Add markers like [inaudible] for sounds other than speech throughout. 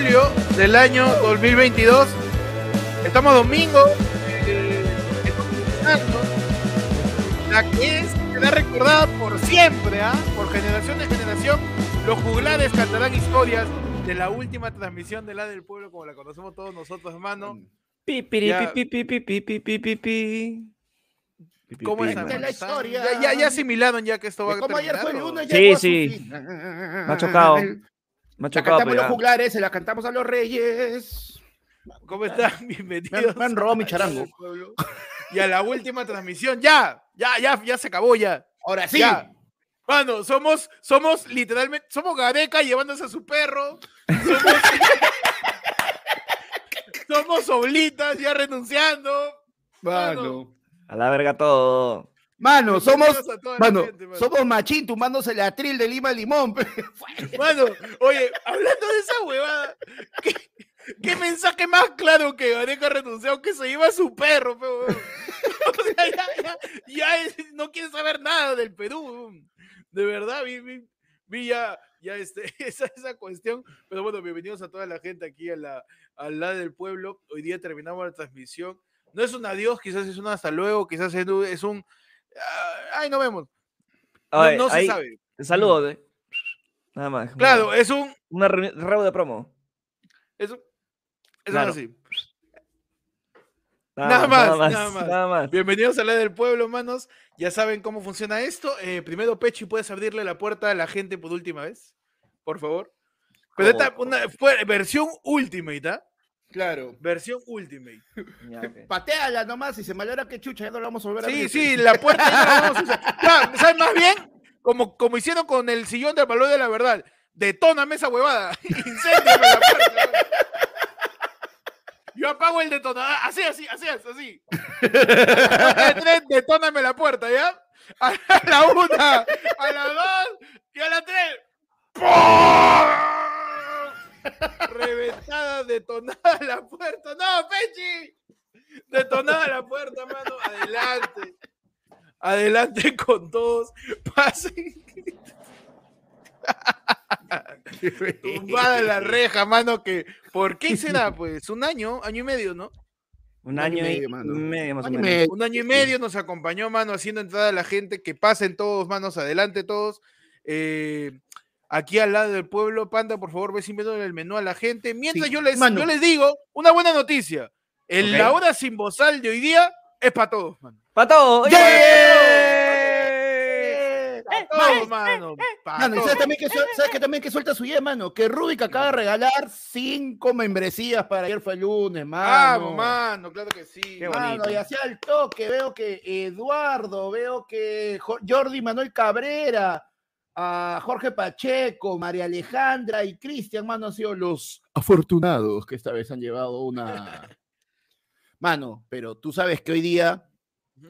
julio del año 2022. Estamos domingo. eh, estamos la que es, será recordada por siempre, ¿ah? por generación en generación. Los juglares cantarán historias de la última transmisión de la del pueblo, como la conocemos todos nosotros, hermano. Pi, Ya. pi, pi, pi, pi, pi, pi, pi, pi. Pi, pi, ¿Cómo pi, es, la historia. Ya, ya, ya asimilaron ya que esto va a Como ayer fue terminar, ¿o? lunes, Sí, sí. Me ha chocado. [laughs] ha La cantamos los juglares, se la cantamos a los reyes. ¿Cómo están? Bienvenidos. me han robado mi charango. Y a la última transmisión, ya, ya, ya, ya se acabó ya. Ahora sí. Ya. Mano, somos, somos literalmente, somos Gareca llevándose a su perro. Somos, [laughs] somos Oblitas ya renunciando. Mano. A la verga todo. Mano, somos. A la Mano, gente, mano. somos machín tumbándose la tril de Lima Limón. [laughs] Mano, oye, hablando de esa huevada, ¿qué, qué mensaje más claro que Gareca renunciado que se lleva a su perro, pe, huevón? [laughs] O sea, ya, ya, ya es- no quiere saber nada del Perú. De verdad, vi, vi, vi ya, ya este, [laughs] esa, esa cuestión. Pero bueno, bienvenidos a toda la gente aquí a la, al lado del pueblo. Hoy día terminamos la transmisión. No es un adiós, quizás es un hasta luego, quizás es un- es un. ah, Ay, nos vemos. No, se ahí, sabe. Saludos. eh. Nada más. Claro, es un. Una reuni- rebo de promo. Eso, eso Claro. es así. Nada más, nada más. Nada más. Bienvenidos a la del pueblo, manos. Ya saben cómo funciona esto. Eh, primero, Pechi, ¿puedes abrirle la puerta a la gente por última vez? Por favor. Pero esta una fue versión Ultimate, ¿ah? Claro. Versión Ultimate. [laughs] Ya, ok. Pateala nomás y se malora que chucha, ya no la vamos a volver a Sí, abrir. sí, la puerta ya la vamos a usar. [laughs] Ya, ¿sabes más bien? Como, como hicieron con el sillón del valor de la verdad. Detóname esa huevada. [laughs] Incéndiame la puerta. Yo apago el detonador. Así, así, así, así. A las tres, detóname la puerta, ¿ya? A la una, a la dos y a la tres. ¡Pum! [laughs] Reventada, detonada la puerta. ¡No, Pechi! Detonada la puerta, mano. Adelante. Adelante con todos. Pasen. [laughs] Tumbada la reja, mano. Que, ¿Por qué será? Pues un año, año y medio, ¿no? Un año y medio, mano. medio más o Año menos. medio. Un año y medio nos acompañó, mano, haciendo entrada a la gente. Que pasen todos, manos, adelante todos. Eh, aquí al lado del pueblo, Panda, por favor, ve viendo el menú a la gente. Mientras Sí, yo, les, mano. yo les digo una buena noticia. Ok. la hora sin bozal de hoy día es para todos, mano. ¡Para todo! ¡Yeah! Pa' todos, mano. pa' Mano, y todos. sabes también que, suel- sabes que también que suelta su idea, mano. Que Rubik acaba de regalar cinco membresías para ayer fue el lunes, mano. Vamos, mano, claro que sí. Qué Mano, bonito. y hacia el toque veo que Eduardo, veo que Jo- Jordi Manuel Cabrera, a Jorge Pacheco, María Alejandra y Cristian, mano, han sido los afortunados que esta vez han llevado una. [laughs] Mano, pero tú sabes que hoy día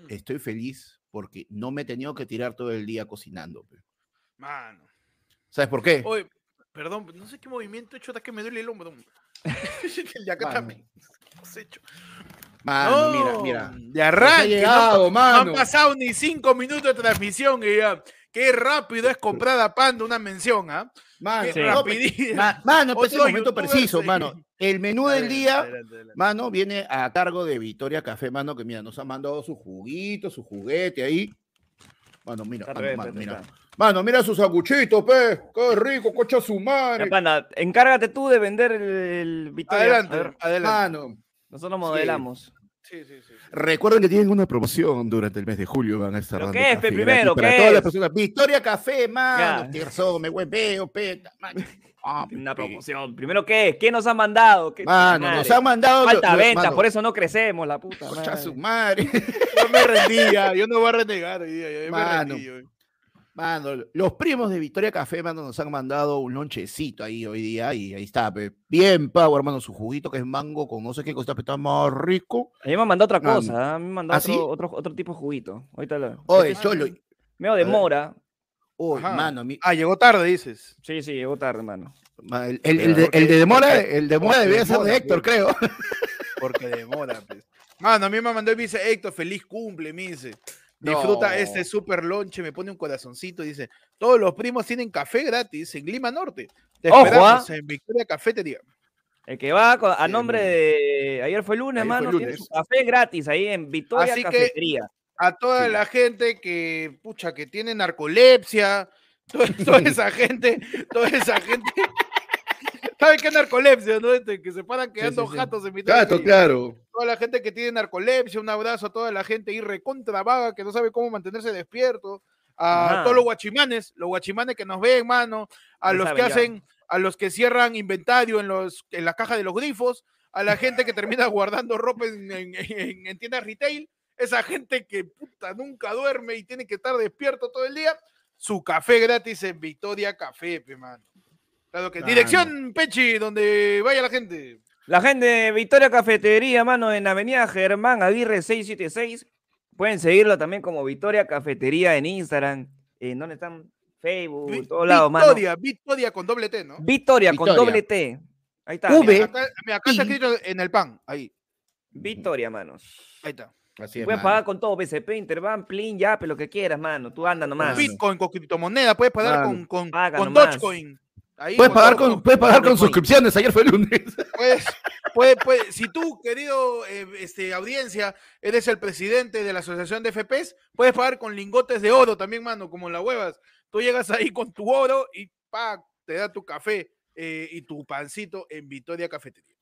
estoy feliz porque no me he tenido que tirar todo el día cocinando. pe. Mano. ¿Sabes por qué? Oye, perdón, no sé qué movimiento he hecho, hasta que me duele el hombro. [laughs] El de acá también. ¿Qué has hecho? Mano, No, mira, mira. De arranque. Llegado, no, no mano. han pasado ni cinco minutos de transmisión y ya. Qué rápido es comprar a Panda una mención, ¿ah? Mano, Qué Sí. rapidito. [laughs] ma- mano, pues, es el momento preciso, mano. El menú del día, adelante, adelante. mano, viene a cargo de Victoria Café, mano, que mira, nos ha mandado su juguito, su juguete ahí. Mano, mira, mano, mano, mira. Mano, mira sus aguchitos, pe. Qué rico, cocha su Ya, madre. panda, encárgate tú de vender el, el Victoria. Adelante, adelante. Mano, nosotros modelamos. Sí, sí, sí. recuerden que tienen una promoción durante el mes de julio. Van a estar ¿Pero dando qué es, café primero? para ¿Qué todas las es? personas. Victoria Café, mano. Me hueveo, pe. mano. [laughs] Ah, Una promoción. Primero, ¿qué? ¿Qué nos han mandado? ¿Qué Mano, madre? nos han mandado. Falta lo- venta, mano, por eso no crecemos, la puta. Madre. su madre. [laughs] Yo me rendía, yo no voy a renegar hoy día. Yo me Mano. rendí hoy. Mano, los primos de Victoria Café, mano, nos han mandado un lonchecito ahí hoy día y ahí está, pe. bien pago, hermano, su juguito que es mango con no sé qué cosa, pero está más rico. A mí me han mandado otra Mano. cosa, ¿ah? a mí me han mandado ¿Ah, sí? otro, otro, otro tipo de juguito. Ahorita lo. Oye, este es cholo, Medio de ver. mora. uy, mano, mi- Ah, llegó tarde, dices. Sí, sí, llegó tarde, hermano. ma- el, el- el de, el de demora, el de demora porque debía ser de Héctor, pues. creo. Porque demora, pues. Mano, a mí me mandó y me dice, Héctor, feliz cumple, me dice. Disfruta este super lonche, me pone un corazoncito, dice, todos los primos tienen café gratis en Lima Norte. Te Ojo, esperamos ah. en Victoria Cafetería. El que va a nombre de. Ayer fue lunes, Ayer fue mano. Tiene lunes. su café gratis ahí en Victoria Así que- Cafetería. A toda Sí. la gente que, pucha, que tiene narcolepsia, [laughs] toda, toda [laughs] esa gente, toda esa gente. ¿Sabe qué es narcolepsia, no? Este, que se paran quedando sí, sí. jatos en mitad de la Gato, calle. claro. toda la gente que tiene narcolepsia, un abrazo a toda la gente ahí recontra vaga que no sabe cómo mantenerse despierto, a Ajá. todos los guachimanes, los guachimanes que nos ven, mano, a Ya los que saben, ya. hacen, a los que cierran inventario en los en la caja de los grifos, a la gente que termina [laughs] guardando ropa en, en- en- en tiendas retail, esa gente que puta nunca duerme y tiene que estar despierto todo el día, su café gratis en Victoria Café, pe, mano. Claro que Mano. dirección Pechi, donde vaya la gente. La gente de Victoria Cafetería, mano, en Avenida Germán Aguirre 676. Pueden seguirlo también como Victoria Cafetería en Instagram. ¿En dónde están? Facebook, Vi- en todos lados, mano. Victoria, Victoria con doble T, ¿no? Victoria con doble T. Ahí está. V. mira, acá, mira, acá está escrito en el pan, ahí, Victoria, manos. ahí está. Así es, Puedes mano. pagar con todo, BCP, Interbank, Plin, Yape, lo que quieras, mano. Tú anda nomás. Bitcoin con criptomoneda, puedes pagar Mano. con, con, con. Dogecoin. Ahí, Puedes pagar con, puedes pagar con suscripciones. Ayer fue lunes. [laughs] Puedes, puede- puede- si tú, querido eh, este, audiencia, eres el presidente de la Asociación de FPs, puedes pagar con lingotes de oro también, mano, como en las huevas. Tú llegas ahí con tu oro y pa, te da tu café eh, y tu pancito en Victoria Cafetería.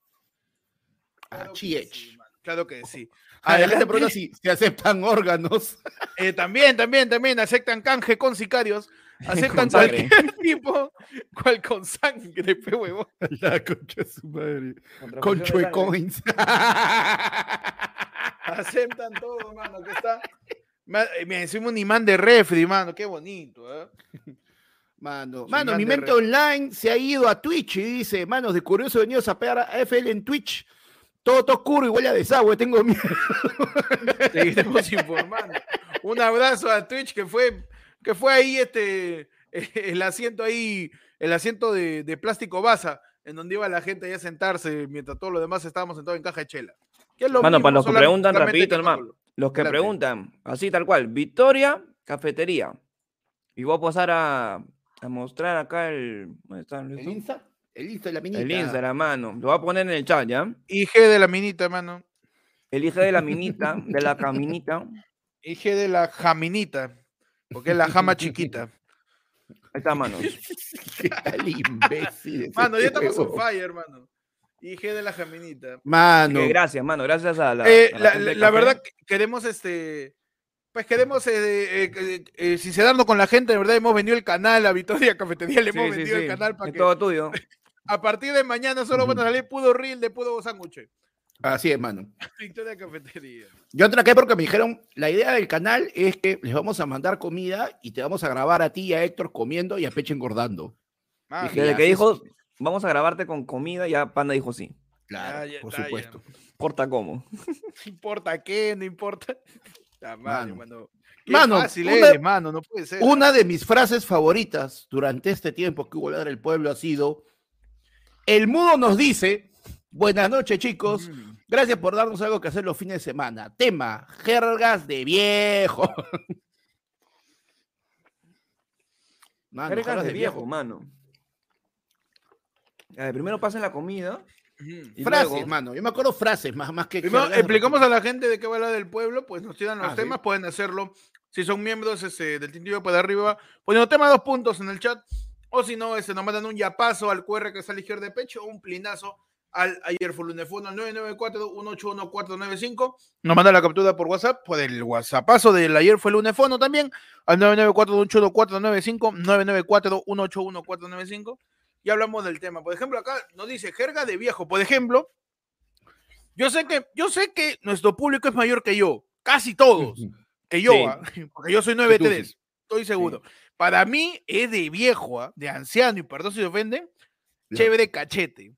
Claro que sí, [laughs] Claro que sí. Ah, Adelante. pregunta si aceptan órganos. Eh, también, también, también aceptan canje con sicarios. Aceptan [laughs] sangre. cualquier [laughs] tipo, cual con sangre, pe huevón. [laughs] La concha de su madre. Con chuecoins. Aceptan todo, mano, que está. Me, me encima un imán de refri, mano, qué bonito, ¿eh? Mano, mano, mi mente online se ha ido a Twitch y dice, manos de curioso venidos a pegar a FL en Twitch. Todo, todo oscuro y huele a desagüe, tengo miedo. Seguiremos informando. Un abrazo a Twitch que fue, que fue ahí este, [laughs] el asiento ahí, el asiento de, de plástico basa, en donde iba la gente ahí a sentarse mientras todos los demás estábamos sentados en caja de chela. Que es lo Mano, para mismo, los que preguntan rapidito con- Los que Adelante. preguntan, así tal cual, Victoria Cafetería. Y voy a pasar a, a mostrar acá el. ¿Dónde está ¿El? Insta? El Insta de la minita. El Instagram, mano. Lo voy a poner en el chat, ¿ya? IG de la minita, mano. El hijo de la minita, de la [laughs] caminita. IG de la jaminita, porque es la jama chiquita. está, mano. [laughs] [laughs] ¿Qué tal imbécil? Mano, ya estamos on fire, hermano. IG de la jaminita. Mano, gracias, mano. Gracias a la. Eh, a la, verdad, que queremos este. Pues queremos eh, eh, eh, eh, sincerarnos con la gente, de verdad hemos vendido el canal a Victoria Cafetería, le Sí, hemos sí, vendido sí. el canal para Es que todo tuyo. [laughs] a partir de mañana solo van a salir puro reel de puro sándwich. Así es, mano. Victoria Cafetería. Yo atraqué porque me dijeron, la idea del canal es que les vamos a mandar comida y te vamos a grabar a ti y a Héctor comiendo y a Peche engordando. Ah, Dije, Desde ya, que sí, dijo, sí. vamos a grabarte con comida, ya Panda dijo sí. Claro, ya por ya. supuesto. Porta cómo. no [laughs] importa qué, no importa. La madre, Mano. mano. Qué Mano, fácil una- eres, mano, no puede ser. Una de mis frases favoritas durante este tiempo que hubo Ladra el Pueblo ha sido, el mudo nos dice, buenas noches chicos, gracias por darnos algo que hacer los fines de semana. Tema, jergas de viejo. [laughs] Mano, Jergas jergas de viejo, mano. A ver, primero pasen la comida. Y Frases, luego- mano. Yo me acuerdo frases más, más que. Primero, explicamos a la gente de qué va hablar del pueblo, pues nos tiran los Ah, sí. temas, pueden hacerlo. Si son miembros este, del Tintillo para arriba, poniendo tema dos puntos en el chat. O si no, este, nos mandan un yapazo al QR que está a la izquierda de pecho o un plinazo al ayer fue lunefono al 994-181-495. Nos manda la captura por WhatsApp, por el WhatsAppazo del ayer fue lunefono también, al 994-181-495, 994-181-495. Y hablamos del tema. Por ejemplo, acá nos dice jerga de viejo. Por ejemplo, yo sé que, yo sé que nuestro público es mayor que yo, casi todos, que yo, Sí. ah, [laughs] porque yo soy tú 9-3, sí. estoy seguro. Para mí es de viejo, ah, de anciano, y perdón si se ofenden, chévere cachete.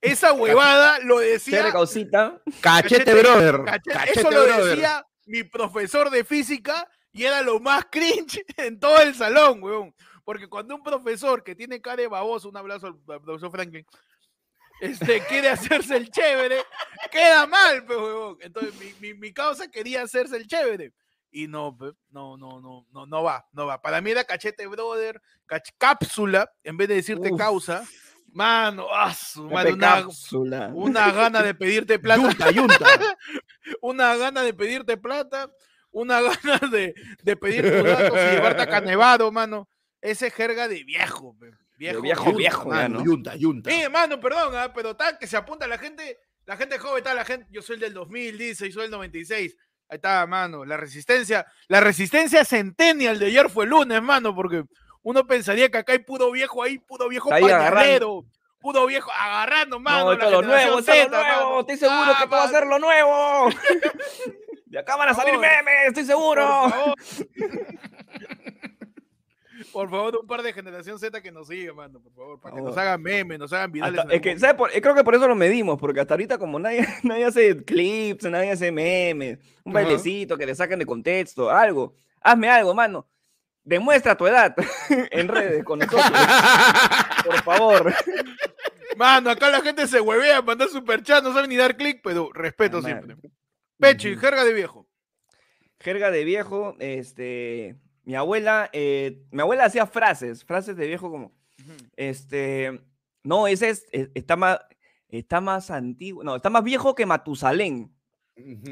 Esa huevada lo decía. Causita. Cachete, Cachete- brother. cachete- Cachete, eso lo decía mi profesor de física y era lo más cringe [laughs] en todo el salón, weón. Porque cuando un profesor que tiene cara de baboso, un abrazo al profesor Franklin, este, [laughs] quiere hacerse el chévere, queda mal, pues, huevón. Entonces, mi, mi, mi causa quería hacerse el chévere. Y no, pe, no, no, no, no, no va, no va. Para mí era cachete brother, cach- cápsula, en vez de decirte Uf. causa. Mano, ah, su madre, una, una gana de pedirte [laughs] plata, Yunta, yunta. [laughs] una gana de pedirte plata, una [laughs] gana de, de pedir tus datos y llevarte a Canevado, mano. Ese es jerga de viejo, pe, viejo, viejo, Yunta, viejo, ya, mano, ¿no? Yunta, yunta. Sí, mano, perdón, ah, pero tal que se apunta la gente, la gente joven, está la gente, yo soy el del 2000, dice, soy el 96. Ahí está, mano, la resistencia, la resistencia centennial de ayer fue el lunes, mano, porque uno pensaría que acá hay puro viejo ahí, puro viejo Ahí agarrando. pañalero, puro viejo agarrando, mano. No, esto lo nuevo, esto lo nuevo. Estoy seguro Ah, que esto va a ser lo nuevo. [laughs] De acá van a salir memes, estoy Por seguro. favor. [laughs] Por favor, un par de generación Z que nos siga, mano, por favor, para que nos favor. hagan memes, nos hagan virales. Hasta- es que, mundo. ¿sabe por- creo que por eso lo medimos, porque hasta ahorita como nadie, [laughs] nadie hace clips, nadie hace memes, un Ajá. bailecito que le saquen de contexto, algo. Hazme algo, mano. Demuestra tu edad [laughs] en redes con nosotros, por favor. Mano, acá la gente se huevea, manda super chat, no sabe ni dar clic, pero respeto Ah, siempre. Pecho y jerga de viejo. Jerga de viejo, este, mi abuela, eh, mi abuela hacía frases, frases de viejo como, este, no, ese es, eh, está más, está más antiguo, no, está más viejo que Matusalén,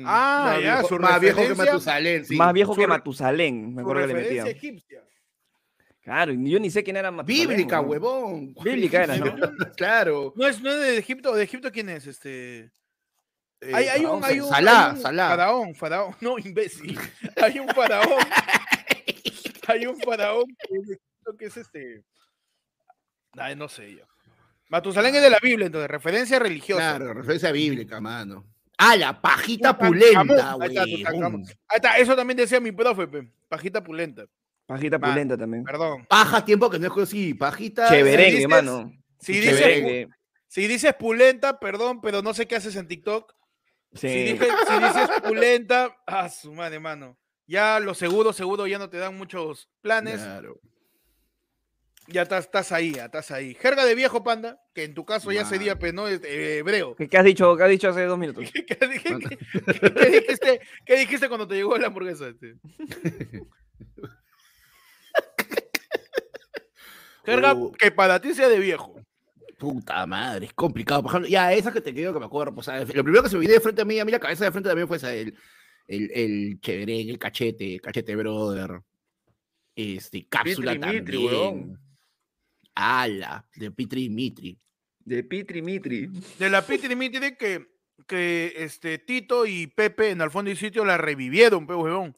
Ah, Más ya, viejo- su más viejo que Matusalén, sí. más viejo Su que Matusalén, me acuerdo que le referencia metía. egipcia. Claro, yo ni sé quién era Matusalén. Bíblica, ¿no? huevón. Bíblica era, ¿no? [laughs] Claro. No es, no es de Egipto, ¿de Egipto quién es? Este. Hay, Eh, hay un, hay un, Salá, hay un Salá. faraón, faraón, no imbécil. Hay un faraón. [laughs] hay un faraón que es, que este. Ay, no sé yo. Matusalén es de la Biblia, entonces, referencia religiosa. Claro, referencia bíblica, mano. Ah, la pajita pulenta, ahí está, huevón. Tutankamón. Ahí está, eso también decía mi profe, pe, pajita pulenta. Pajita Ma- pulenta también. Perdón. Paja, tiempo que no es así. Pajita. Cheverengue, dices- mano. Si dices, si dices pulenta, perdón, pero no sé qué haces en TikTok. Sí. Si, dije- si dices pulenta, ah, su madre, mano. Ya los seguros, seguro ya no te dan muchos planes. Claro. Ya estás, estás ahí, ya estás ahí. Jerga de viejo panda, que en tu caso ya sería, pues, ¿no? Este, hebreo. ¿Qué, qué has dicho? ¿Qué has dicho hace dos minutos? [laughs] ¿Qué, qué- qué- qué- qué- qué dijiste, qué dijiste cuando te llegó la hamburguesa? Este? [laughs] Jerga Uh. que para ti sea de viejo. Puta madre, es complicado. Por ejemplo, ya esa que te quedo que me acuerdo. Pues, lo primero que se me viene de frente a mí, a mí la cabeza de frente también fue esa, el, el, el el cachete, cachete brother. Este, cápsula Mitri, también. Ala, de Pitri Mitri. De Pitri Mitri. De la Pitri Mitri que, que este, Tito y Pepe en Al fondo y sitio la revivieron, pe huevón.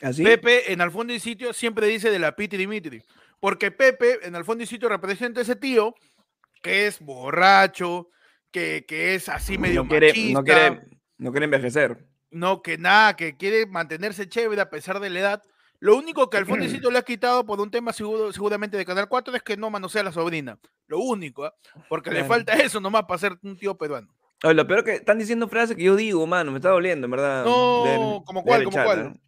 ¿Así? Pepe en Al fondo y sitio siempre dice de la Piti Dimitri. Porque Pepe en Al fondo y sitio representa ese tío que es borracho, que, que es así medio no quiere, machista, no quiere, no quiere envejecer. no, que nada, que quiere mantenerse chévere a pesar de la edad. Lo único que al [clears throat] sitio le ha quitado por un tema seguro, seguramente de Canal 4 es que no manosea a la sobrina. Lo único, ¿ah? porque le falta eso nomás para ser un tío peruano. Oye, lo peor que están diciendo frases que yo digo, mano, me está doliendo, en verdad. No, ¿como cuál, como cuál? ¿eh?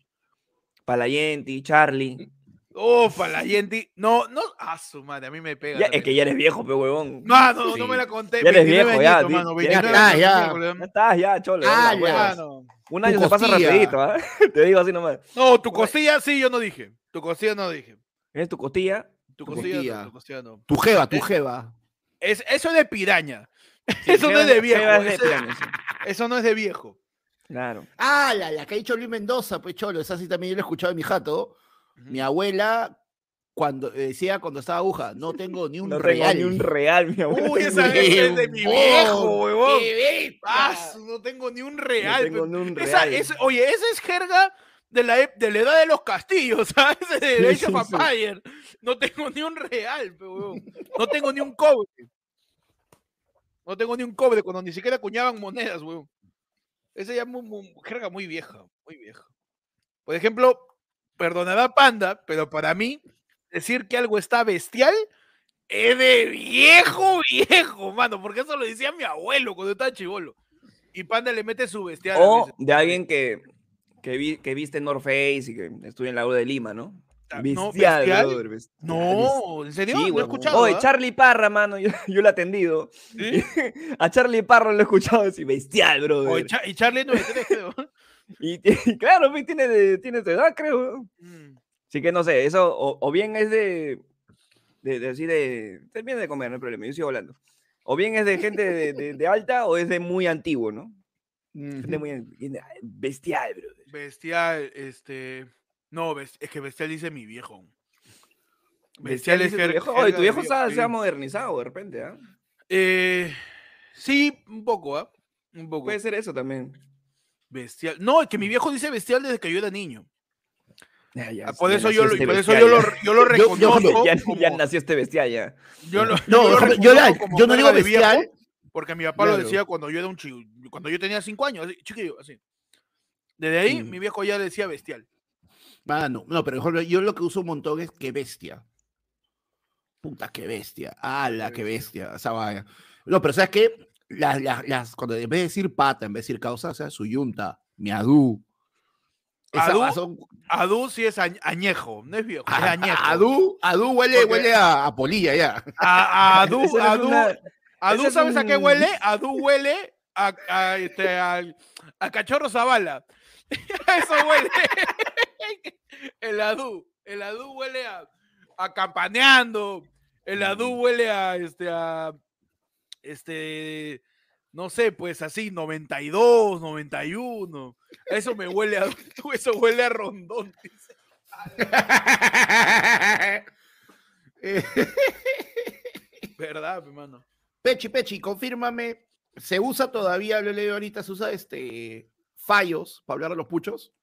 Palayenti, Charlie. Oh, Falayenti. No, no, ah, su madre, a mí me pega. Ya, es que ya eres viejo, pe huevón. No, no, no me la conté. Ya eres 29 viejo, ya, añitos, di- mano, ya 29 está, años, ya. miércoles, Ya estás, ya, cholo. Ah, ya. mano. Un año se pasa rapidito, ¿ah? [laughs] Te digo así nomás. No, tu costilla sí, yo no dije. Tu costilla no dije. Es tu costilla. Tu Tu costilla, costilla. no, tu costilla no. Tu jeva, tu Eh, jeva. Es, eso es de piraña. Sí, eso no es de viejo. es de eso, piraña, sí. [laughs] eso no es de viejo. Claro. Ah, la, la que ha dicho Luis Mendoza, pues cholo, esa sí también yo lo he escuchado en mi jato. Mi abuela, cuando eh, decía cuando estaba aguja, no tengo ni un No tengo real. ni un real, mi abuelo. Uy, esa esa es de mi Huevón, viejo, huevón. no tengo ni un real. tengo pe- ni un esa- real. es- oye, esa es jerga de la, ep- de la edad de los castillos, [laughs] ¿sabes? De Sí, Age sí, of sí. Empires. No tengo ni un real, huevón. No tengo ni un cobre. No tengo ni un cobre cuando ni siquiera acuñaban monedas, weón. Esa ya es muy, muy- jerga muy vieja, muy vieja. Por ejemplo, perdonará Panda, pero para mí, decir que algo está bestial es de viejo, [laughs] viejo, mano, porque eso lo decía mi abuelo cuando estaba chivolo. Y Panda le mete su bestial. O de alguien que, que, vi- que viste North Face y que estudia en la U de Lima, ¿no? Ah, no, Bestial, bestial. brother, bestial. No, ¿en serio? Sí, no he escuchado. Oye, ¿ah? Charlie Parra, mano, yo, [laughs] yo lo he atendido. ¿Sí? [laughs] A Charlie Parra lo he escuchado decir bestial, brother. Oye, Cha- y Charlie 93, creo. Y, y claro, pues, tiene, de- tiene edad, creo. Mm. Así que no sé, eso, o, o bien es de, de, de así de, termina de comer, no hay problema, yo sigo hablando. O bien es de gente de, de- de alta o es de muy antiguo, ¿no? Gente muy bestial, bro. Bestial, este. No, es que bestial dice mi viejo. Bestial es tu viejo. Oye, tu viejo se ha, sí. se ha modernizado de repente, ¿ah? Eh, sí, un poco, ¿ah? Un poco. Puede ser eso también. Bestial. No, es que mi viejo dice bestial desde que yo era niño. Ya, ya, Ah, por ya eso yo, lo- este por eso bestial, yo lo, ya. yo lo Yo- yo, reconozco. Ya, ya como- nació este bestial, ya. yo lo- No, yo lo déjame- yo, reconozco yo no digo de viejo, bestial. Porque mi papá lo Claro. decía cuando yo era un chico, cuando yo tenía cinco años, así, chiquillo, así. Desde ahí, Mm. mi viejo ya decía bestial. Mano, no, pero mejor yo lo que uso un montón es que bestia. Puta, qué bestia. ¡Hala, Qué bestia! Esa vaya. No, pero ¿sabes qué? Las, las, las, cuando en vez de decir pata, en vez de decir causa, o sea, su yunta, mi son- Adu sí es añ- añejo, no es viejo, es a- añejo. Adú, adú huele, Porque- huele a, a polilla ya. A, a Adu, [laughs] Adu, una- Adu, ¿sabes a qué huele? [laughs] Adu huele a, a, este, al- a cachorro Zavala. [laughs] Eso huele. El Adu. El Adu huele a, a campaneando. El Adu huele a este a este no sé, pues así 92, 91. Eso me huele a [laughs] eso huele a rondón. [laughs] ¿Verdad, hermano? Pechi, Pechi, confírmame. ¿Se usa todavía, lo leído ahorita, se usa este fallos para hablar de los puchos?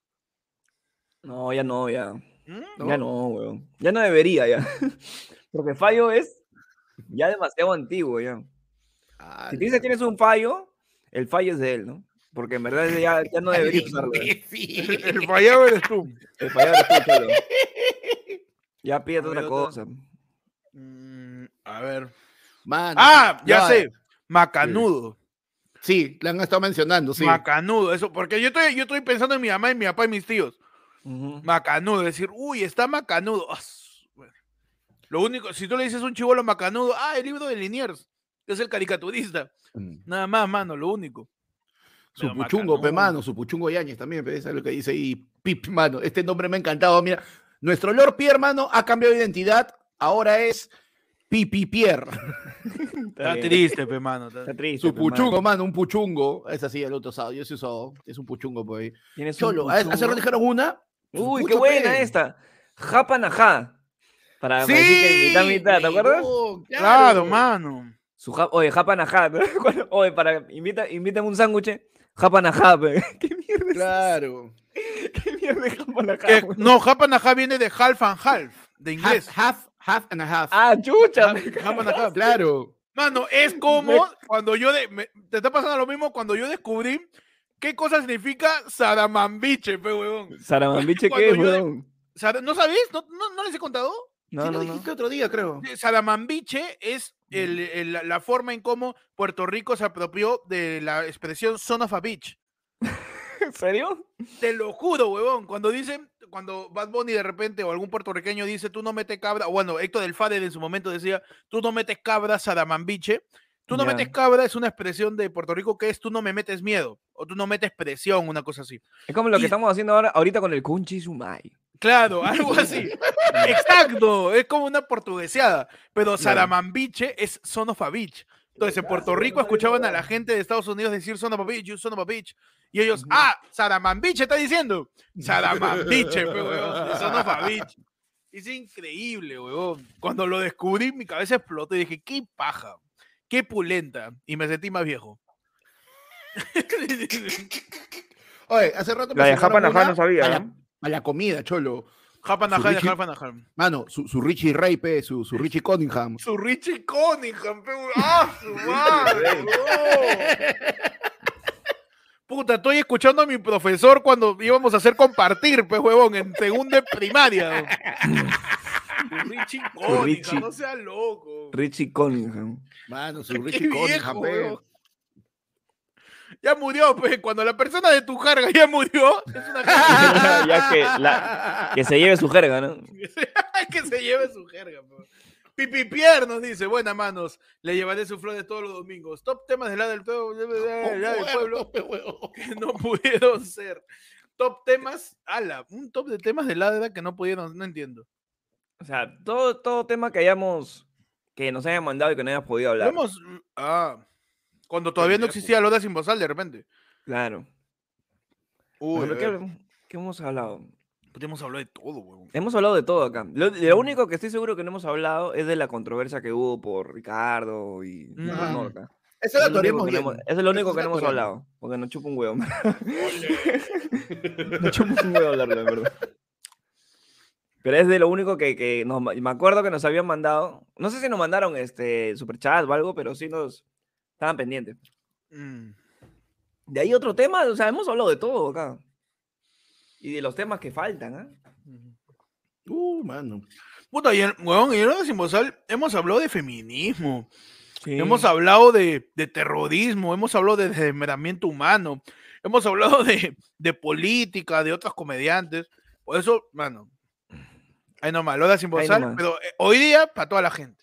No, ya no, ya. ¿Mm? Ya no, weón. Ya no debería, ya. [laughs] Porque fallo es ya demasiado antiguo, ya. Si te dice que tienes un fallo, el fallo es de él, ¿no? Porque en verdad ya, ya no debería [laughs] usarlo. El, fallado eres tú. El fallo es tú, cholo. [laughs] Ya pídete otra cosa. Mm, a ver. Mano, Ah, ya ya, sé. Macanudo. Sí, le han estado mencionando, sí. Macanudo. Eso, porque yo estoy, yo estoy pensando en mi mamá, y mi papá y mis tíos. Ujú. Macanudo. Decir, uy, está macanudo. Ah, bueno. Lo único, si tú le dices un chivolo macanudo, ah, el libro de Liniers, es el caricaturista. Mm. Nada más, mano, lo único. Su Pero puchungo, pe mano, su puchungo Yañez también, pe, ¿sabes lo que dice ahí? Pip, mano, este nombre me ha encantado, mira. Nuestro Lord Pierre, mano, ha cambiado de identidad, ahora es Pipi Pierre. [laughs] Está triste, pe, mano. está- Está triste. Su pe, puchungo, mano, un puchungo. Es así, el otro sábado, yo sí usado, es un puchungo por ahí. Un Cholo, hace rato dijeron una. Uy, qué buena pe. esta. Japanajá. Para para decir que mitad, mitad, ¿te acuerdas? Claro, mano. Su ja- Oye, japanajá. ¿no? [laughs] Cuando- Oye, para invita, invítame un sándwich. Japanajá, pe. [laughs] ¿Qué mierda es Claro. [laughs] ¿Qué mierda es japanajá? Eh, weón? no, Japanajá viene de half and half, de inglés. Half, half, half and a half. Ah, chucha. And a half. claro. Mano, es como cuando yo de- me- te está pasando lo mismo cuando yo descubrí qué cosa significa Saramambiche, pe huevón. Saramambiche, ¿qué, yo de- weón? Sara- ¿No sabéis? ¿No, no, no les he contado? No, sí, lo no, no. dijiste otro día, creo. Eh, Saramambiche es el- el- la- forma en cómo Puerto Rico se apropió de la expresión son of a bitch. [laughs] ¿En serio? Te lo juro, huevón. Cuando dicen, cuando Bad Bunny de repente o algún puertorriqueño dice tú no metes cabra, o bueno, Héctor del Fader en su momento decía tú no metes cabra, Saramambiche. Tú no metes cabra es una expresión de Puerto Rico que es tú no me metes miedo o tú no metes presión, una cosa así. Es como lo Y- que estamos haciendo ahora, ahorita con el Kunchi Sumai. Claro, [laughs] algo así. Exacto, es como una portugueseada, pero Saramambiche es son of a bitch. Entonces, en Puerto Rico escuchaban a la gente de Estados Unidos decir son of a bitch, you son of a bitch. Y ellos, ah, Saramambiche está diciendo. [laughs] Saramambiche, pe, huevón, son of a. Es increíble, huevón. Cuando lo descubrí, mi cabeza explotó y dije, qué paja, qué pulenta. Y me sentí más viejo. [laughs] Oye, hace rato La de una no sabía, ¿no? A la comida, cholo. Richie- Japanajá. Mano, su, su Richie Ray, pe, su, su Richie Cunningham. Su Richie Cunningham, pe. ¡Ah, su madre! Puta, estoy escuchando a mi profesor cuando íbamos a hacer compartir, pues, huevón, en segundo de primaria. Su Richie Cunningham, Richie. no seas loco. Richie Cunningham. Mano, su Richie viejo, Cunningham, pe. Ya murió, pues, cuando la persona de tu carga ya murió, es una [laughs] ya que, la- que se lleve su jerga, ¿no? [laughs] que se lleve su jerga. pues. Pipi Pierre nos dice, buenas manos, le llevaré sus flores todos los domingos. Top temas del lado del pueblo, del lado del pueblo que no pudieron ser. top temas, ala, un top de temas de ladra que no pudieron, no entiendo. O sea, todo, todo tema que hayamos, que nos hayan mandado y que no hayamos podido hablar. Hemos- ah, cuando todavía no existía Loda sin bozal, de repente. Claro. Uy, a ¿qué, hemos hablado? podríamos hablar de todo, huevón. Hemos hablado de todo acá. Lo, lo único que estoy seguro que no hemos hablado es de la controversia que hubo por Ricardo y por Mm. Norca. Eso Eso lo es lo único que no hemos- eso es lo único Eso que sí no lo hemos toreamos. hablado. Porque nos chupa un huevo. [laughs] nos chupa un huevo hablarlo, de verdad. Pero es de lo único que, que nos, me acuerdo que nos habían mandado. No sé si nos mandaron este superchat o algo, pero sí nos estaban pendientes. Mm. De ahí otro tema, o sea, hemos hablado de todo acá. Y de los temas que faltan, ¿ah? Uh, mano. Puta, y en, huevón, y en bozal hemos hablado de feminismo. Sí. Hemos hablado de, de terrorismo, hemos hablado de desmembramiento humano, hemos hablado de, de política, de otros comediantes. Por eso, mano, ahí nomás, Loda sin Ahí bozal, nomás. pero eh, hoy día para toda la gente.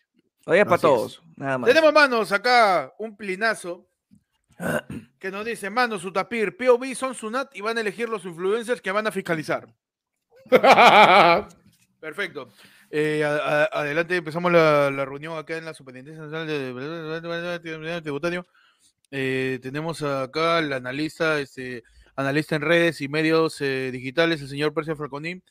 Oye, para todos, nada más. Tenemos, manos, acá un plinazo [clears throat] que nos dice, mano, su tapir, POV son Sunat y van a elegir los influencers que van a fiscalizar. [laughs] Perfecto. Eh, a- a- adelante, empezamos la, la reunión acá en la Superintendencia Nacional de Tributario. Eh, tenemos acá al analista, este, analista en redes y medios eh, digitales, el señor Percio Falconín,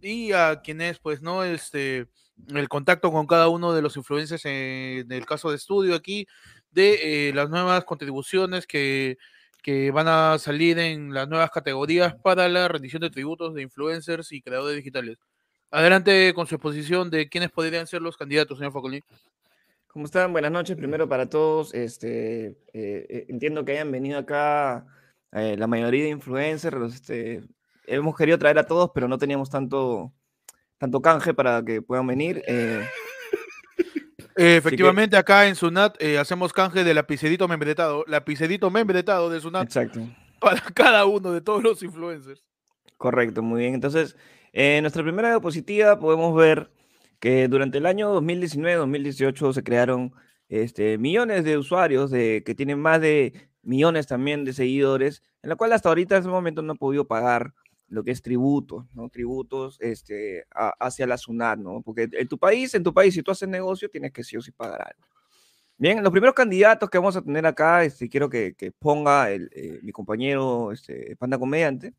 y a quien es, pues, ¿no? Este, el contacto con cada uno de los influencers en el caso de estudio aquí, de eh, las nuevas contribuciones que, que van a salir en las nuevas categorías para la rendición de tributos de influencers y creadores digitales. Adelante con su exposición de quiénes podrían ser los candidatos, señor Facolín. ¿Cómo están? Buenas noches primero para todos. Este, eh, eh, entiendo que hayan venido acá la mayoría de influencers. Este, hemos querido traer a todos, pero no teníamos tanto, tanto canje para que puedan venir. eh, Eh, efectivamente, acá en Sunat eh, hacemos canje de lapicedito membretado, lapicedito membretado de Sunat exacto. para [laughs] cada uno de todos los influencers. Correcto, muy bien. Entonces, eh, en nuestra primera diapositiva podemos ver que durante el año 2019-2018 se crearon este, millones de usuarios de, que tienen más de millones también de seguidores, en la cual hasta ahorita en ese momento no han podido pagar lo que es tributos, ¿no? Tributos este, a- hacia la SUNAT, ¿no? Porque en tu país, en tu país, si tú haces negocio, tienes que sí o sí pagar algo. Bien, los primeros candidatos que vamos a tener acá, este, quiero que, que ponga el, eh, mi compañero este, Panda Comediante.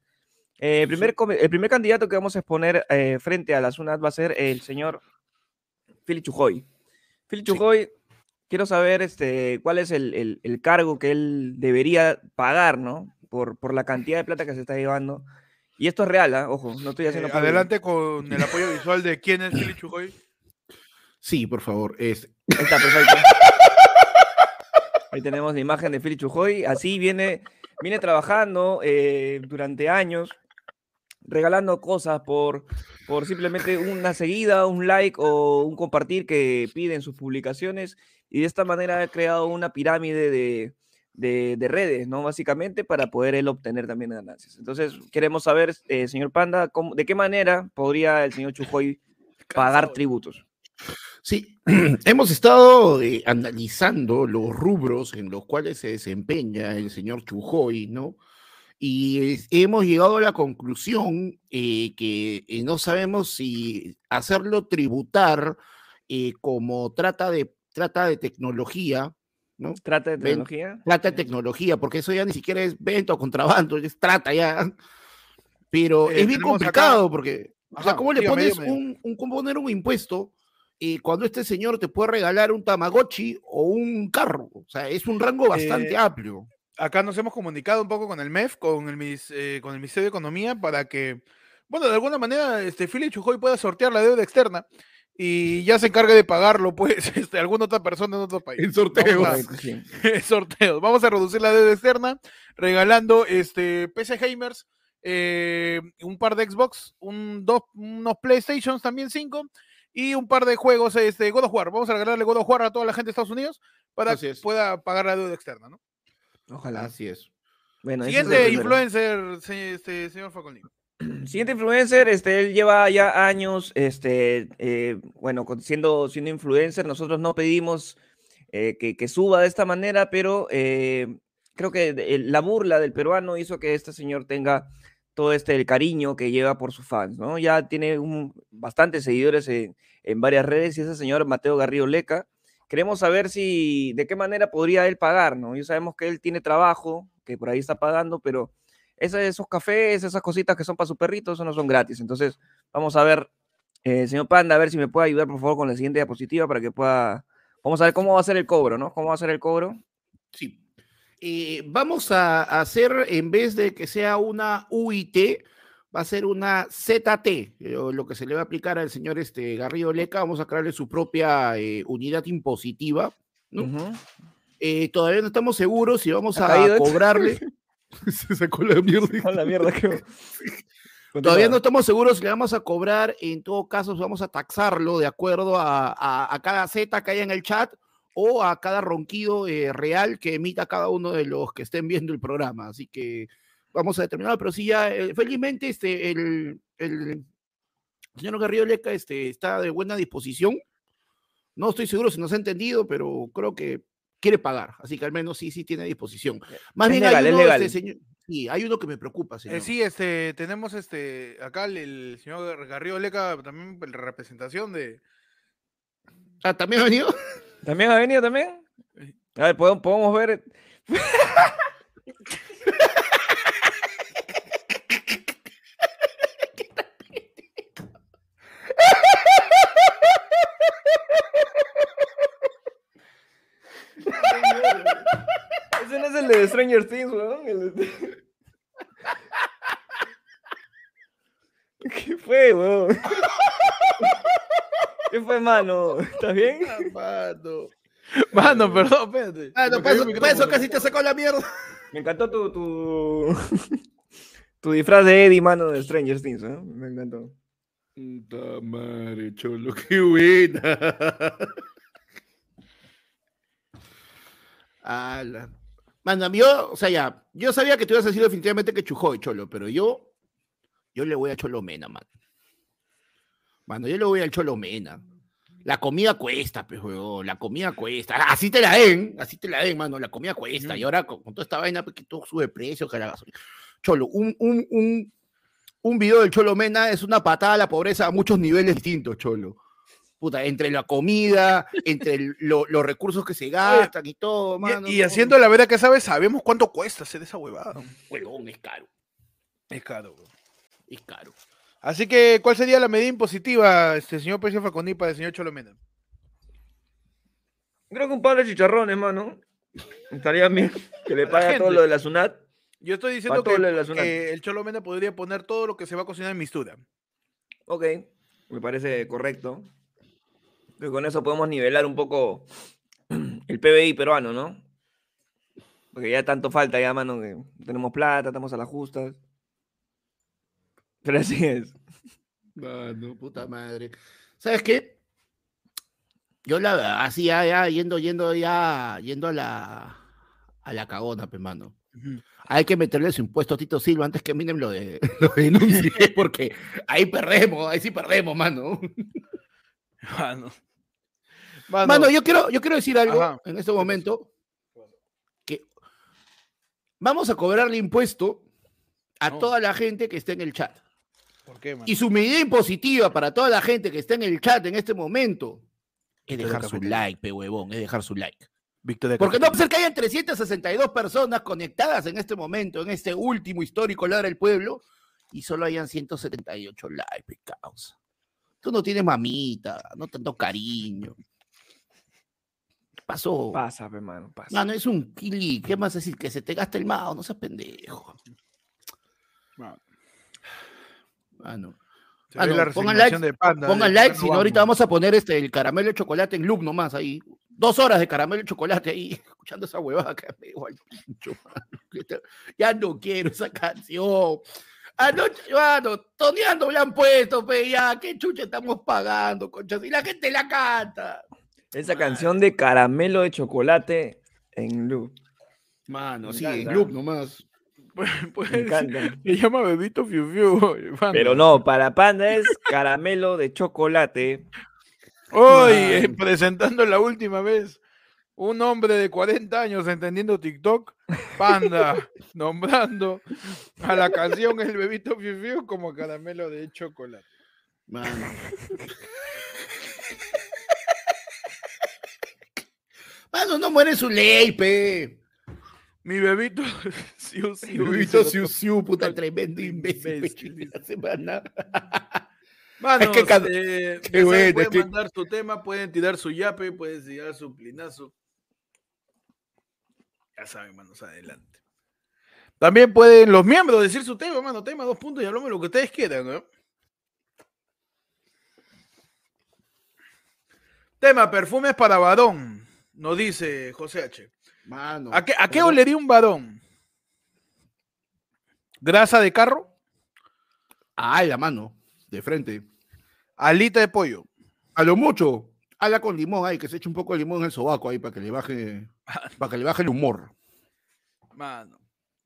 Eh, el, primer, el primer candidato que vamos a exponer eh, frente a la SUNAT va a ser el señor Philly Chujoy. Philly Chujoy, quiero saber este, cuál es el, el- el cargo que él debería pagar, ¿no? Por, por la cantidad de plata que se está llevando. Y esto es real, ¿ah? ojo, no estoy haciendo... Eh, adelante con el apoyo visual de quién es Philly Chujoy. Sí, por favor. Es... Ahí está, perfecto. Ahí tenemos la imagen de Philly Chujoy. Así viene, viene trabajando eh, durante años, regalando cosas por, por simplemente una seguida, un like o un compartir que piden sus publicaciones. Y de esta manera ha creado una pirámide de, de- de redes, ¿no? Básicamente para poder él obtener también ganancias. Entonces, queremos saber, eh, señor Panda, cómo- de qué manera podría el señor Chujoy [laughs] pagar tributos. Sí, [clears throat] hemos estado eh, analizando los rubros en los cuales se desempeña el señor Chujoy, ¿no? Y es- hemos llegado a la conclusión eh, que eh, no sabemos si hacerlo tributar como trata de, trata de tecnología, ¿no? Trata de Ven- tecnología. Trata de tecnología, porque eso ya ni siquiera es venta o contrabando, es trata ya. Pero Eh, es bien tenemos acá- complicado porque, o sea, Ajá, ¿cómo le dígame, pones dígame. un, un, cómo poner un impuesto eh, cuando este señor te puede regalar un Tamagotchi o un carro? O sea, es un rango bastante Eh, amplio. Acá nos hemos comunicado un poco con el MEF, con el, mis- eh, con el Ministerio de Economía, para que, bueno, de alguna manera, este Philly Chujoy pueda sortear la deuda externa y ya se encargue de pagarlo, pues, [laughs] este, alguna otra persona en otro país. En sorteos. Vamos a- sí. [laughs] sorteos. Vamos a reducir la deuda externa regalando este PC Gamers, eh, un par de Xbox, un, dos, unos PlayStations también cinco y un par de juegos este, God of War. Vamos a regalarle God of War a toda la gente de Estados Unidos para Así que es. pueda pagar la deuda externa, ¿no? Ojalá. Así es. Bueno, Siguiente influencer, se- este, señor Facolín. [clears throat] Siguiente influencer, este, él lleva ya años, este, eh, bueno, siendo, siendo influencer, nosotros no pedimos eh, que, que suba de esta manera, pero eh, creo que la burla del peruano hizo que este señor tenga todo este el cariño que lleva por sus fans, ¿no? Ya tiene un, bastantes seguidores en, en varias redes y ese señor Mateo Garrido Leca. Queremos saber si, de qué manera podría él pagar, ¿no? Sabemos que él tiene trabajo, que por ahí está pagando, pero esa- esos cafés, esas cositas que son para su perrito, eso no son gratis. Entonces, vamos a ver, eh, señor Panda, a ver si me puede ayudar, por favor, con la siguiente diapositiva para que pueda... Vamos a ver cómo va a ser el cobro, ¿no? ¿Cómo va a ser el cobro? Sí. Eh, vamos a hacer, en vez de que sea una UIT, va a ser una ZT, eh, lo que se le va a aplicar al señor este, Garrido Leca. Vamos a crearle su propia eh, unidad impositiva. ¿no? Eh, todavía no estamos seguros si vamos ¿Ha a cobrarle. [laughs] [laughs] se sacó la mierda. La mierda [laughs] que... Todavía no estamos seguros si le vamos a cobrar, en todo caso vamos a taxarlo de acuerdo a, a- a cada Z que haya en el chat o a cada ronquido eh, real que emita cada uno de los que estén viendo el programa. Así que vamos a determinar, pero sí ya, eh, felizmente este, el, el señor Garrido Leca este, está de buena disposición. No estoy seguro si nos ha entendido, pero creo que quiere pagar, así que al menos sí, sí tiene disposición. Más Es bien legal, hay es legal. este, señor, sí, hay uno que me preocupa, señor. Eh, sí, este, tenemos este, acá el, el señor Garrido Leca, también en representación de... Ah, ¿También ha venido? ¿También ha venido también? A ver, podemos, podemos ver... [laughs] de Stranger Things, weón. el [laughs] ¿Qué fue, weón? ¿Qué fue, mano? ¿Estás bien? Mano. Mano, perdón, espérate. Ah, no, Me para cayó eso, el para eso micrófono. casi te sacó la mierda. Me encantó tu, tu, tu disfraz de Eddie, mano, de Stranger Things, ¿eh? Me encantó. Puta madre, cholo, [laughs] qué buena. [laughs] Ala. Mano, yo, o sea, ya, yo sabía que tú ibas a decir definitivamente que Chujoy, cholo, pero yo, yo le voy a Cholomena, mano. Mano, yo le voy al Cholomena. La comida cuesta, pues, la comida cuesta. Así te la den, así te la den, mano, la comida cuesta. Y ahora con, con toda esta vaina, pues, que todo sube precio, que la gasolina. Cholo, un, un, un, un video del Cholo Mena es una patada a la pobreza a muchos niveles distintos, Cholo. Puta, entre la comida, entre el- lo- los recursos que se gastan y todo, mano. Y, haciendo la verdad que sabes, sabemos cuánto cuesta hacer esa huevada. Huevón, es caro, Es caro. weón. es caro. Así que, ¿cuál sería la medida impositiva, este señor Precio Falconi, para el señor Cholomena? Creo que un par de chicharrones, mano. Estaría bien que le pague todo lo de la SUNAT. Yo estoy diciendo que, que el Cholomena podría poner todo lo que se va a cocinar en mistura. Ok, me parece correcto. Creo que con eso podemos nivelar un poco [clears throat] el PBI peruano, ¿no? Porque ya tanto falta ya, mano, que tenemos plata, estamos a las justas. Pero así es. Mano, puta madre. ¿Sabes qué? Yo la verdad, así ya, ya, yendo, yendo, ya, yendo a la, a la cagona, pe, mano. Hay que meterle su impuesto a Tito Silva antes que Minem lo, de, [laughs] lo denuncie, porque ahí perdemos, ahí sí perdemos, mano. Mano. Mano, yo quiero, yo quiero decir algo Ajá. en este momento, que vamos a cobrarle impuesto a No. toda la gente que esté en el chat. ¿Por qué, mano? Y su medida impositiva para toda la gente que está en el chat en este momento es de dejar su like, pe huevón, es dejar su like. Víctor de Porque no puede ser que hayan 362 personas conectadas en este momento, en este último histórico Ladra del Pueblo, y solo hayan 178 likes, causa. Tú no tienes mamita, no tanto cariño. ¿Qué pasó? Pasa, pe, mano, pasa. Mano, es un kili. ¿Qué más decir? Que se te gasta el mao, no seas pendejo. Mano. Ah, no, la pongan de Panda, Pongan de like, si no, ahorita vamos a poner este, el caramelo de chocolate en loop nomás ahí. Dos horas de caramelo de chocolate ahí, [laughs] escuchando esa huevada que me igual pincho, mano. Ya no quiero esa canción. Anoche, mano, toneando me la han puesto, pe, ya, qué chucha estamos pagando, concha, si la gente la canta. Esa canción de caramelo de chocolate en loop. Mano, Me sí, encanta. en loop nomás. [laughs] Pues, Me encanta. Se llama Bebito Fiu Fiu. mano. Pero no, para Panda es caramelo de chocolate. Hoy, eh, presentando la última vez Un hombre de 40 años entendiendo TikTok, Panda, [laughs] nombrando a la canción El bebito Fiu Fiu como caramelo de chocolate. Mano. [laughs] No muere su ley, pe. Mi bebito [laughs] Siu Siu. Vito dice Siu. Siu, puta tremendo imbécil. Imbécil, la semana. [laughs] Manos, que cada- eh, [laughs] qué bueno, pueden mandar su tema, pueden tirar su yape, pueden tirar su plinazo. Ya saben, manos, adelante. También pueden los miembros decir su tema, mano, tema, dos puntos y hablamos de lo que ustedes quieran, ¿no? Tema, perfumes para varón, nos dice José H. Mano. ¿A qué, a qué olería un varón? ¿Grasa de carro? Ay, la mano. De frente. ¿Alita de pollo? A lo mucho. Ala con limón ahí, que se eche un poco de limón en el sobaco ahí para que le baje, [laughs] para que le baje el humor. Mano.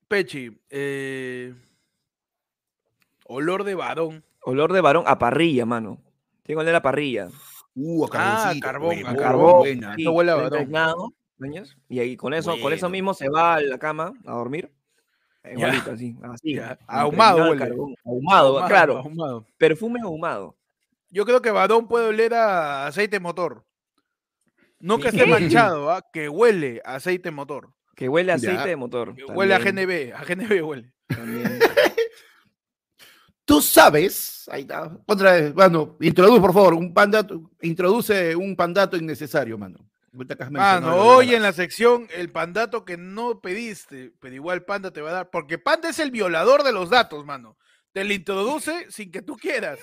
Pechi, eh, olor de varón. Olor de varón a parrilla, mano. Tengo olor a parrilla. Uh, a Ah, carbón, a carbón. buena. Sí, huele a. Y ahí con eso, con eso mismo se va a la cama a dormir. Igualito, así, así. Ahumado huele. carbón. Ahumado, Ahumado, claro. ahumado. Perfume ahumado. Yo creo que varón puede oler a aceite motor. No que ¿Qué? esté manchado, ¿ah? que huele a aceite motor. Que huele a aceite Ya. de motor. Que huele a GNB, a GNB huele. también. [laughs] Tú sabes, ahí está, otra vez, bueno, introduce por favor un pandato, introduce un pandato innecesario, mano. Mano, hoy en la sección el pandato que no pediste, pero igual Panda te va a dar, porque Panda es el violador de los datos, mano. Te lo introduce sin que tú quieras.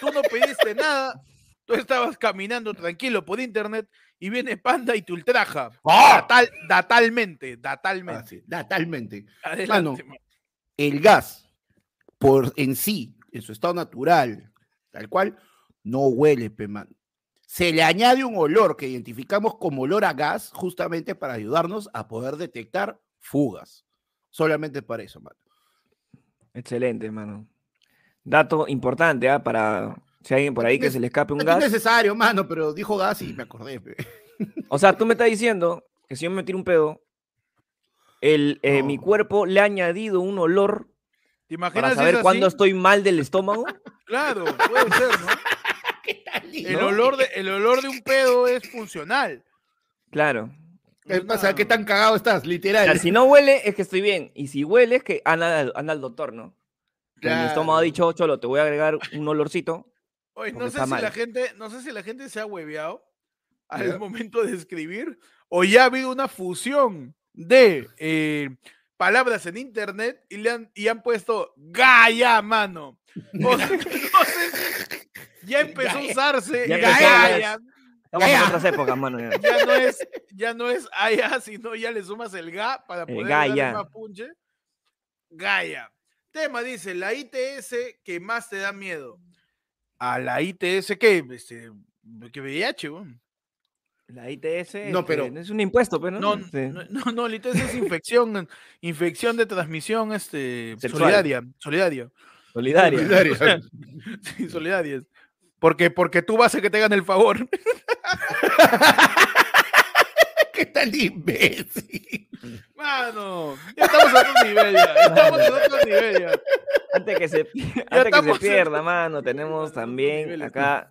Tú no pediste nada, tú estabas caminando tranquilo por internet y viene Panda y te ultraja. ¡Ah! Datal- datalmente, Ah, datalmente. sí, totalmente. Adelante, mano. El gas, por en sí, en su estado natural, tal cual, no huele, pe, mano. Se le añade un olor que identificamos como olor a gas, justamente para ayudarnos a poder detectar fugas. Solamente para eso, mano. Excelente, mano. Dato importante, ¿ah? Para si hay alguien por ahí que se le escape un No es gas. necesario, mano, pero dijo gas y me acordé. pe. O sea, tú me estás diciendo que si yo me tiro un pedo, el, eh, mi cuerpo le ha añadido un olor ¿Te para imaginas si saber es cuándo así? estoy mal del estómago. [laughs] Claro, puede ser, ¿no? [laughs] El, ¿No? olor de, el olor de un pedo es funcional. Claro. ¿Qué Es pasa? una- ¿Qué tan cagado estás? O sea, Literal. si no huele, es que estoy bien. Y si huele, es que anda, al- anda al doctor, ¿no? Que Mi estómago ha Claro. dicho, Cholo, te voy a agregar un olorcito. Oye, no sé si la gente, no sé si la gente se ha hueveado al Ya. momento de escribir o ya ha habido una fusión de eh, palabras en internet y le han, y han puesto Gaia, mano. [laughs] O sea, si [laughs] ya empezó a usarse Ya el empezó, Gaia. ya Estamos en Ya. otras épocas, mano. ya. Ya no es, ya no es Aya, [laughs] sino ya le sumas el Ga para El poder Gaia. darle más punche. Gaia. Tema dice, la ITS que más te da miedo. ¿A la ITS qué? Este, ¿Qué VIH? weón? La ITS No, este, pero- es un impuesto, pero No, no, Este, no, no, no, la ITS es infección, infección de transmisión este, solidaria, solidaria. solidaria. Solidaria. [laughs] [laughs] Sí, solidarias. Porque, porque tú vas a que te hagan el favor. [laughs] ¿Qué tal imbécil? Mano, ya estamos a otro nivel ya. Estamos a otro nivel ya. Antes que se, antes que se pierda, mano, tenemos también acá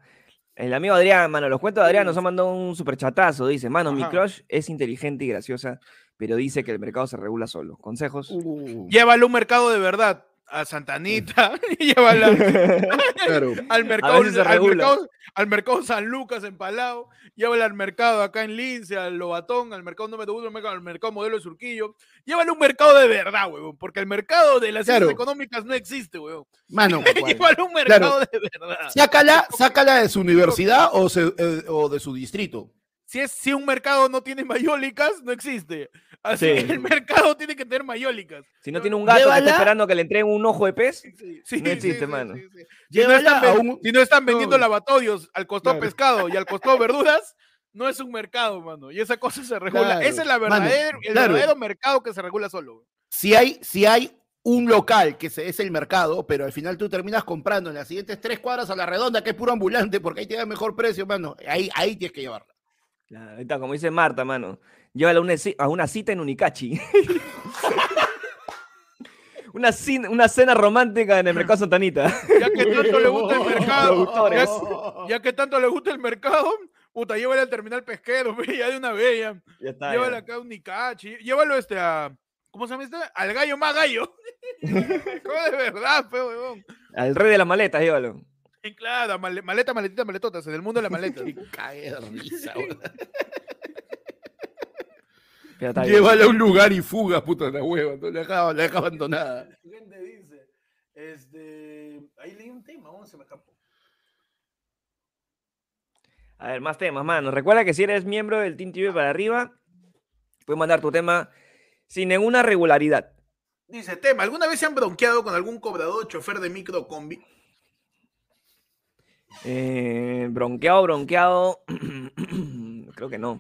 el amigo Adrián, mano, los cuentos de Adrián nos ha mandado un superchatazo. Dice, mano, mi crush es inteligente y graciosa, pero dice que el mercado se regula solo. ¿Consejos? Uh, Llévalo a un mercado de verdad. A Santanita, llévala [laughs] [laughs] claro. al mercado, al, mercado, al mercado San Lucas en Palau, llévala al mercado acá en Lince, al Lobatón, al mercado número uno, al mercado, al mercado modelo de Surquillo. Llévalo a un mercado de verdad, huevón, porque el mercado de las ciencias Claro. económicas no existe, huevón. Mano, [laughs] Llévalo a un mercado de verdad. sácala, sácala de su universidad o, se- eh, o de su distrito. Si, es, si un mercado no tiene mayólicas, no existe. Así Sí. que el mercado tiene que tener mayólicas. Si no tiene un gato que está esperando que le entreguen un ojo de pez, Sí, sí, No existe, sí, mano. sí, sí. Si no, están, a ven- un- si no están vendiendo No. lavatorios al costado Claro. pescado y al costado verduras, no es un mercado, mano. Y esa cosa se regula. Claro. Ese es la Mano, el claro. verdadero mercado que se regula solo. Si hay, si hay un local que se, es el mercado, pero al final tú terminas comprando en las siguientes tres cuadras a la redonda, que es puro ambulante, porque ahí te da mejor precio, mano. Ahí, ahí tienes que llevarla. Claro, está, como dice Marta, mano. Llévala a una, a una cita en Unicachi. [laughs] una, cin- una cena romántica en el Mercado Santanita. [laughs] Ya que tanto le gusta el [laughs] mercado, ya, ya que tanto le gusta el mercado, puta, llévale al terminal pesquero, pe, ya de una vez, ya. ya está. Llévalo ya. acá a un Nicachi, llévalo este a. ¿Cómo se llama este? Al gallo más gallo. ¿Cómo de verdad, pe, huevón? Al rey de las maletas, llévalo. Claro, male- maleta, maletita, maletotas, en el mundo de la maleta. [laughs] Qué cague de risa. Llévala a un lugar y fuga, puta la hueva. No la deja, la deja abandonada. gente dice, este, ahí leí un tema, ¿cómo se me escapó? A ver, más temas, mano. Recuerda que si eres miembro del Team TV para arriba, puedes mandar tu tema sin ninguna regularidad. Dice, tema, ¿alguna vez se han bronqueado con algún cobrador chofer de micro combi? Eh, bronqueado, bronqueado. [clears throat] Creo que no.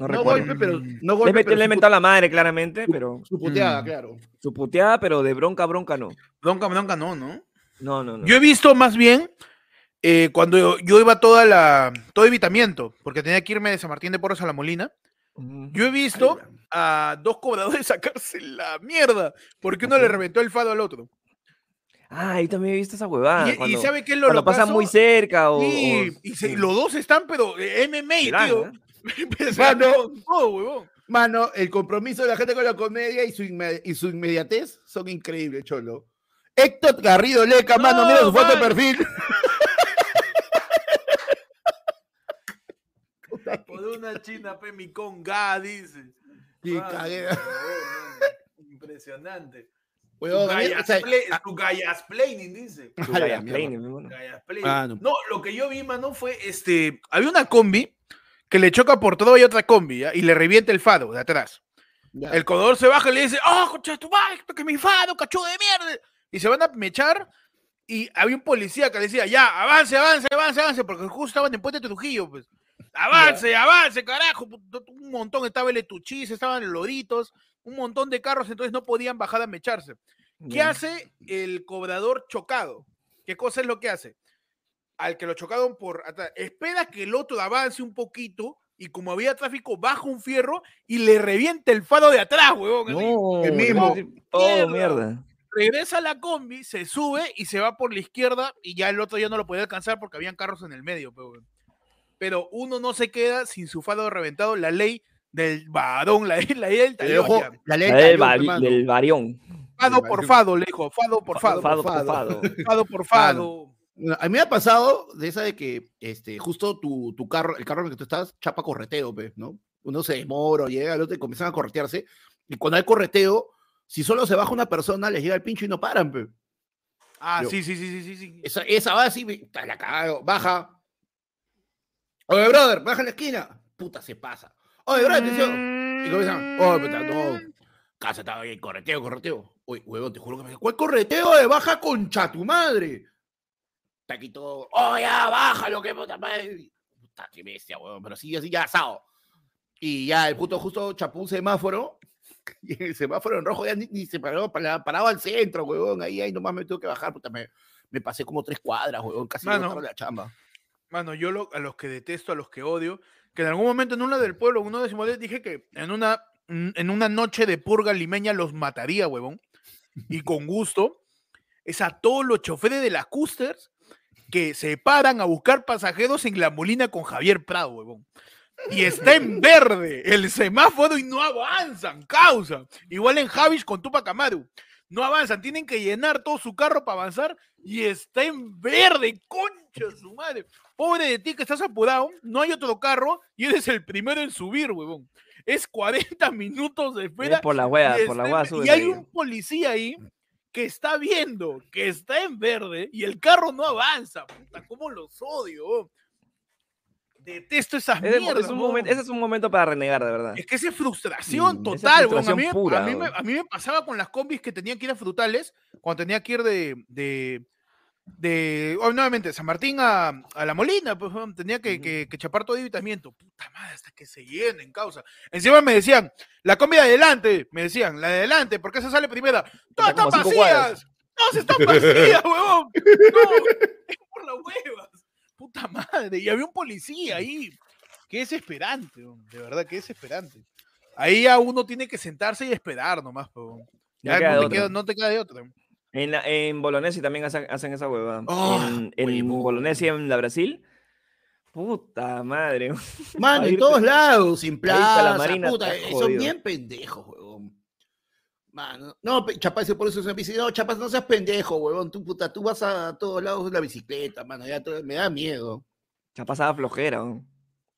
No, No recuerdo. golpe, pero. No Le, golpe, he met- pero le he mentado la madre, claramente, pero su puteada, Mm. claro. su puteada, pero de bronca, bronca no. Bronca, bronca no, ¿no? No, no, no. Yo he visto más bien eh, cuando yo, yo iba toda la, todo evitamiento, porque tenía que irme de San Martín de Porros a La Molina, yo he visto a dos cobradores [laughs] sacarse la mierda, porque uno le reventó el fado al otro. Ah, yo también he visto esa huevada. y, y cuando, ¿sabe qué es lo pasan locazo? muy cerca o. Sí, o- y se- sí. los dos están, pero eh, MMA, dan, tío. ¿eh? [laughs] Mano. todo, huevón. Mano, el compromiso de la gente con la comedia y su, inme- y su inmediatez son increíbles, Cholo. Héctor Garrido Leca, mano, No, mira su foto de perfil. [laughs] Por una china, pe, mi conga, dice. Y Mano, cagué. por favor, mano. [laughs] Impresionante. Mí- o sea, gallas su gallasplaining, dice. Mono. Gallasplaining. Ah, no. no. lo que yo vi, mano, fue este. Había una combi que le choca por todo y otra combi, ¿ya? y le revienta el fado de atrás. ya. El codador se baja y le dice, ¡Oh, concha tu madre, que mi fado, cachudo de mierda! Y se van a mechar y había un policía que le decía, ya, avance, avance, avance, avance, porque justo estaban en Puente Trujillo, pues. Avance, avance, carajo. Un montón, estaba el Etuchis, estaban los Loritos, un montón de carros, entonces no podían bajar a mecharse. ¿Qué hace el cobrador chocado? ¿Qué cosa es lo que hace? Al que lo chocaron por atrás, espera que el otro avance un poquito y como había tráfico, baja un fierro y le revienta el faro de atrás, huevón. No, el mismo. Oh, Mierda. mierda. Regresa a la combi, se sube y se va por la izquierda y ya el otro ya no lo podía alcanzar porque habían carros en el medio. Pero, pero uno no se queda sin su faro reventado. La ley del varón, la, [laughs] la la del varión. Fado por fado, le dijo. Fado por fado. Fado por fado. fado. [laughs] Fado por Fado. A mí me ha pasado de esa de que este, justo tu, tu carro, el carro en el que tú estás, chapa correteo, pues, ¿no? Uno se demora, o llega al otro y comienzan a corretearse. Y cuando hay correteo, si solo se baja una persona, les llega el pincho y no paran, pues. Ah, Yo- sí, sí, sí, sí, sí, sí. Esa, esa va así, la cagado, baja. Oye, brother, baja en la esquina. Puta, se pasa. Oye, brother, atención. Y comienzan, oye, puta, no. Casa estaba ahí, correteo, correteo. Oye, huevón, te juro que me ¿Cuál correteo de baja concha tu madre? Está aquí todo. Oh, ya, baja lo que puta madre. Puta, qué bestia, huevón. Pero sí, así ya asado. Y ya, el puto justo chapó un semáforo. [laughs] Y el semáforo en rojo ya ni, ni se paró, para- paraba al centro, huevón. Ahí, ahí nomás me tuve que bajar, puta, me, me pasé como tres cuadras, huevón. Casi botaron la chamba. Mano, yo lo- a los que detesto, a los que odio, que en algún momento en una del pueblo, uno de Simonet, dije que en una, mm, en una noche de purga limeña los mataría, huevón. Y con gusto, es a todos los choferes de las Custers que se paran a buscar pasajeros en la molina con Javier Prado, huevón. Y está en verde el semáforo y no avanzan, causa. Igual en Javis con Tupac Amaru. No avanzan, tienen que llenar todo su carro para avanzar y está en verde, concha su madre. Pobre de ti que estás apurado, no hay otro carro y eres el primero en subir, huevón. Es 40 [laughs] minutos de espera. Es por la wea, y por la wea en- sube Y hay un policía ahí que está viendo que está en verde y el carro no avanza. Puta, cómo los odio. Detesto esas mierdas. es un momento, ese es un momento para renegar, de verdad. Es que esa es frustración Mm, esa total, weón. frustración a, mí, me- pura, a, mí me, weón. a mí me pasaba con las combis que tenía que ir a frutales, cuando tenía que ir de, de, de oh, nuevamente, San Martín a, a La Molina, pues tenía que, que- que chapar todo evitamiento. Puta madre, hasta que se llenen, causa. Encima me decían, la combi de adelante, me decían, la de adelante, ¿por qué se sale primera? Todas Está están vacías, todas están vacías, huevón. [laughs] No, es por las huevas. Puta madre, y había un policía ahí. Qué desesperante, de verdad, qué desesperante. Ahí ya uno tiene que sentarse y esperar nomás. Ya Ya queda de no, te queda, no te queda de otra. En, la- en Bolognesi también hacen, hacen esa huevada. Oh, en en. Bolognesi, en la Brasil. Puta madre. [laughs] Mano, en todos lados, sin a plaza, marina, puta, eh, son bien pendejos, huevón. Mano, no, Chapaz, por eso se me dice, no, Chapaz, no seas pendejo, huevón, tú, puta, tú vas a todos lados en la bicicleta, mano, ya todo- me da miedo. Ya pasaba flojera. weón.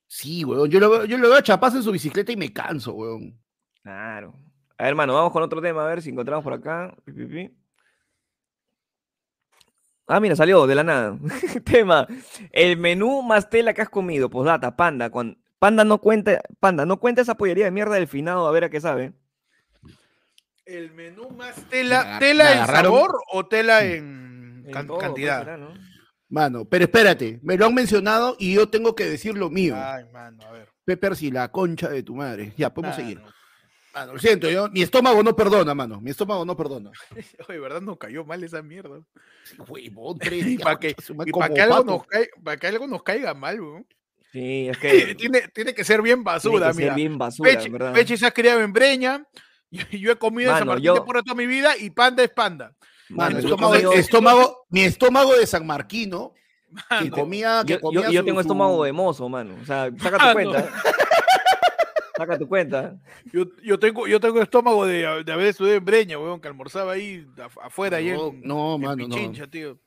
Sí, huevón, yo lo, veo- yo lo veo a Chapaz en su bicicleta y me canso, huevón. Claro. A ver, hermano, vamos con otro tema, a ver si encontramos por acá. Pi, pi, pi. Ah, mira, salió de la nada. [laughs] tema. El menú más tela que has comido. Posdata, panda. cuan- Panda no cuenta, panda, no cuenta esa pollería de mierda del finado, a ver a qué sabe. El menú más tela, tela en sabor o tela en, En can- todo, pues, cantidad. será, ¿no? Mano, pero espérate, me lo han mencionado y yo tengo que decir lo mío. Ay, mano, a ver. Pepper, si la concha de tu madre. Ya, podemos seguir. Mano. Mano, lo siento, yo, mi estómago no perdona, mano. Mi estómago no perdona. [laughs] Oye, ¿verdad? Nos cayó mal esa mierda. Huevón, tres [laughs] Y para que, y para que, algo nos caiga, para que algo nos caiga mal, weón. Sí, es [laughs] que Tiene, tiene que ser bien tiene basura, que ser mira. bien basura, ¿verdad? Peche se ha criado en Breña. [laughs] Yo, yo he comido en San Mano, Martín yo- de Porres toda mi vida y panda es panda. Mano, Mano, yo estómago, comido- estómago- mi estómago de San Marquino, que Mano, comía, que Yo, yo- comía yo su- tengo su- estómago de mozo, mano. O sea, saca tu Mano. cuenta. [laughs] Saca tu cuenta. yo, yo tengo, yo tengo estómago de, de haber estudiado en Breña, weón, que almorzaba ahí af- afuera, ahí No, en, no, en mano, no. Tío.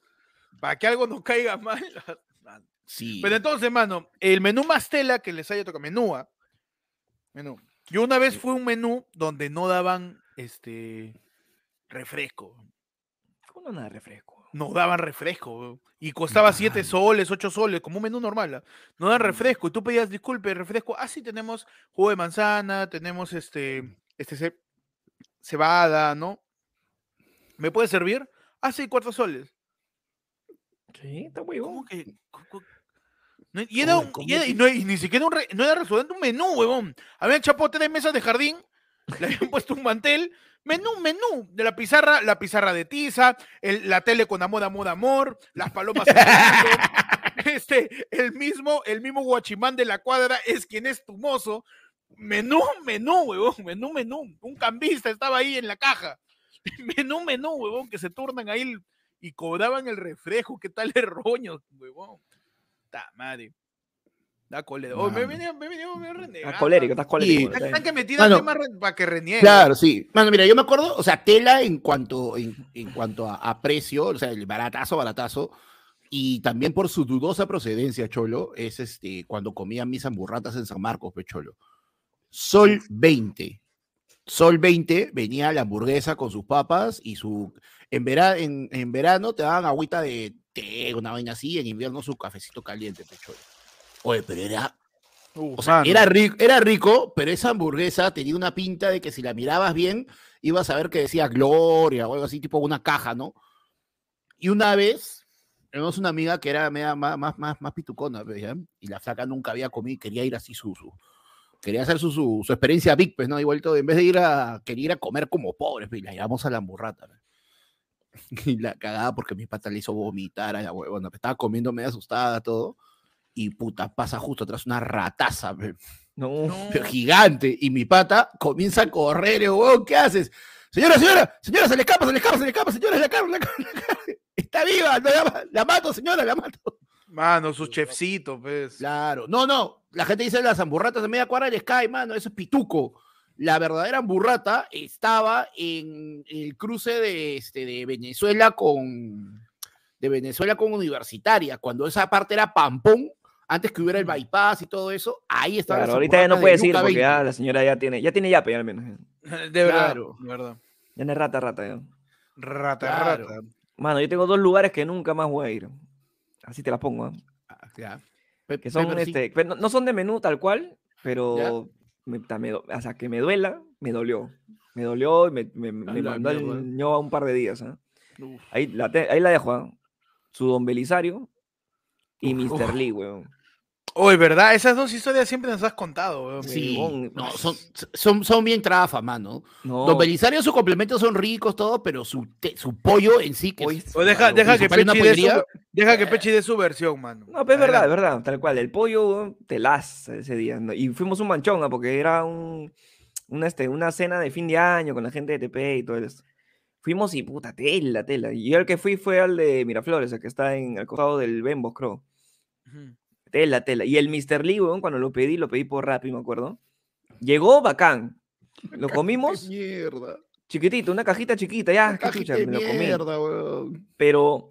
Para que algo nos caiga [laughs] mal. mano. Sí. Pero entonces, mano, el menú más tela que les haya tocado, menú, ¿ah? menú. Yo una vez fui a un menú donde no daban este refresco. ¿Cómo no de refresco? No daban refresco. Y costaba 7 Mano. soles, 8 soles, como un menú normal. No dan refresco. Y tú pedías, disculpe, refresco. Ah, sí, tenemos jugo de manzana, tenemos este, este ce- cebada, ¿no? ¿Me puede servir? Ah, sí, 4 soles. Sí, está huevón. ¿Cómo que? No, y, era Oye, un- ¿cómo y era- y que- no, y ni siquiera un re- no era restaurante, un menú, huevón. Habían chapado tres mesas de jardín, [laughs] le habían puesto un mantel, menú, menú, de la pizarra, la pizarra de tiza, el- la tele con amor, amor, amor, las palomas [laughs] este, el mismo, el mismo guachimán de la cuadra es quien es tu mozo. Menú, menú, huevón, menú, menú. Un cambista estaba ahí en la caja. [laughs] Menú, menú, huevón, que se turnan ahí y cobraban el refresco. ¿Qué tal el roño, huevón? Ta madre. Da cólera. Oh, me venido, me he venido me he renegado. Estás colérico, estás colérico. Sí. está Están que me tiran Mano, temas re- para que reniegue. Claro, sí. Mano, mira, yo me acuerdo, o sea, tela en cuanto, en, en cuanto a, a precio, o sea, el baratazo, baratazo, y también por su dudosa procedencia, Cholo, es este, cuando comían mis hamburratas en San Marcos, pe, Cholo. Sol 20. Sol 20 venía la hamburguesa con sus papas y su. En, vera- en, en verano te daban agüita de té, una vaina así, en invierno su cafecito caliente, pe, Cholo. Oye, pero era o sea, era rico, era rico, pero esa hamburguesa tenía una pinta de que si la mirabas bien, ibas a ver que decía Gloria o algo así, tipo una caja, ¿no? Y una vez, tenemos una amiga que era media más, más, más, más pitucona, pues, ¿ya? y la flaca nunca había comido, quería ir así su, su- quería hacer su, su, su experiencia big, pues, ¿no? Y vuelto, en vez de ir a, quería ir a comer como pobres, pues, y la llevamos a la hamburrata, pues. [laughs] Y la cagada porque mi pata le hizo vomitar a la huevona, estaba comiendo media asustada, todo, y puta, pasa justo atrás una rataza, No. Pero gigante. Y mi pata comienza a correr, y "Huevón, ¿qué haces? Señora, señora, señora, se le escapa, se le escapa, se le escapa, señora, la carne, la carne, la carne. [laughs] Está viva, no, la, la mato, señora, la mato. Mano, sus chefcitos, pues. Claro, no, no, la gente dice las hamburratas de media cuadra les cae, mano, eso es pituco. La verdadera hamburrata estaba en el cruce de, este, de Venezuela con de Venezuela con Universitaria, cuando esa parte era Pampón, antes que hubiera el bypass y todo eso, ahí estaba. Claro, ahorita ya no puedes ir porque ya la señora ya tiene, ya tiene yape al menos. [laughs] De verdad. Claro. De verdad. Ya no es rata, rata. ya. Rata, Claro. rata. Mano, yo tengo dos lugares que nunca más voy a ir. Así te las pongo. ¿ah? Que son, este, no son de menú tal cual, pero me, me o sea, que me duela, me dolió. Me dolió y me, me, me mandó al mierda. ño a un par de días. ¿ah? Ahí, la te- ahí la dejo. ¿ah? Su Don Belisario y Uf, Mr. Lee, weón. Oh, es verdad, esas dos historias siempre nos has contado, weón. Sí, no, son, son, son bien trafas, mano. No. Los Belisario, sus complementos son ricos, todo, pero su, te- su pollo en sí que es- O deja, Claro, deja, que Pechi dé su, deja que Pechi dé su versión, mano. No, pero es verdad, es verdad, tal cual. El pollo, telas ese día. ¿no? Y fuimos un manchón, porque era un, una, este, una cena de fin de año con la gente de TP y todo eso. Fuimos y puta, tela, tela. Y yo el que fui fue al de Miraflores, el que está en el costado del Bembos, creo. Ujú. Tela, tela. Y el Mr. Lee, weón, cuando lo pedí, lo pedí por Rappi, me acuerdo. Llegó bacán. Lo comimos Mierda. chiquitito, una cajita chiquita, ya, qué chucha, me lo comí. mierda, weón. pero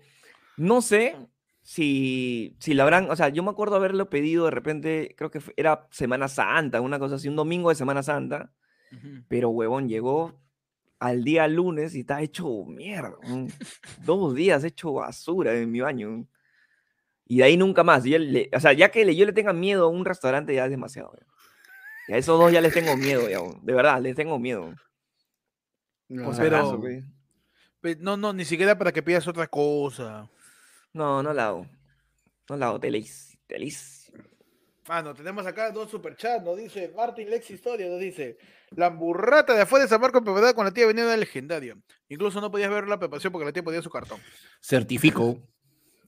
no sé si, si la habrán, o sea, yo me acuerdo haberlo pedido de repente, creo que era Semana Santa, una cosa así, un domingo de Semana Santa, pero huevón, llegó al día lunes y está hecho mierda, dos días hecho basura en mi baño. Y de ahí nunca más. y ya le- o sea, ya que le- yo le tenga miedo a un restaurante ya es demasiado. Y a esos dos ya les tengo miedo, ya, de verdad, les tengo miedo. Pero- acaso, No, no, ni siquiera para que pidas otra cosa. No, no la hago. No la hago, telis. Telis. Mano, tenemos acá dos superchats, nos dice Martin Lex Historia, nos dice la burrata de afuera de San Marcos preparada con la tía venida legendaria. Incluso no podías ver la preparación porque la tía podía su cartón. Certifico.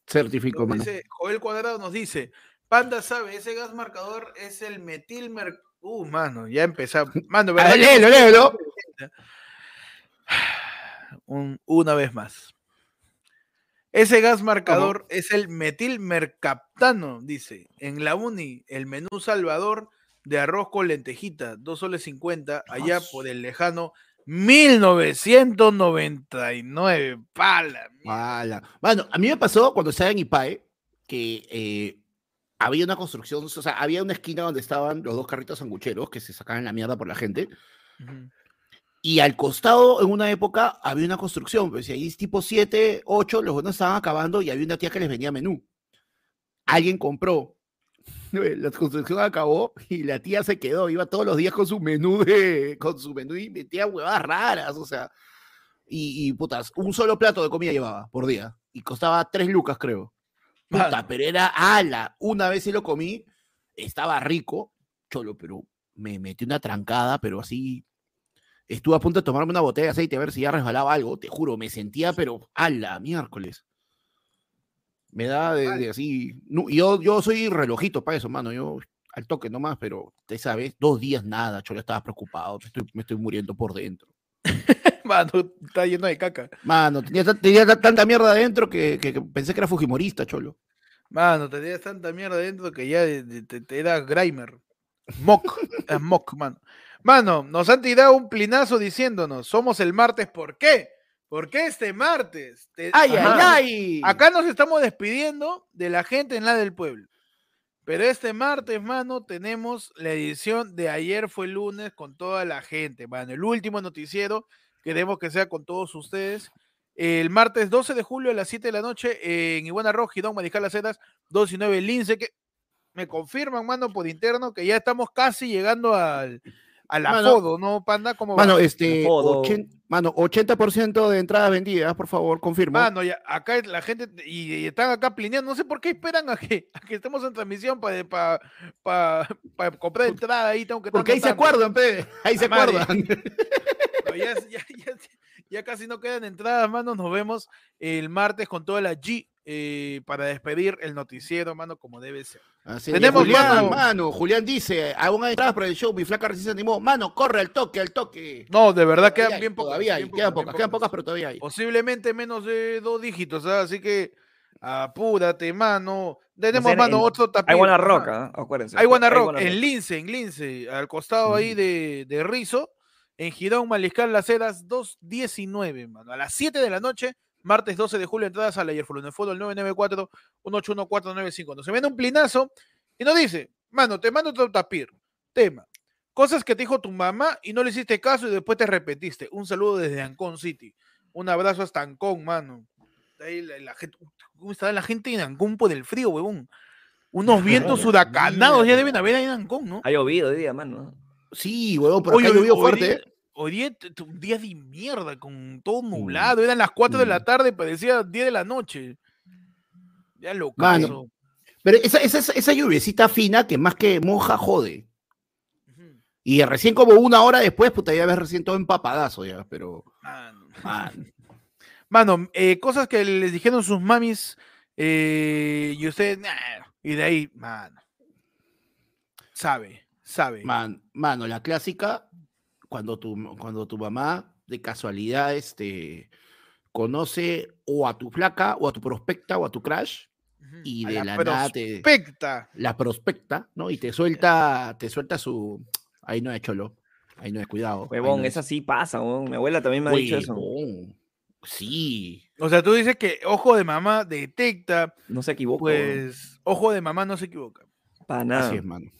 Certifico, Nos mano. dice, Joel Cuadrado nos dice, Panda sabe, ese gas marcador es el metilmer... Uh, mano, ya empezamos. [laughs] Mano, Ah, ¿verdad? léelo, léelo. [sighs] Un- una vez más. Ese gas marcador es el metilmercaptano, dice. En la uni, el menú salvador de arroz con lentejita, 2 soles 50, allá por el lejano 1999. Pala. mierda. Ala. Mano, a mí me pasó cuando estaba en IPAE que eh, había una construcción, o sea, había una esquina donde estaban los dos carritos sangucheros que se sacaban la mierda por la gente. Ujú. Y al costado, en una época, había una construcción. Pues y ahí tipo 7, 8, los buenos estaban acabando y había una tía que les vendía menú. Alguien compró. [laughs] La construcción acabó y la tía se quedó. Iba todos los días con su menú de, con su menú y metía huevadas raras, o sea. Y, y, putas, un solo plato de comida llevaba por día. Y costaba 3 lucas, creo. Puta, pero era ala. Una vez sí lo comí, estaba rico, cholo, pero me metí una trancada, pero así estuve a punto de tomarme una botella de aceite a ver si ya resbalaba algo, te juro, me sentía, pero a la miércoles. Me da de, de así. no, yo, yo soy relojito para eso, mano. Yo al toque nomás, pero te sabes, dos días nada, yo estaba preocupado, me estoy, me estoy muriendo por dentro. [laughs] Mano, está lleno de caca. Mano, tenía, tenía ta- tanta mierda adentro que, que- que pensé que era Fujimorista, cholo. Mano, tenías tanta mierda dentro que ya de- te, te era Grimer. Mock. es Mock, mano. Mano, nos han tirado un plinazo diciéndonos, somos el martes, ¿por qué? ¿Por qué este martes? Te- ¡Ay, Ajá. ay, ay! Acá nos estamos despidiendo de la gente en la del pueblo. Pero este martes, mano, tenemos la edición de ayer fue lunes con toda la gente, mano. El último noticiero, queremos que sea con todos ustedes. El martes 12 de julio a las 7 de la noche en Iguana Roja, Don Mariscal Las Heras, 2 y 9 Lince, que me confirman, mano, por interno, que ya estamos casi llegando al, a la Mano, fodo, ¿no, Panda? ¿Cómo va? Mano, este, ochen- mano, 80% de entradas vendidas, por favor, confirma. Mano, ya, acá la gente, y, y están acá plineando, no sé por qué esperan a que, a que estemos en transmisión para pa, pa- pa comprar entrada ahí, tengo que Porque ahí se acuerdan, pe. Ahí se madre. acuerdan. [laughs] Ya, ya- ya casi no quedan entradas, mano, nos vemos el martes con toda la G eh, para despedir el noticiero, mano, como debe ser. Así Tenemos, Julián, mano. mano. Julián dice, aún hay entradas para el show, mi flaca recién se animó. Mano, corre al toque, al toque. No, de verdad Todavía quedan hay, bien pocas. Todavía hay, bien quedan pocas, quedan pocas, pero todavía hay. Posiblemente menos de dos dígitos, ¿ah? así que apúrate, mano. Tenemos, mano, en- otro tapete. Hay buena roca, ¿ah? acuérdense. Hay buena Rock. en Lince, en Lince, al costado ahí Mm. de, de Rizo, en Girón, Mariscal, Las Heras, 2.19, mano. A las 7 de la noche, martes 12 de julio, entradas al ayer Fútbol, el 994-181-495. Nos viene un plinazo y nos dice, mano, te mando otro tapir. Tema. Cosas que te dijo tu mamá y no le hiciste caso y después te arrepentiste. Un saludo desde Ancón City. Un abrazo hasta Ancón, mano. Ahí la, la gente, ¿Cómo está la gente en Ancón por el frío, huevón? Unos [laughs] vientos huracanados ya deben haber ahí en Ancón, ¿no? Ha llovido hoy día, mano. Sí, huevón, pero Oye, acá llovió hoy fuerte. Hoy día, un día de mierda, con todo nublado. Eran las 4 de la Mm. tarde, parecía 10 de la noche. Ya lo Mano, Pero esa, esa, lluviecita fina que más que moja, jode. Y recién como una hora después, puta, ya ves recién todo empapadazo ya, pero... Mano. man, [laughs] Mano, eh, cosas que les dijeron sus mamis eh, y usted, nah, y de ahí, mano. Sabe, sabe. man- mano, la clásica, cuando tu, cuando tu mamá de casualidad este, conoce o a tu flaca, o a tu prospecta, o a tu crush, Ujú. y A de la la, nada te... prospecta. La prospecta, ¿no? Y te suelta, te suelta su... Ahí no es cholo, ahí no es cuidado. Huevón, no es- esa sí pasa, huevón. Mi abuela también me ha dicho eso. Sí. O sea, tú dices que ojo de mamá detecta, No se equivoca. pues ojo de mamá no se equivoca. Para nada. Así es, mano.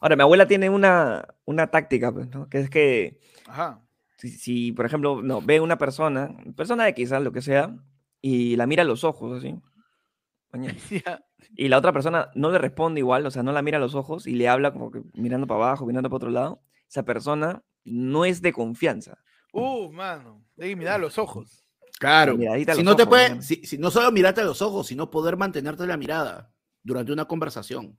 Ahora, mi abuela tiene una, una táctica, pues, ¿no? Que es que Ajá. si, si, por ejemplo, no, ve una persona, persona de quizás lo que sea, y la mira a los ojos, así. [laughs] Y la otra persona no le responde igual, o sea, no la mira a los ojos y le habla como que mirando para abajo, mirando para otro lado. Esa persona no es de confianza. Uh, mano. De mirar los ojos. Claro. a Si los no te ojos, puede, ¿no? si, si no solo mirarte a los ojos, sino poder mantenerte la mirada durante una conversación.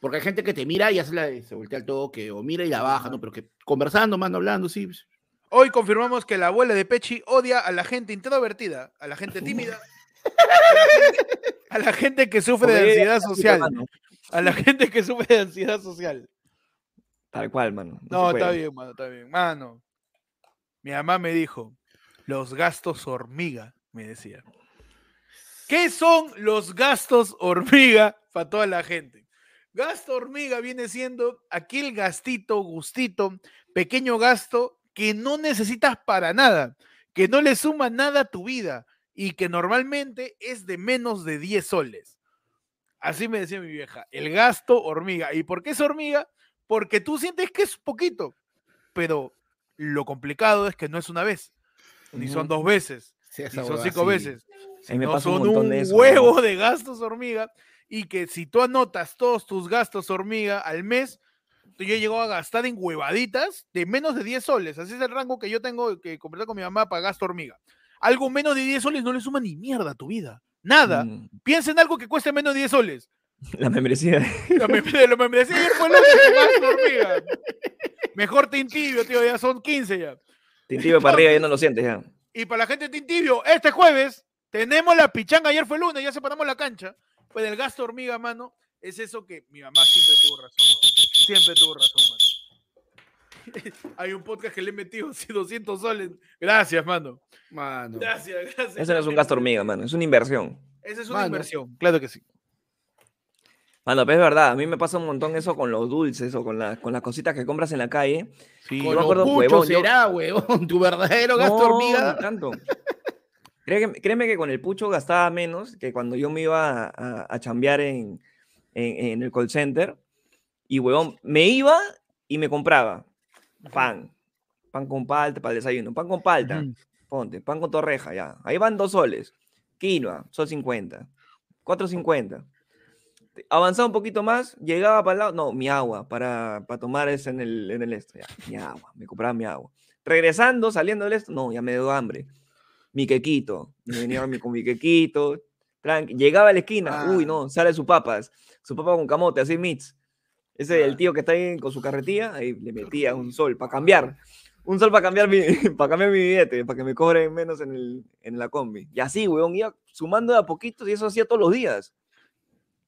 Porque hay gente que te mira y hace la, se voltea al toque, o mira y la baja, ¿no? Pero que conversando, mano, hablando, sí. pues, Hoy confirmamos que la abuela de Pechi odia a la gente introvertida, a la gente tímida, a la gente, a la gente que sufre de ansiedad social, a la gente que sufre de ansiedad social. Tal cual, mano. No, está bien, mano, está bien. Mano, mi mamá me dijo, los gastos hormiga, me decía. ¿Qué son los gastos hormiga para toda la gente? Gasto hormiga viene siendo aquel gastito, gustito, pequeño gasto que no necesitas para nada, que no le suma nada a tu vida y que normalmente es de menos de 10 soles. Así me decía mi vieja, el gasto hormiga. ¿Y por qué es hormiga? Porque tú sientes que es poquito, pero lo complicado es que no es una vez, ni son dos veces, sí, ni son cinco sí. veces. Me No un son un de eso. huevo de gastos hormiga y que si tú anotas todos tus gastos hormiga al mes, tú ya llegó a gastar en huevaditas de menos de 10 soles. Así es el rango que yo tengo que completar con mi mamá para gasto hormiga. Algo menos de 10 soles no le suma ni mierda a tu vida. Nada. Mm, Piensa en algo que cueste menos de 10 soles. [laughs] La membresía. La mem- la membresía ayer fue gasto hormiga. Mejor Tintibio, tío, ya son 15 ya. Tintillo para arriba ya no lo sientes ya. Y para la gente de Tintibio, este jueves tenemos la pichanga. Ayer fue lunes, ya separamos la cancha. Pues el gasto hormiga, mano, es eso que mi mamá siempre tuvo razón. Siempre tuvo razón, mano. [laughs] Hay un podcast que le he metido [laughs] así 200 soles. Gracias, mano. Mano. Gracias, gracias. Eso no es un gasto hormiga, mano. Es una inversión. Esa es una Mano. inversión, claro que sí. Mano, pero es verdad. A mí me pasa un montón eso con los dulces o con, la- con las cositas que compras en la calle. Sí, Con me los acuerdo, huevón, yo- será, huevón. Tu verdadero gasto No, hormiga. ni tanto. [laughs] Créeme, créeme que con el pucho gastaba menos que cuando yo me iba a, a- a chambear en, en- en el call center. Y, huevón, me iba y me compraba pan. Pan con palta para el desayuno. Pan con palta. Ponte. Pan con torreja, ya. Ahí van dos soles. Quinoa, sol 50. 4.50. Avanzaba un poquito más, llegaba para el lado. No, mi agua para, para tomar eso en el, en el esto. Ya, mi agua. Me compraba mi agua. Regresando, saliendo del esto, no, ya me dio hambre. Mi quequito. Me [laughs] venía con mi quequito. tranqui. Llegaba a la esquina. Uy, Ah. no, sale su papas. Su papa con camote, así mix. Ese, el Ah. tío que está ahí con su carretilla, ahí le metía un sol para cambiar. Un sol para cambiar mi, [laughs] para cambiar mi billete, para que me cobren menos en, el, en la combi. Y así, weón, iba sumando de a poquitos y eso hacía todos los días.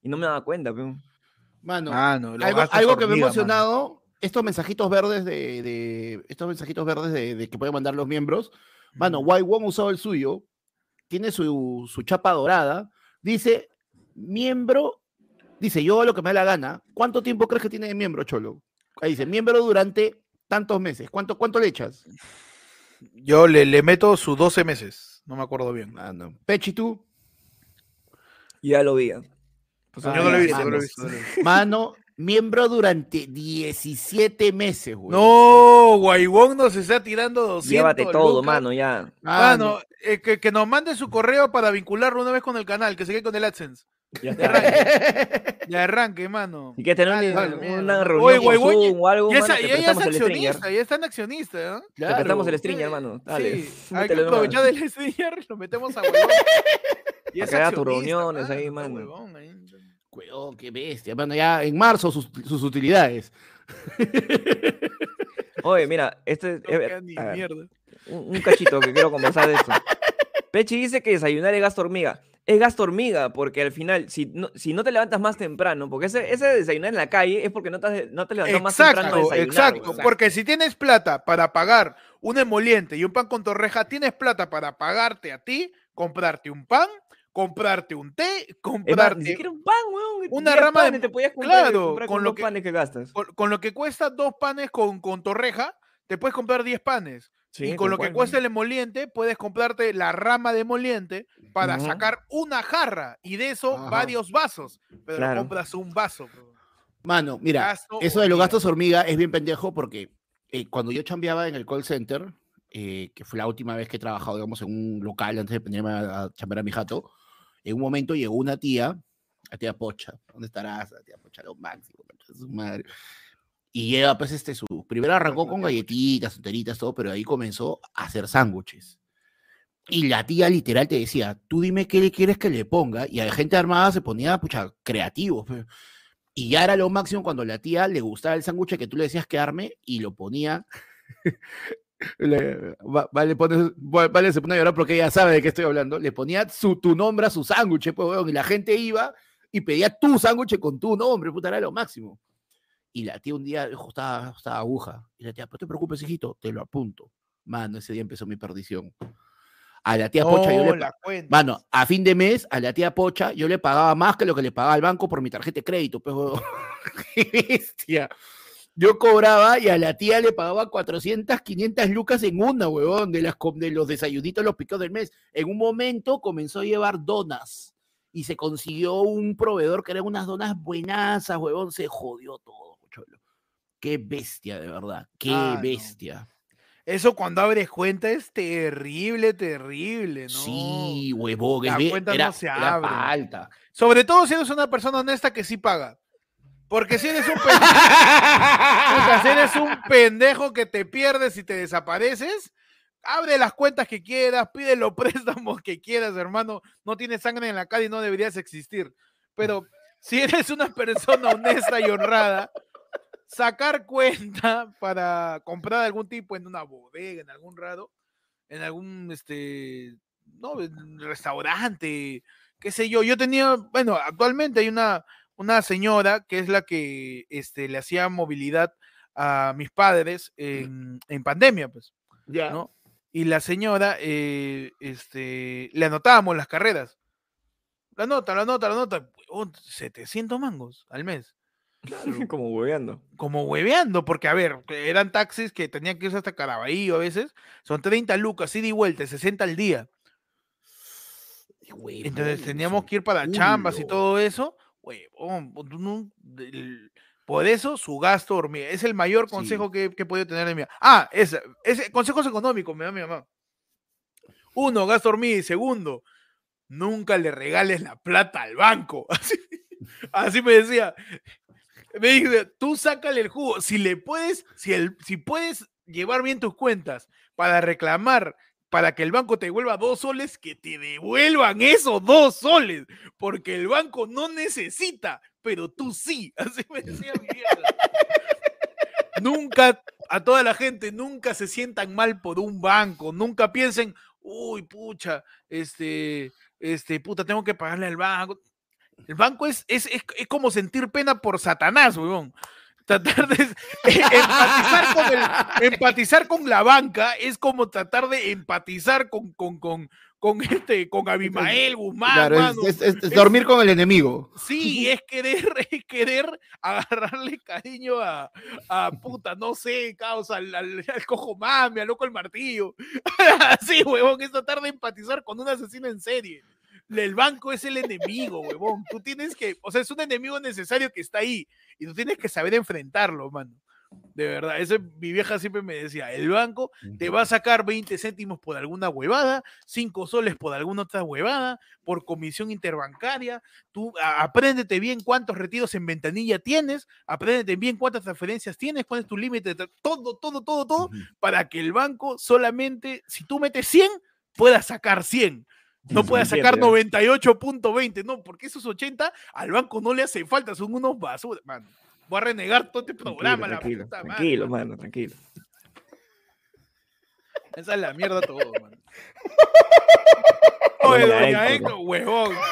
Y no me daba cuenta, peón. Mano. Mano, algo, algo que me ha hormiga, mano. emocionado, estos mensajitos verdes de, de- estos mensajitos verdes de, de que pueden mandar los miembros. Mano. Wai Wong ha usado el suyo, tiene su, su chapa dorada, dice, miembro, dice, yo hago lo que me da la gana. ¿Cuánto tiempo crees que tiene de miembro, Cholo? Ahí dice, miembro durante tantos meses. ¿Cuánto, cuánto le echas? Yo le, le meto sus 12 meses. No me acuerdo bien. Mano. Pechi, tú, Ya lo vi. ¿ah? Pues yo no lo he no visto. no lo he visto. mano, miembro durante 17 meses, güey. No, Guaybón nos está tirando 200 Llévate todo, lucas. mano, ya. Mano, eh, que, que nos mande su correo para vincularlo una vez con el canal, que se quede con el AdSense. Ya está. arranque, [laughs] de arranque, mano. Si quieres tener Dale, una, reunión Oye, Guaybón, Zoom o algo, Y mano, esa, te y ella es accionista, ya están accionista, ¿eh? Te prestamos el Claro. stringer, Sí, mano. Dale. Sí, [laughs] hay que aprovechar del stringer, lo metemos a huevón. [laughs] Y es que accionista, reuniones ahí, está mano. huevón ahí. Huevón, qué bestia. Bueno, ya en marzo sus, sus utilidades. [laughs] Oye, mira, este No eh, ni ver, un, un cachito que quiero conversar de esto. [laughs] Pechi dice que desayunar es gasto hormiga. Es gasto hormiga, porque al final, si no, si no te levantas más temprano, porque ese, ese desayunar en la calle es porque no te, no te levantas más temprano a Exacto, desayunar. exacto. weón. Porque si tienes plata para pagar un emoliente y un pan con torreja, tienes plata para pagarte a ti, comprarte un pan, comprarte un té, comprarte un pan, weón. una 10 rama de te podías claro, con con lo los que- panes que gastas. con, con lo que cuesta dos panes con, con torreja, te puedes comprar 10 panes. Sí, y con lo que cuesta el emoliente, puedes comprarte la rama de emoliente para sacar una jarra y de eso Ajá. varios vasos. Pero Claro. compras un vaso. bro. Mano, mira, Gasto eso de los gastos hormiga es bien pendejo porque eh, cuando yo chambeaba en el call center, eh, que fue la última vez que he trabajado, digamos, en un local antes de ponerme a, a chambear a mi jato, en un momento llegó una tía, la tía Pocha, ¿dónde estarás? La tía Pocha, lo máximo, su madre. Y llega, pues, este, su, primero arrancó con galletitas, tonteritas, todo, pero ahí comenzó a hacer sándwiches. Y la tía literal te decía, tú dime qué le quieres que le ponga, y a la gente armada se ponía, pucha, creativos, pues. Y ya era lo máximo cuando la tía le gustaba el sándwich que tú le decías que arme y lo ponía. Le- va- vale, pone- va- vale, se pone a llorar porque ella sabe de qué estoy hablando. Le ponía su, tu nombre a su sándwich, pues, weón, y la gente iba y pedía tu sándwich con tu nombre, puta, era lo máximo. Y la tía un día dijo, estaba, estaba aguja. Y la tía, no te preocupes, hijito, te lo apunto. Mano, ese día empezó mi perdición. A la tía Pocha yo le. Mano, a fin de mes, a la tía Pocha, yo le pagaba más que lo que le pagaba al banco por mi tarjeta de crédito, pues, [laughs] bestia. Yo cobraba y a la tía le pagaba 400, 500 lucas en una, huevón, de, las, de los desayunitos, los picados del mes. En un momento comenzó a llevar donas y se consiguió un proveedor que eran unas donas buenazas, huevón, se jodió todo, cholo. Qué bestia, de verdad, qué Ah, no. bestia. Eso cuando abres cuenta es terrible, terrible, ¿no? Sí, huevón, La cuenta era, no se era abre. alta. Sobre todo si eres una persona honesta que sí paga. Porque si eres un [laughs] pendejo, si eres un pendejo que te pierdes y te desapareces, abre las cuentas que quieras, pide los [laughs] préstamos que quieras, hermano. No tienes sangre en la cara y no deberías existir. Pero si eres una persona honesta y honrada, sacar cuenta para comprar algún tipo en una bodega, en algún raro, en algún este no, restaurante, qué sé yo. Yo tenía, bueno, actualmente hay una, una señora que es la que este, le hacía movilidad a mis padres en, en pandemia, pues, Ya. ¿no? Y la señora, eh, este, le anotábamos las carreras. La nota, la nota, la nota. huevón, 700 mangos al mes. Como hueveando. Como hueveando, porque a ver, eran taxis que tenían que irse hasta Caraballo a veces. Son 30 lucas, ida y vuelta, 60 al día. Entonces teníamos que ir para chambas y todo eso. Huevón, del- por eso su gasto hormiga. Es el mayor Sí. consejo que, que he podido tener en mi vida. Ah, ese consejos económicos me da mi mamá. Uno, gasto hormiga. Y segundo, nunca le regales la plata al banco. [laughs] Así, así me decía. Me dice, tú sácale el jugo. Si le puedes, si, el, si puedes llevar bien tus cuentas para reclamar, para que el banco te devuelva dos soles, que te devuelvan esos dos soles, porque el banco no necesita, pero tú sí. [laughs] Así me decía mi. Nunca, a toda la gente, nunca se sientan mal por un banco, nunca piensen, uy, pucha, este, este, puta, tengo que pagarle al banco. El banco es, es, es, es como sentir pena por Satanás, weón. Tratar de empatizar con, el, empatizar con la banca es como tratar de empatizar con, con, con, con este, con Abimael Guzmán, Claro, es- mano. es, es- es dormir con el enemigo. Sí, es querer, es querer agarrarle cariño a, a puta, no sé, causa, al, al, al cojo mami, al loco el martillo. [laughs] sí, huevón, es tratar de empatizar con un asesino en serie. El banco es el enemigo, huevón. Tú tienes que, o sea, es un enemigo necesario que está ahí y tú tienes que saber enfrentarlo, mano. De verdad, eso mi vieja siempre me decía, el banco te va a sacar 20 céntimos por alguna huevada, 5 soles por alguna otra huevada, por comisión interbancaria. Tú a- apréndete bien cuántos retiros en ventanilla tienes, apréndete bien cuántas transferencias tienes, cuál es tu límite, todo, todo, todo, todo, para que el banco solamente, si tú metes 100, pueda sacar 100. No entiende, sacar ¿no? 98.20, no, porque esos 80 al banco no le hace falta, son unos basura, mano. Voy a renegar todo este programa, la tranquilo, puta madre, tranquilo, mano. mano, tranquilo. Esa es la mierda todo, mano. Oye, Doña huevón. [laughs]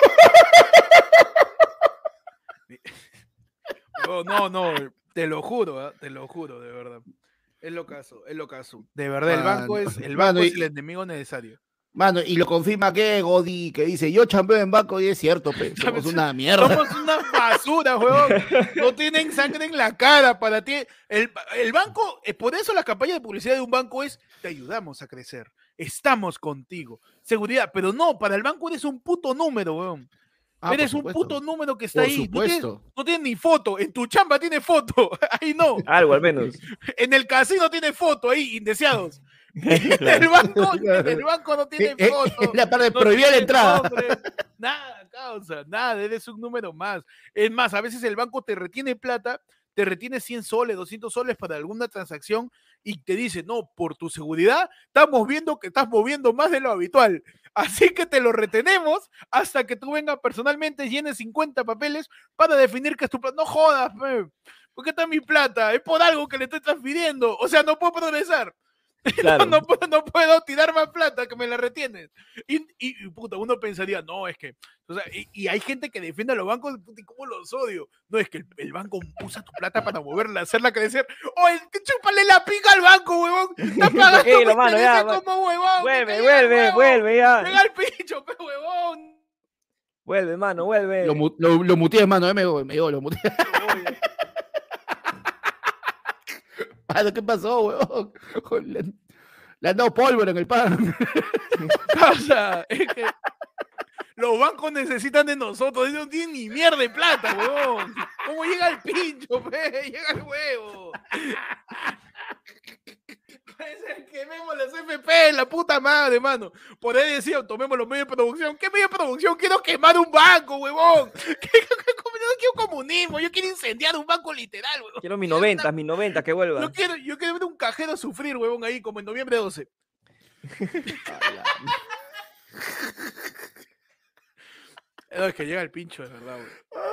No, no, no, te lo juro, ¿ah? te lo juro, de verdad. Es lo caso, es lo caso. De verdad, el banco Mano, es el mano, banco es y- el enemigo necesario. Mano, y lo confirma que Godi, que dice, yo chambeo en banco y es cierto, pe, somos una mierda. Somos una basura, huevón. No tienen sangre en la cara para ti. El, el banco, eh, por eso la campaña de publicidad de un banco es te ayudamos a crecer. Estamos contigo. Seguridad, pero no, para el banco eres un puto número, weón. Ah, eres un puto número que está Por ahí. No tienes, supuesto. no tienes ni foto. En tu chamba tiene foto. [laughs] Ahí no. Algo al menos. En el casino tiene foto ahí, indeseados. [laughs] El banco, [laughs] el banco no tiene Eh, eh, foto. la parte de no prohibida la entrada. nombre, Nada, causa, nada, eres un número más. Es más, a veces el banco te retiene plata, te retiene 100 soles, 200 soles para alguna transacción y te dice, no, por tu seguridad, estamos viendo que estás moviendo más de lo habitual. Así que te lo retenemos hasta que tú vengas personalmente, llenes 50 papeles para definir que es tu plata. No jodas. ¿por qué está mi plata? Es por algo que le estoy transfiriendo. O sea, no puedo progresar. [laughs] Claro. No, puedo, no puedo tirar más plata que me la retienes. Y, y, y, puta, uno pensaría, no, es que. O sea, y, y hay gente que defiende a los bancos, puta, y cómo los odio. No, es que el, el banco usa tu plata para moverla, hacerla crecer. Oye, que chúpale la pica al banco, huevón. Está [laughs] pagando Tranquilo, mi mano, ya, intereses como huevón. Vuelve, vuelve, huevo. vuelve ya. Pega el pincho, pe huevón. Vuelve, mano, vuelve. Lo, lo, lo muteé, mano, eh, me, me digo, lo muteé. ¿Qué pasó, weón? Le, han dado pólvora en el pan. causa, es que los bancos necesitan de nosotros, ellos no tienen ni mierda de plata, huevón. ¿Cómo llega el pincho, pe? Llega el huevo. Parece que Quememos las FP, la puta madre, mano. Por ahí decían, tomemos los medios de producción. ¿Qué medio de producción? Quiero quemar un banco, huevón. [laughs] ¿Qué, qué- qué- no quiero comunismo, yo quiero incendiar un banco literal, huevón. Quiero mi 90, mi 90, que vuelva. Yo quiero, yo quiero ver un cajero sufrir, huevón, ahí, como en noviembre 12. [laughs] No, es que llega el pincho, de verdad, güey.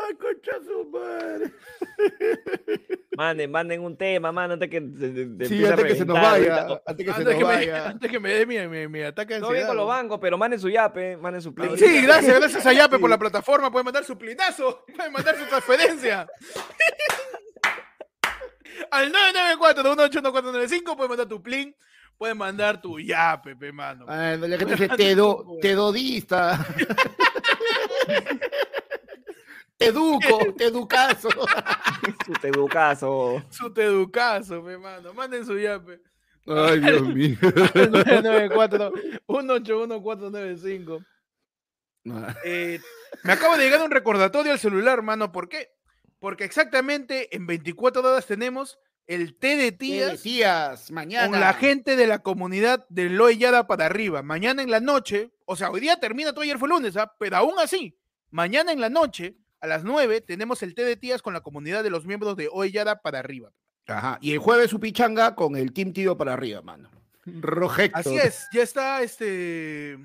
Ay, concha su madre. [laughs] Manden, manden un tema, mano, antes que se, se- se Sí, antes que se nos vaya. Antes que se Antes nos que, me, vaya. [laughs] antes que me dé mi, mi, mi ataque de Todo bien ansiedad. con los bancos, pero manden su yape, manden su play. Sí, gracias, [laughs] gracias a Yape por la plataforma. Pueden mandar su plinazo, pueden mandar su transferencia. Al 994-181-495 pueden mandar tu plin, pueden mandar tu Yape, pe, mano. Ay, la gente dice tedo, tedodista. Te educo, te educazo. Su teducazo. Su teducazo, pe, mano. Manden su Yape. Ay, Dios [laughs] mío. 994-181-495. Eh, me acaba de llegar un recordatorio al celular, mano. ¿Por qué? Porque exactamente en 24 horas tenemos el té de tías Tías, mañana. con la gente de la comunidad de Loyada para arriba. Mañana en la noche, o sea, hoy día termina, todo ayer fue lunes, ¿ah? pero aún así, mañana en la noche, a las 9, tenemos el té de tías con la comunidad de los miembros de Oyada para arriba. Ajá. Y el jueves su pichanga con el Team Tío para arriba, mano. Rojecto. Así es, ya está este.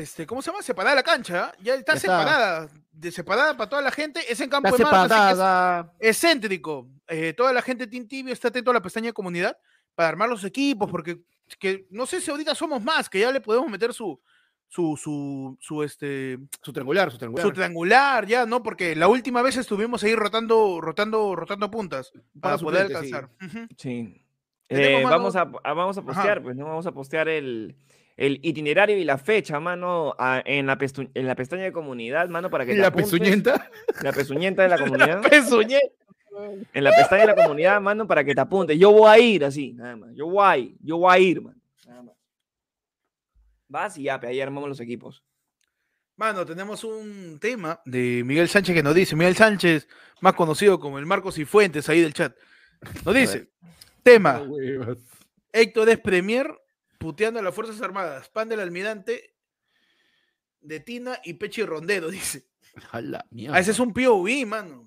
Este, ¿cómo se llama? Separada la cancha, ¿ah? ya está Ya está. separada, de separada para toda la gente, es en campo Está de que es- separada. es céntrico. Eh, toda la gente de Team Tibio está atento a la pestaña de comunidad para armar los equipos, porque que, no sé si ahorita somos más, que ya le podemos meter su, su, su, su, este, Su triangular, su triangular. su triangular, ya, ¿no? Porque la última vez estuvimos ahí rotando, rotando, rotando puntas para poder suplente, sí. alcanzar. Sí. Eh, vamos, a, a- vamos a Ajá. postear, pues, ¿no? Vamos a postear el, el itinerario y la fecha, mano, a- en, la pestu- en la pestaña de comunidad, mano, para que te La apuntes. pezuñenta. La pezuñenta de la comunidad. [laughs] En la pestaña de la comunidad, mano, para que te apuntes. Yo voy a ir así, nada más. Yo voy a ir, yo voy a ir, mano. Nada más. Vas y ya, pe, ahí armamos los equipos. Mano, tenemos un tema de Miguel Sánchez que nos dice, Miguel Sánchez, más conocido como el Marcos y Fuentes ahí del chat, nos dice, tema, Héctor es premier puteando a las Fuerzas Armadas, pan del almirante de Tina y Pechi Rondero, [laughs] dice. A la mierda. Ah, ese es un POV, mano.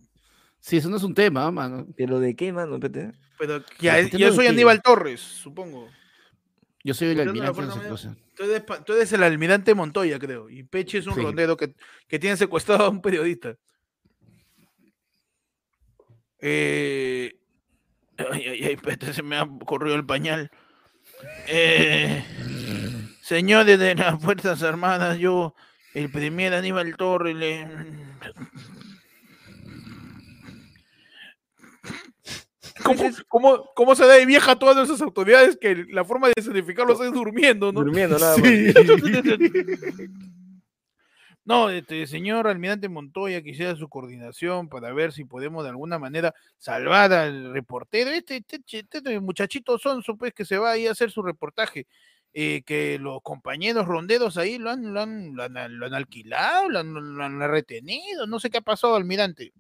Sí, eso no es un tema, mano. ¿Pero de qué, mano? Espérate. Pero ya, ¿Pero puteando yo de soy qué? Aníbal Torres, supongo. Yo soy el almirante fuerza esa cosa. Tú eres, pa- tú eres el almirante Montoya, creo. Y Peche es un Sí. rondero que, que tiene secuestrado a un periodista. Eh, Ay, ay, ay, espérate, se me ha corrido el pañal. Eh, señores de las Fuerzas Armadas, yo, el primer Aníbal Torres, le... ¿Cómo, cómo, cómo se da de vieja a todas esas autoridades que la forma de significarlos es durmiendo, ¿no? Durmiendo nada más. [laughs] No, este señor almirante Montoya quisiera su coordinación para ver si podemos de alguna manera salvar al reportero. Este, este, este muchachito sonso, pues, que se va ahí a hacer su reportaje. eh, que los compañeros ronderos ahí lo han, lo han, lo han, lo han alquilado, lo han, lo han retenido. No sé qué ha pasado, almirante.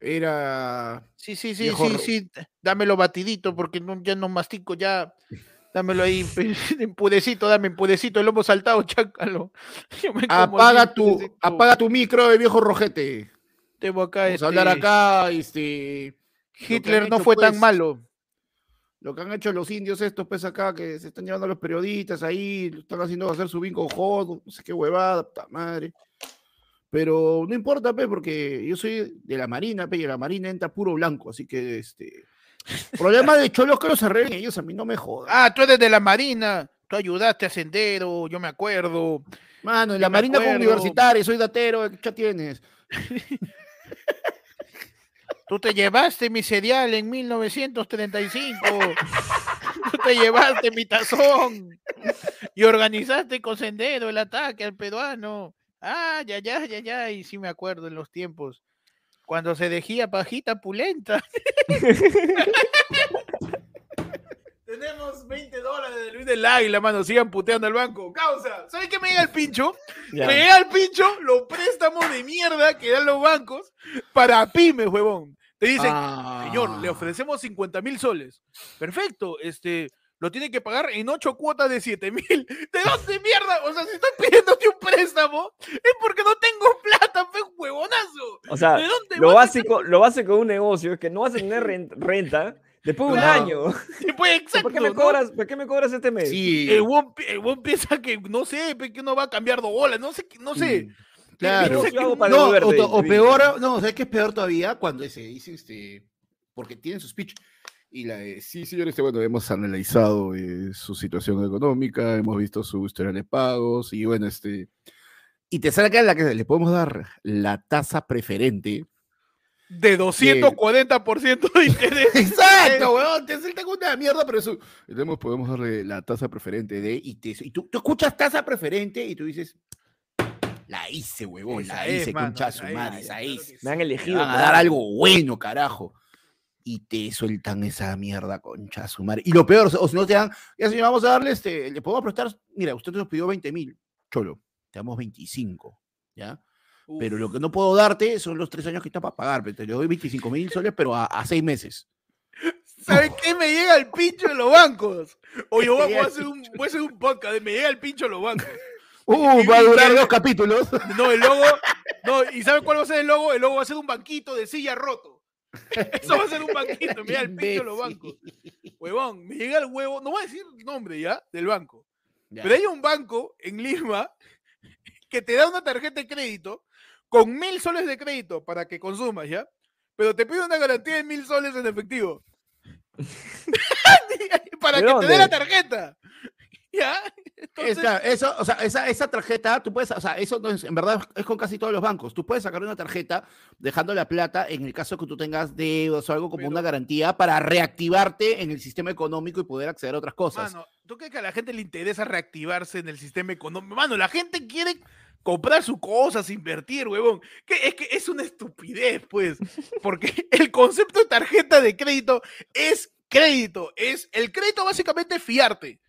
Era. Sí, sí, sí, sí, sí. Dámelo batidito porque no, ya no mastico, ya. Dámelo ahí, [laughs] pe- en pudecito, dame en pudecito, el lomo saltado, [laughs] chácalo. Apaga tu, apaga tu micro de viejo rojete. Tengo acá Vamos a hablar este, acá, este. Hitler no hecho, fue tan pues, malo. Lo que han hecho los indios estos, pues acá, que se están llevando a los periodistas ahí, lo están haciendo hacer su bingo hot, no sé qué huevada, puta madre. Pero no importa, pe, porque yo soy de la Marina, pe, y la Marina entra puro blanco, así que este. Problema de cholos que los arreglen ellos, a mí no me jodan. Ah, tú eres de la Marina. Tú ayudaste a Sendero, yo me acuerdo. Mano, en la Marina como universitaria, soy datero, ¿qué ya tienes? [laughs] Tú te llevaste mi cereal en 1935. [laughs] Tú te llevaste mi tazón. Y organizaste con Sendero el ataque al peruano. Ah, ya, ya, ya, ya. Y sí me acuerdo en los tiempos. Cuando se dejía pajita pulenta. [laughs] Tenemos 20 dólares de Luis del Águila, mano. Sigan puteando al banco. Causa. ¿Sabes qué me llega el pincho? Ya. Me llega el pincho los préstamos de mierda que dan los bancos para pymes, huevón. Te dicen, Señor, le Ah. ofrecemos 50 mil soles. Perfecto, este, lo tiene que pagar en ocho cuotas de 7 mil. [laughs] ¿De dónde mierda? O sea, si estoy pidiéndote un préstamo, es porque no tengo plata, fe huevonazo. O sea, ¿De dónde lo a básico, lo básico de un negocio es que no vas a tener ren- [laughs] renta después de un año. Pues, [laughs] exacto, ¿Por qué me ¿no? cobras, ¿por qué me cobras este mes? Sí, El pi- el huevón piensa que, no sé, que uno va a cambiar de bola, no sé, no sé. mm, Claro. Hago para No, o, o peor, no, ¿sabes qué es peor todavía? Cuando se dice, este, porque tienen su speech. Y la de, sí, señor, este, bueno, hemos analizado eh, su situación económica, hemos visto su historial de pagos, y bueno, este, y te sale acá la que le podemos dar la tasa preferente. De 240% de interés. [laughs] Exacto, [laughs] weón, te salta con una mierda, pero eso, tenemos, podemos darle la tasa preferente de, y, te- y tú, tú escuchas tasa preferente y tú dices, la hice, huevón, la es, hice, mano, concha su es, madre, claro hice. Me han elegido. van a dar algo bueno, carajo. Y te sueltan esa mierda, concha su madre. Y lo peor, o si no te dan, ya señor, vamos a darle este, le podemos prestar, mira, usted nos pidió 20 mil, cholo, te damos 25, ¿ya? Pero lo que no puedo darte son los tres años que está para pagar, pero te le doy 25 mil soles, pero a, a seis meses. ¿Sabes [laughs] qué? Me llega el pincho de los bancos. Oye, [laughs] voy, a- hacer un, voy a hacer un podcast de me llega el pincho de los bancos. [laughs] Uh, va a durar dos capítulos. No, el logo. No, ¿y sabe cuál va a ser el logo? El logo va a ser un banquito de silla roto. [laughs] Eso va a ser un banquito. Llega el pincho de los bancos. Huevón, me llega el huevo. No voy a decir nombre ya del banco. Ya. Pero hay un banco en Lima que te da una tarjeta de crédito con mil soles de crédito para que consumas, ¿ya? Pero te pide una garantía de mil soles en efectivo. [laughs] [laughs] para ¿De que te dé la tarjeta. [laughs] ¿Ya? Entonces, Esa, eso, o sea, esa, esa tarjeta, tú puedes, o sea, eso no es, en verdad es con casi todos los bancos. Tú puedes sacar una tarjeta dejando la plata en el caso que tú tengas deudas o algo como una garantía para reactivarte en el sistema económico y poder acceder a otras cosas. Mano, ¿tú crees que a la gente le interesa reactivarse en el sistema económico? Mano, la gente quiere comprar sus cosas, invertir, huevón. Que es que es una estupidez, pues. Porque [laughs] el concepto de tarjeta de crédito es crédito. Es el crédito básicamente es fiarte.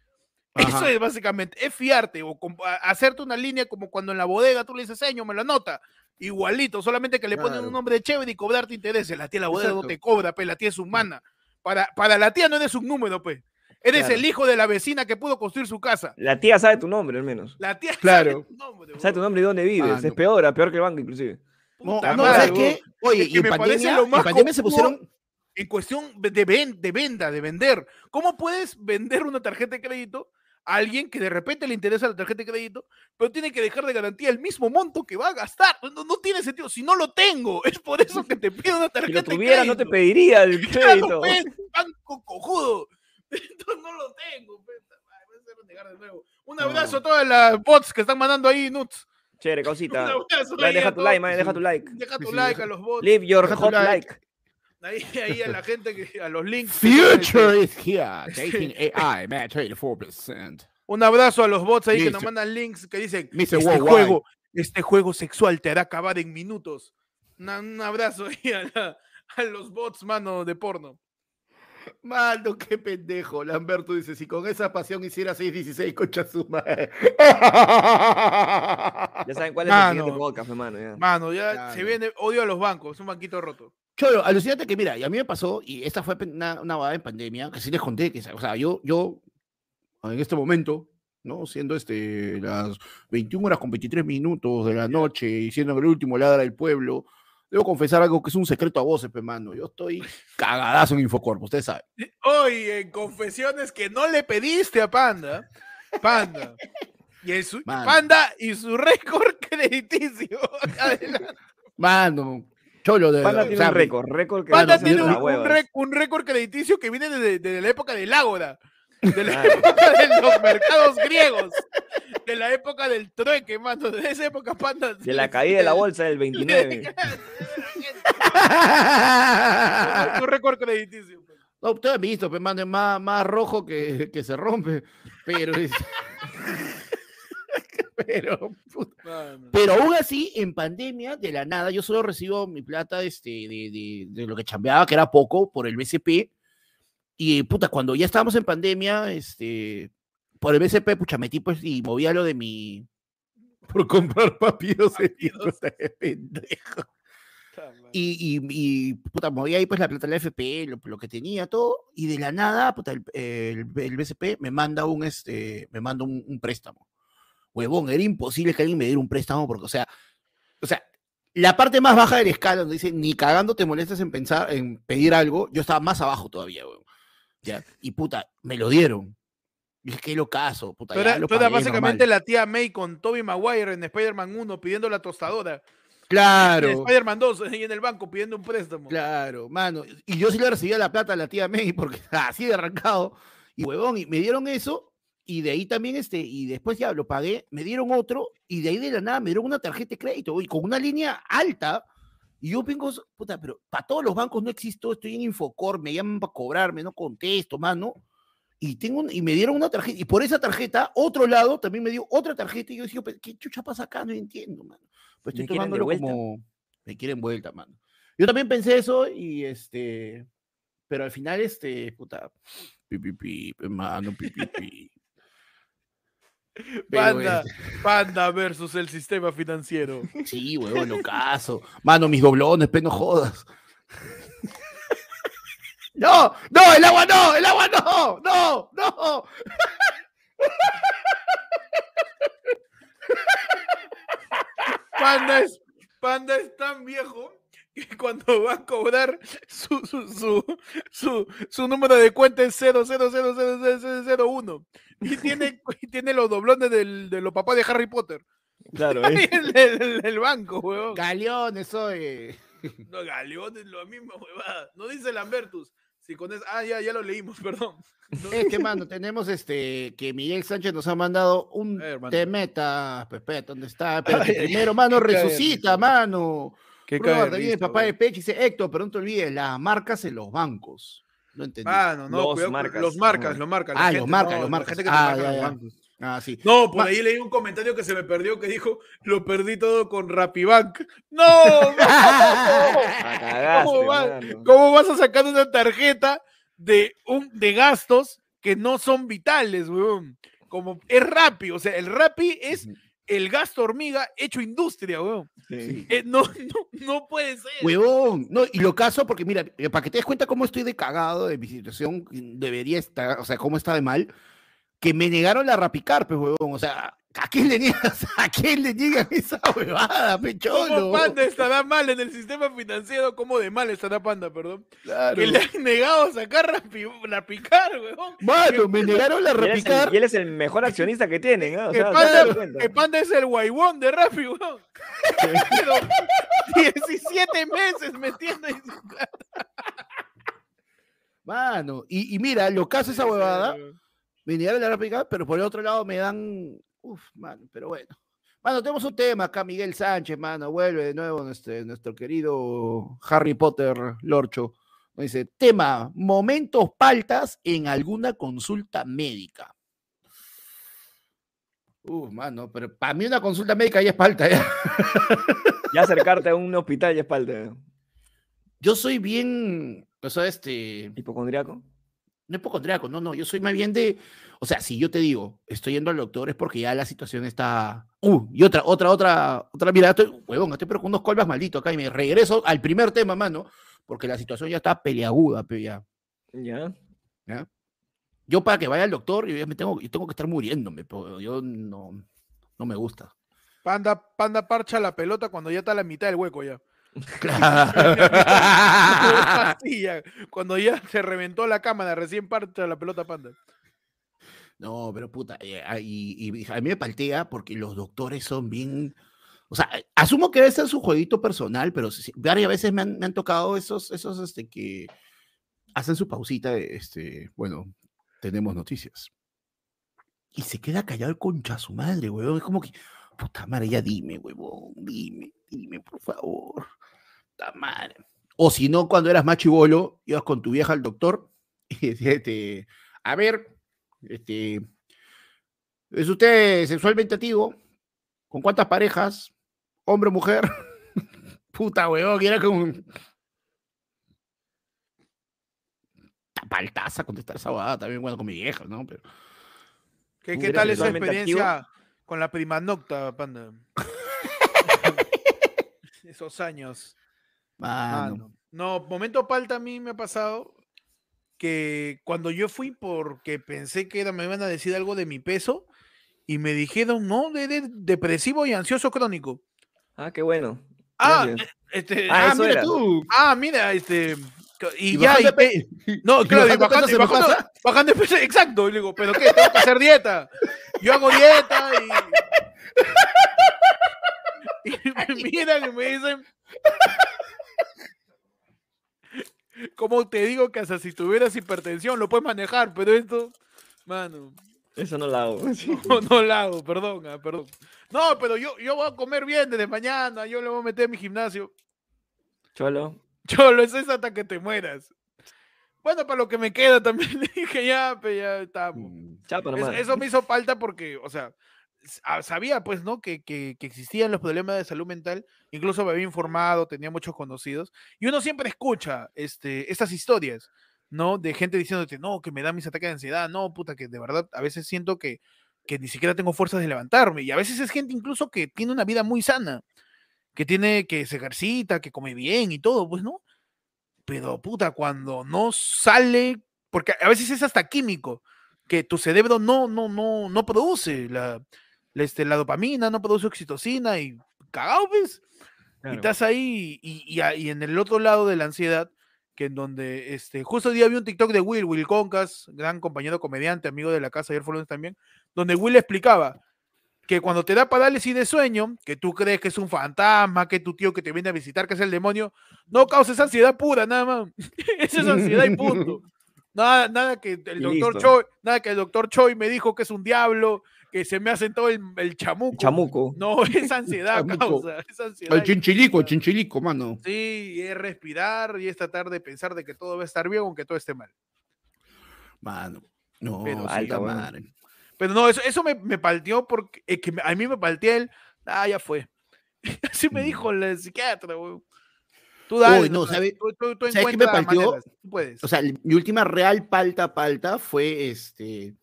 Eso es básicamente, es fiarte o hacerte una línea como cuando en la bodega tú le dices, señor, me lo anota. Igualito, solamente que le ponen Claro. un nombre chévere y cobrarte intereses. La tía la bodega no te cobra, pues la tía es humana. Para, para la tía no eres un número, pues. Eres Claro. el hijo de la vecina que pudo construir su casa. La tía sabe tu nombre, al menos. La tía [laughs] Claro. sabe tu nombre, Sabe tu nombre y dónde vives. Ah, Es no. peor, ah, peor que el banco, inclusive. No, Puta no, madre, ¿sabes huevón. qué? Oye, Es que y en me parece pandemia, lo en más pandemia se pusieron, en cuestión de, ven- de venta, de vender. ¿Cómo puedes vender una tarjeta de crédito a alguien que de repente le interesa la tarjeta de crédito, pero tiene que dejar de garantía el mismo monto que va a gastar? No, no tiene sentido. Si no lo tengo, [laughs] es por eso que te pido una Si tarjeta lo tuviera, de no te crédito. pediría el [laughs] crédito. pues, banco cojudo. [laughs] Entonces no lo tengo. pues, de nuevo. Un No. abrazo a todas las bots que están mandando ahí, Nuts. Chévere, Un abrazo ahí deja tu like, man, deja tu like. Deja tu Sí, like a los bots. Leave your Deja hot like. like. Ahí, ahí a la [laughs] gente, que, a los links. Future is here. [laughs] Dating AI, match 84%. Un abrazo a los bots ahí que nos mandan links que dicen, este Worldwide. juego, este juego sexual te hará acabar en minutos. Una- un abrazo ahí a, la- a los bots, mano, de porno. Mano, qué pendejo. Lamberto dice, si con esa pasión hiciera 616, concha su madre. Ya saben cuál es el siguiente podcast, hermano. Ya. Mano, ya Claro. se viene odio a los bancos, un banquito roto. Cholo, alucinante que mira, y a mí me pasó, y esta fue una, una en pandemia, que sí les conté, que, o sea, yo, yo, en este momento, ¿no? Siendo este, las 21 horas con 23 minutos de la noche, y siendo el último ladra del pueblo, debo confesar algo que es un secreto a voces, pe, mano. Yo estoy cagadazo en Infocorp, ustedes saben. Hoy en confesiones que no le pediste a Panda. Panda. Y en su. Panda y su récord [laughs] crediticio. [laughs] Adelante. Mano, cholo, de Panda o tiene sea, un récord, récord que Panda no tiene un, un récord crediticio que viene desde, desde la época del Ágora. De la época de los mercados griegos. De la época del trueque, mano. De esa época, Panda. [laughs] De la caída de la [laughs] bolsa del 29. Tu récord crediticio. pues. No, ustedes han visto, pe, mano, es más, más rojo que, que se rompe, pero es... [laughs] pero, puta. Pero aún así, en pandemia, de la nada, yo solo recibo mi plata este, de, de- de lo que chambeaba, que era poco, por el BCP. Y puta, cuando ya estábamos en pandemia, este, por el BCP, pucha, metí pues y movía lo de mi. [laughs] Por comprar papiros [laughs] Papiros. de pendejo. Y, y, y, puta, movía ahí pues la plata de la FP, lo, lo que tenía, todo. Y de la nada, puta, el, el, el BCP me manda un, este, me manda un, un préstamo. Huevón, era imposible que alguien me diera un préstamo porque, o sea, o sea, la parte más baja del escala donde dice, ni cagando te molestas en pensar, en pedir algo, yo estaba más abajo todavía, huevón. Ya, y puta, me lo dieron. Y es que lo caso, puta. Tú ya lo pagué, básicamente normal. la tía May con Toby Maguire en Spider-Man 1 pidiendo la tostadora. [laughs] En Claro. Spider-Man 2 ahí en el banco pidiendo un préstamo. Claro, mano. Y yo sí le recibía la plata a la tía May [laughs] porque así de arrancado. Y huevón, y me dieron eso. Y de ahí también, este, y después ya lo pagué, me dieron otro, y de ahí de la nada me dieron una tarjeta de crédito, y con una línea alta. Y yo pingo, puta, pero para todos los bancos no existo, estoy en Infocor, me llaman para cobrarme, no contesto, mano. Y, tengo, un- y me dieron una tarjeta, y por esa tarjeta, otro lado también me dio otra tarjeta, y yo decía, "Pero, ¿qué chucha pasa acá? No entiendo, mano. Pues ¿Me estoy tomándolo como, me quieren vuelta, mano. Yo también pensé eso y este, pero al final este, puta, pi, pi, pi, mano, pi, pi, pi. [laughs] Pero, Panda, Panda versus el sistema financiero. [laughs] sí, huevón, lo caso. Mano, mis doblones, pe, no jodas. [laughs] No, no, el agua no, el agua no, no, no. Panda es, Panda es tan viejo que [laughs] cuando va a cobrar su, su, su, su, su número de cuenta es 0000001 y tiene, [laughs] y tiene los doblones del, de los papás de Harry Potter. Claro, [laughs] ¿eh? el, el banco, huevón. Galeones soy. No, Galeón es lo mismo, huevada. No dice Lambertus. Si con eso- Ah, ya, ya lo leímos, perdón. No- Este, mano, tenemos este, que Miguel Sánchez nos ha mandado un ver, mano. temeta. Pepe, ¿dónde está? Espérate, Ay, ay, primero, mano, resucita, mano. ¿Qué también el risa, papá de. Pechi dice, Héctor, pero no te olvides, las marcas en los bancos. No entendí. Ah, no, no, Los cuidado marcas. Los marcas, los marcas. Ah, los marcas, no, los la marcas. gente que te Ah, marca ya, los ya. bancos. Ah, sí. No, por Ma- ahí leí un comentario que se me perdió que dijo, lo perdí todo con Rapibank. [laughs] ¡No! no, cagaste, ¿Cómo va? mano. ¿Cómo vas a sacar una tarjeta de, un, de gastos que no son vitales, weón? Como es Rappi, o sea, el Rappi es el gasto hormiga hecho industria, weón. Sí. Eh, no, no, no puede ser. Huevón, no, y lo caso porque mira, eh, para que te des cuenta cómo estoy de cagado de mi situación, debería estar, o sea, cómo está de mal, que me negaron la Rapicar, pues, huevón, o sea, ¿A quién le niegas? [laughs] ¿A quién le niegan esa huevada, ¿Cómo pecholo? Panda estará mal en el sistema financiero? ¿Cómo de mal estará Panda, perdón? Claro. Que le han negado sacar rapi, rapicar, weón. Mano, me negaron la Y él, es repicar. el, y él es el mejor accionista que tienen, ¿no? O Que sea, Panda, ¿te das cuenta? que Panda es el guaybón de Rappi, weón. Pero 17 meses metiendo ahí su plata. Mano, y, y mira, lo que hace esa huevada, me negaron la repicar, pero por el otro lado me dan. Uf, mano, pero bueno. Mano, tenemos un tema acá, Miguel Sánchez, mano, vuelve de nuevo nuestro, nuestro querido Harry Potter Lorcho. Dice, tema, momentos paltas en alguna consulta médica. Uf, mano, pero para mí una consulta médica ya es palta, ya. Ya acercarte a un hospital y espalda. Yo soy bien, o sea, este, Hipocondriaco. No hipocondriaco, no, no, yo soy más bien de, o sea, si yo te digo, estoy yendo al doctor es porque ya la situación está, uh, y otra, otra, otra, otra, mira, estoy, huevón, estoy pero con unos colvas malditos acá y me regreso al primer tema, mano, porque la situación ya está peleaguda, pe, ya. Ya. Yo para que vaya al doctor, yo ya me tengo, yo tengo que estar muriéndome, pero yo no, no me gusta. Panda, Panda parcha la pelota cuando ya está a la mitad del hueco ya. Claro. [laughs] Cuando ya se reventó la cámara, recién parcha la pelota Panda. No, pero puta, eh, ah, y, y a mí me paltea porque los doctores son bien, o sea, asumo que debe ser su jueguito personal, pero varias veces me han, me han tocado esos, esos, este, que hacen su pausita, de, este, bueno, tenemos noticias. Y se queda callado el concha su madre, huevón, es como que, puta madre, ya dime, huevón, dime, dime, por favor, madre. O si no, cuando eras más chivolo, ibas con tu vieja al doctor y decía, [laughs] este, a ver, este, ¿es usted sexualmente activo? ¿Con cuántas parejas? ¿Hombre o mujer? [laughs] Puta huevón, que era como. Paltaza contestar esa huevada también, bueno, con mi vieja, ¿no? Pero, ¿Qué, ¿Tú qué tal esa activo? experiencia con la prima nocta, Panda? [laughs] Esos años. Mano, Mano. No, momento palta a mí me ha pasado que cuando yo fui porque pensé que era, me iban a decir algo de mi peso y me dijeron, no, de, de- depresivo y ansioso crónico. Ah, qué bueno. Ah, Gracias. este, Ah, Ah, mira era. tú. ah, mira, este, y, Y ya, y pe- [laughs] no, claro, y bajando y bajando, bajando de peso, exacto, y le digo, pero qué, tengo que hacer dieta, yo hago dieta y, [laughs] y me [laughs] miran y me dicen, ¿cómo te digo que hasta si tuvieras hipertensión lo puedes manejar, pero esto, mano, Eso no lo hago. [laughs] no, no lo hago, perdón, ah, perdón. No, pero yo, yo voy a comer bien desde mañana, yo le voy a meter en mi gimnasio. Cholo. Cholo, eso es hasta que te mueras. Bueno, para lo que me queda también [laughs] dije ya, pues ya estamos. Chapa Eso, me hizo falta porque, o sea, sabía pues, ¿no? Que, que, que existían los problemas de salud mental, incluso me había informado, tenía muchos conocidos, y uno siempre escucha este, estas historias, ¿no? De gente diciéndote, no, que me dan mis ataques de ansiedad, no, puta, que de verdad a veces siento que, que ni siquiera tengo fuerzas de levantarme, y a veces es gente incluso que tiene una vida muy sana, que tiene, que se ejercita, que come bien y todo, pues, ¿no? Pero, puta, cuando no sale, porque a veces es hasta químico, que tu cerebro no, no, no, no produce la, este, la dopamina, no produce oxitocina y cagado, pues. Y Claro. estás ahí y, y a- y en el otro lado de la ansiedad, que en donde, este, justo hoy día vi un TikTok de Will, Will Concas, gran compañero comediante, amigo de la casa, ayer fue también, donde Will explicaba que cuando te da parálisis de sueño, que tú crees que es un fantasma, que tu tío que te viene a visitar, que es el demonio, no causes ansiedad pura, nada más. [laughs] Esa es ansiedad y punto. [laughs] Nada, nada que el Y doctor listo. Choi, nada que el doctor Choi me dijo que es un diablo, que se me ha sentado el, el chamuco. Chamuco. No, [laughs] es ansiedad, causa. Es ansiedad. El chinchilico, el chinchilico, mano. Sí, es respirar y es tratar de pensar de que todo va a estar bien aunque todo esté mal. Mano. No, Pero sí, alta, weón. madre. Pero no, eso, eso me, me palteó porque es que me- a mí me palteé el, ah, ya fue. [laughs] Así me Mm. dijo el psiquiatra, weón. Tú dale, Uy, no, nomás, ¿sabe- tú, tú- tú ¿sabe qué me palteó? maneras, tú puedes. O sea, mi última real palta palta fue este.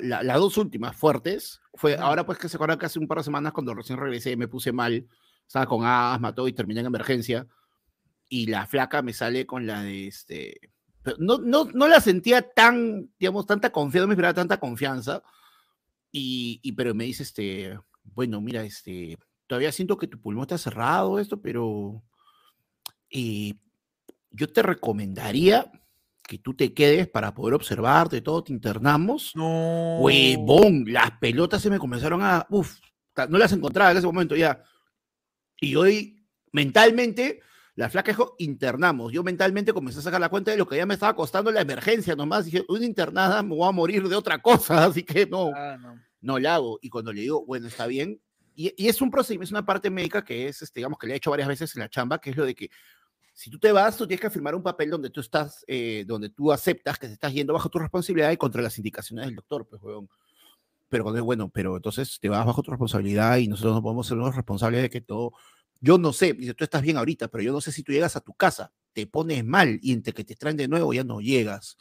La- las dos últimas fuertes. Fue ahora, pues que se acuerdan que hace un par de semanas, cuando recién regresé, me puse mal. Estaba con asma, todo y terminé en emergencia. Y la flaca me sale con la de este. No, no, no la sentía tan, digamos, tanta confianza, no me esperaba tanta confianza. Y, y pero me dice, este, bueno, mira, este, todavía siento que tu pulmón está cerrado, esto, pero eh, yo te recomendaría que tú te quedes para poder observarte todo, te internamos. No. Huevón, las pelotas se me comenzaron a. Uf, no las encontraba en ese momento ya. Y hoy, mentalmente, la flaca dijo, internamos. Yo mentalmente comencé a sacar la cuenta de lo que ya me estaba costando la emergencia nomás. Dije, una internada me voy a morir de otra cosa, [laughs] así que no, Ah, no. no la hago. Y cuando le digo, bueno, está bien. Y, y es un procedimiento, es una parte médica que es, este, digamos, que le he hecho varias veces en la chamba, que es lo de que si tú te vas, tú tienes que firmar un papel donde tú estás, eh, donde tú aceptas que te estás yendo bajo tu responsabilidad y contra las indicaciones del doctor, pues, huevón. Pero cuando es bueno, pero entonces te vas bajo tu responsabilidad y nosotros no podemos ser los responsables de que todo. Yo no sé, dice, tú estás bien ahorita, pero yo no sé si tú llegas a tu casa, te pones mal y entre que te traen de nuevo ya no llegas.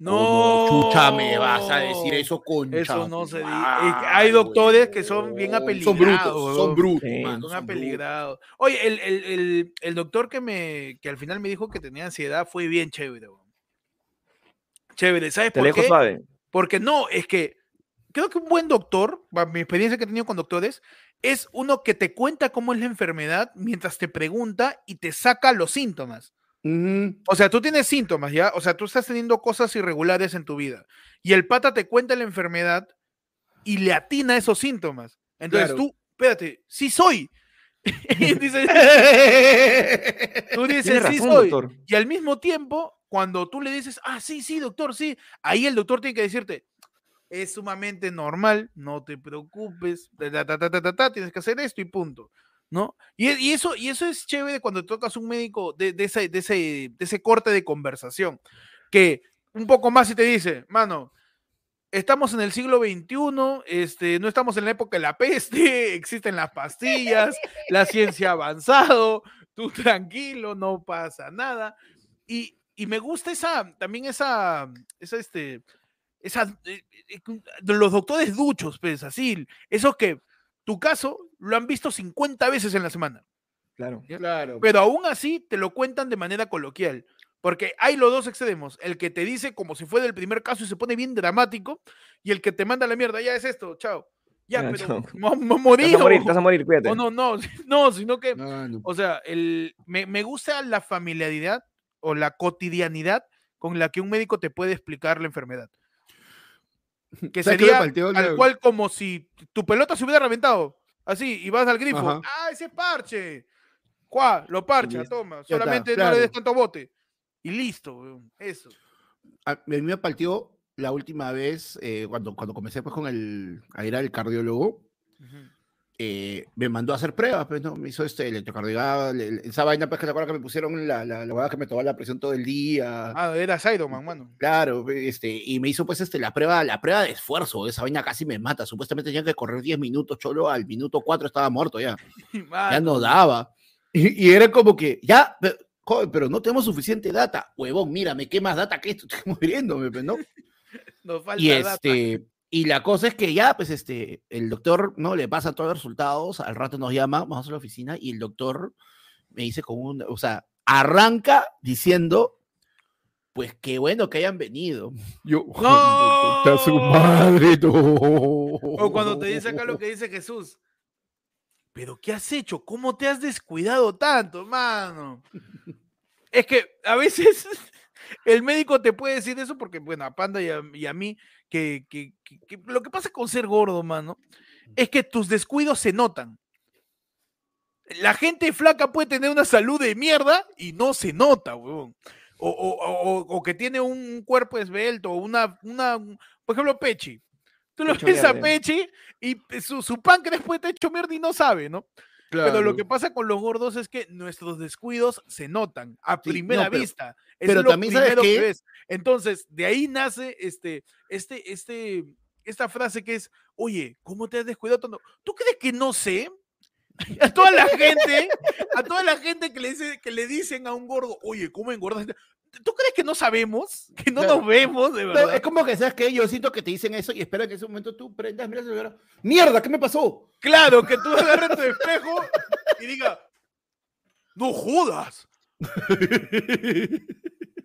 No. ¿Cómo chucha me vas a decir eso con Eso no se dice. Hay doctores que son bien Son apeligrados. brutos, son brutos, Sí. mano, Son son apeligrados. Oye, el, el, el, el doctor que me que al final me dijo que tenía ansiedad fue bien chévere. weón. Chévere, ¿sabes Te por qué? suave. Porque no, es que creo que un buen doctor, mi experiencia que he tenido con doctores, es uno que te cuenta cómo es la enfermedad mientras te pregunta y te saca los síntomas. O sea, tú tienes síntomas, ¿ya? O sea, tú estás teniendo cosas irregulares en tu vida. Y el pata te cuenta la enfermedad y le atina esos síntomas. Entonces Claro. tú, espérate, sí soy. [laughs] Y dices, [laughs] tú dices, sí soy. doctor. Y al mismo tiempo, cuando tú le dices, ah, sí, sí, doctor, sí, ahí el doctor tiene que decirte, es sumamente normal, no te preocupes, ta, ta, ta, ta, ta, ta, ta, tienes que hacer esto y punto. ¿No? Y, eso, y eso es chévere cuando tocas un médico de, ese, corte de conversación, que un poco más y te dice, mano, estamos en el siglo XXI, este, no estamos en la época de la peste, [laughs] existen las pastillas, la ciencia ha avanzado, tú tranquilo, no pasa nada. Y, me gusta esa, también esa, este, eh, eh, de los doctores duchos, pues, así, esos que tu caso lo han visto 50 veces en la semana, Claro. Claro. pero aún así te lo cuentan de manera coloquial. Porque hay los dos extremos, el que te dice como si fuera el primer caso y se pone bien dramático, y el que te manda a la mierda, ya es esto, chao. Ya, pero chao. [laughs] mo- mo- Te morir. vas a morir, vas a morir, cuídate. o no, no, [laughs] no, sino que o sea, el, me, me gusta la familiaridad o la cotidianidad con la que un médico te puede explicar la enfermedad. [laughs] Que ¿Sabes qué me sería palteó? tal cual como si tu pelota se hubiera reventado. Así, y vas al grifo. Ajá. ¡Ah, ese parche! ¡Cuá! Lo parcha, toma. Está, Solamente no le des tanto bote. Y listo, eso. a a mí me partió la última vez eh, cuando, cuando comencé pues, con el, a ir al cardiólogo. Eh, me mandó a hacer pruebas, pues, ¿no? Me hizo este electrocardiograma, le- le- esa vaina, pues, que la que me pusieron la, la, la que me tomaba la presión todo el día. Ah, era Sideman, mano. Claro, este, y me hizo pues este, la prueba, la prueba de esfuerzo, esa vaina casi me mata. Supuestamente tenía que correr 10 minutos, cholo, al minuto 4 estaba muerto ya. [laughs] Ya no daba. Y, y era como que, ya, pero, pero no tenemos suficiente data. Huevón, mírame, ¿qué más data que esto? [laughs] Estoy muriéndome, pues, ¿no? [laughs] nos falta Y data. Y la cosa es que ya, pues, este, el doctor, ¿no? Le pasa todos los resultados, al rato nos llama, vamos a la oficina, y el doctor me dice con un, o sea, arranca diciendo, pues qué bueno que hayan venido. [laughs] Yo, [laughs] ¡No! "Puta su madre, no". O cuando te dice acá lo que dice Jesús. Pero ¿qué has hecho? ¿Cómo te has descuidado tanto, mano? Es que a veces [laughs] el médico te puede decir eso porque, bueno, a Panda y a, y a mí, que, que- que- lo que pasa con ser gordo, mano, es que tus descuidos se notan. La gente flaca puede tener una salud de mierda y no se nota, huevón. O, o- o- o que tiene un cuerpo esbelto, una, una, por ejemplo, Pechi. Tú lo ves a. Pechi y su, su páncreas puede estar hecho mierda y no sabe, ¿no? Pero lo que pasa con los gordos es que nuestros descuidos se notan a Sí, no, primera pero- vista. Pero es lo también, ¿sabes primero que ves. Entonces, de ahí nace este, este, este, esta frase que es, oye, ¿cómo te has descuidado tanto? ¿Tú crees que no sé? A toda la gente, a toda la gente que le, dice, que le dicen a un gordo, oye, ¿cómo engordas? ¿Tú crees que no sabemos? [laughs] ¿Que no Claro. nos vemos, de No, verdad? es como que, ¿sabes qué? Yo siento que te dicen eso y espera que en ese momento tú prendas, miras el. ¡Mierda! ¿Qué me pasó? Claro, que tú agarres tu espejo y digas, no jodas, [laughs]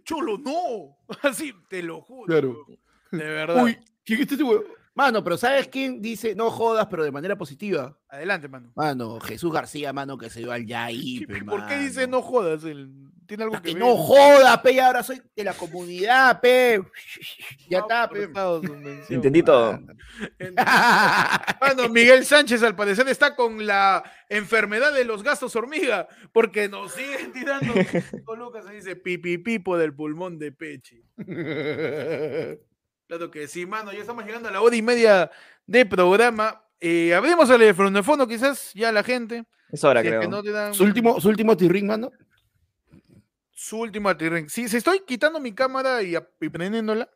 cholo, no. [laughs] Así, te lo juro. Claro. De verdad. Uy, ¿quién es este huevo? Mano, pero ¿sabes quién dice no jodas, pero de manera positiva? Adelante, mano. Mano, Jesús García, mano, que se dio al Yaí. ¿Por qué dice no jodas? El- ¿Tiene algo que Que ver? no joda, pe, y ahora soy de la comunidad, pe. [laughs] Ya está, pe. Entendí todo. Bueno, Miguel Sánchez al parecer está con la enfermedad de los gastos hormiga, porque nos siguen tirando. [laughs] Lucas se dice pipipipo del pulmón de Peche. [laughs] Claro que sí, mano, ya estamos llegando a la hora y media de programa. Eh, abrimos el fondo quizás ya la gente. Es hora, si es creo. que no te dan Su último, su último tirrín, mano. Su último atirren. Sí, si estoy quitando mi cámara y, y prendiéndola,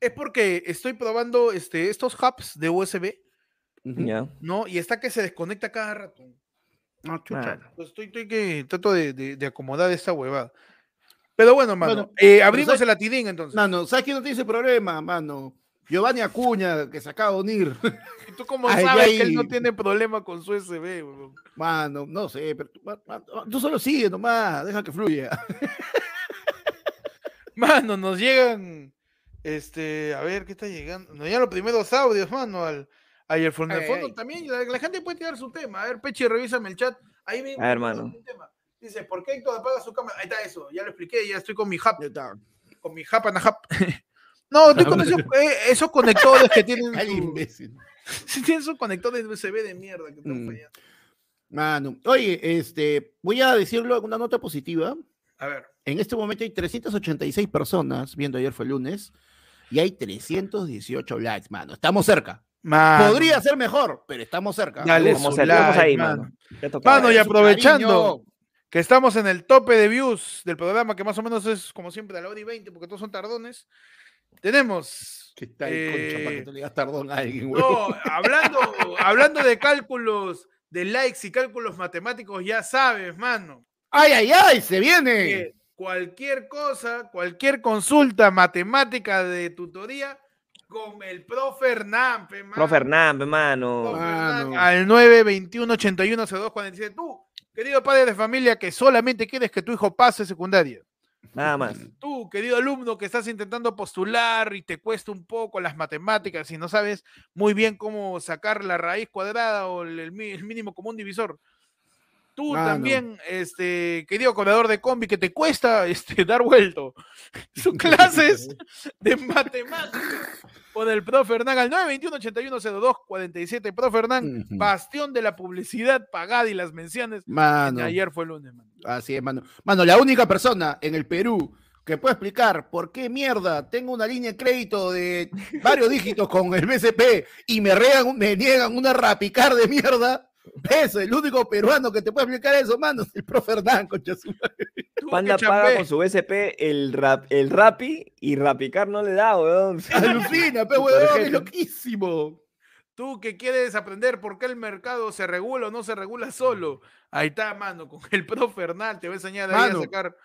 es porque estoy probando este, estos hubs de USB. Ya. ¿no? Y está que se desconecta cada rato. Ah, chucha. Mano. Pues estoy, estoy que trato de, de- de acomodar esta huevada. Pero bueno, mano, Bueno, eh, abrimos ¿sabes- el latidín entonces. Mano, ¿sabes quién no tiene ese problema, mano? Giovanni Acuña, que se acaba de unir. [laughs] ¿Y tú cómo Ay, sabes que él no tiene problema con su USB? huevón? Mano, no sé, pero tú, solo sigue nomás, deja que fluya. [laughs] Mano, nos llegan, este, a ver, ¿qué está llegando? Nos llegan los primeros audios, mano, al, al fondo. Ay, fondo ay. también, la, la gente puede tirar su tema. A ver, Pechi, revísame el chat. Ahí mismo. A ver, tenemos mano. un tema. Dice, ¿por qué Héctor apaga su cámara? Ahí está eso, ya lo expliqué, ya estoy con mi hub, con mi hub and a hub. No, estoy con esos, eh, esos conectores que tienen, [laughs] Ay, imbécil. [laughs] tienen esos conectores USB de mierda que están Mm. fallando. Mano, oye, este, voy a decirlo una nota positiva. A ver. En este momento hay 386 personas viendo ayer fue lunes y hay 318 likes, mano. Estamos cerca. Mano, Podría ser mejor, pero estamos cerca. Dale Vamos, like, ahí, mano. mano. Mano, y aprovechando cariño. que estamos en el tope de views del programa, que más o menos es como siempre a la hora y 20, porque todos son tardones. Tenemos. Que está ahí, concha, para que eh, tú le digas tardón a alguien, no, [laughs] hablando, hablando de cálculos de likes y cálculos matemáticos, ya sabes, mano. ¡Ay, ay, ay! ¡Se viene! cualquier cosa, cualquier consulta matemática de tutoría con el profe Hernán, pe, mano. Profe Hernán, Hernán, Mano. al 921 81 02 47. Tú, querido padre de familia que solamente quieres que tu hijo pase secundaria. Nada más. [laughs] Tú, querido alumno que estás intentando postular y te cuesta un poco las matemáticas y no sabes muy bien cómo sacar la raíz cuadrada o el, mínimo común divisor. Tú Mano. también, este, querido corredor de combi, que te cuesta este, [laughs] dar vuelto. [laughs] Sus clases de matemáticas con el profe Hernán al 921 81 02 47. Profe Hernán, Ujú. bastión de la publicidad pagada y las menciones. Mano, Ayer fue lunes, mano. así es, mano. Mano, la única persona en el Perú que puede explicar por qué mierda tengo una línea de crédito de varios dígitos con el BCP y me, regan, me niegan una rapicar de mierda. Eso, el único peruano que te puede explicar eso, mano, es el profe Hernán, concha su Panda paga con su SP el, rap, el Rappi y Rapicar no le da, weón. [laughs] Alucina, pe huevón, es loquísimo. Tú que quieres aprender por qué el mercado se regula o no se regula solo. Ahí está, mano, con el profe Hernán te va a enseñar ahí Mano. a sacar.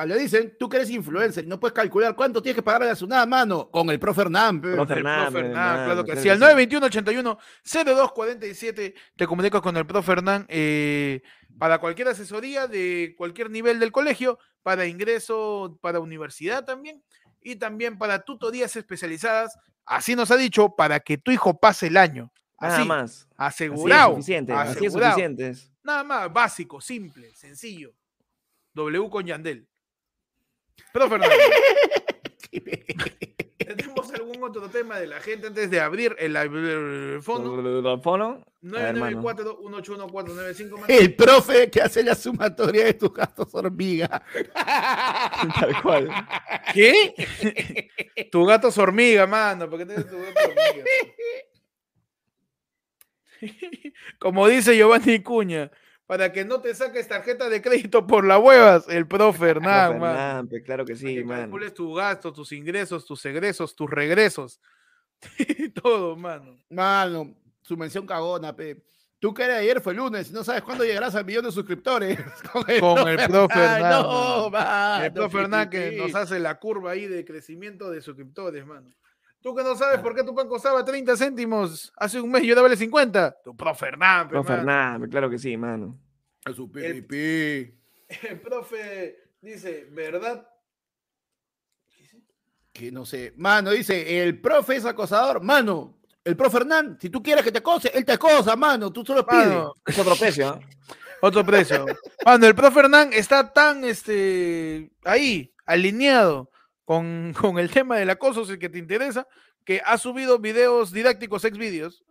Ah, Le dicen, tú que eres influencer y no puedes calcular cuánto tienes que pagar a la SUNAT, mano, con el profe Hernán. Profe el Hernán, claro que sí. Al sí. 921 81 0247 te comunicas con el profe Hernán eh, para cualquier asesoría de cualquier nivel del colegio, para ingreso, para universidad también, y también para tutorías especializadas. Así nos ha dicho, para que tu hijo pase el año. Nada Así, más. Así es asegurado. suficiente. Así es asegurado. suficiente. Nada más, básico, simple, sencillo. W con Yandel. Profe Hernán, [laughs] ¿tenemos algún otro tema de la gente antes de abrir el, el fondo? ¿El fono? A ver, mano. 994-181-495. mano. El profe que hace la sumatoria de tus gastos hormiga. [laughs] Tal cual. ¿Qué? [laughs] tu gato es hormiga, mano. ¿Por qué tienes tu gato hormiga? Como dice Giovanni Cuña, para que no te saques tarjeta de crédito por las huevas, el profe [laughs] Hernán, Profe mano. Hernán, pe, claro que sí, que mano. calcules tus gastos, tus ingresos, tus egresos, tus regresos. [laughs] Todo, mano. Mano, su mención cagona, pe. Tú que eres ayer fue lunes, no sabes cuándo llegarás al millón de suscriptores. [laughs] Con el, Con el profe Hernán, No, mano, El profe Hernán que nos hace la curva ahí de crecimiento de suscriptores, mano. Tú que no sabes por qué tu pan costaba 30 céntimos hace un mes y ahora vale 50. Tu profe Hernán, pe, Profe mano. Hernán, pe, claro que sí, mano. A su pi, El-. [laughs] El profe dice, ¿verdad? Que no sé. Mano, dice, el profe es acosador. Mano, el profe Hernán, si tú quieres que te acose, él te acosa, mano. Tú solo pides. Es otro precio, ¿ah? [laughs] otro precio. Mano, el profe Hernán está tan este, ahí, alineado con, con el tema del acoso, si es que te interesa, que ha subido videos didácticos, ex vídeos.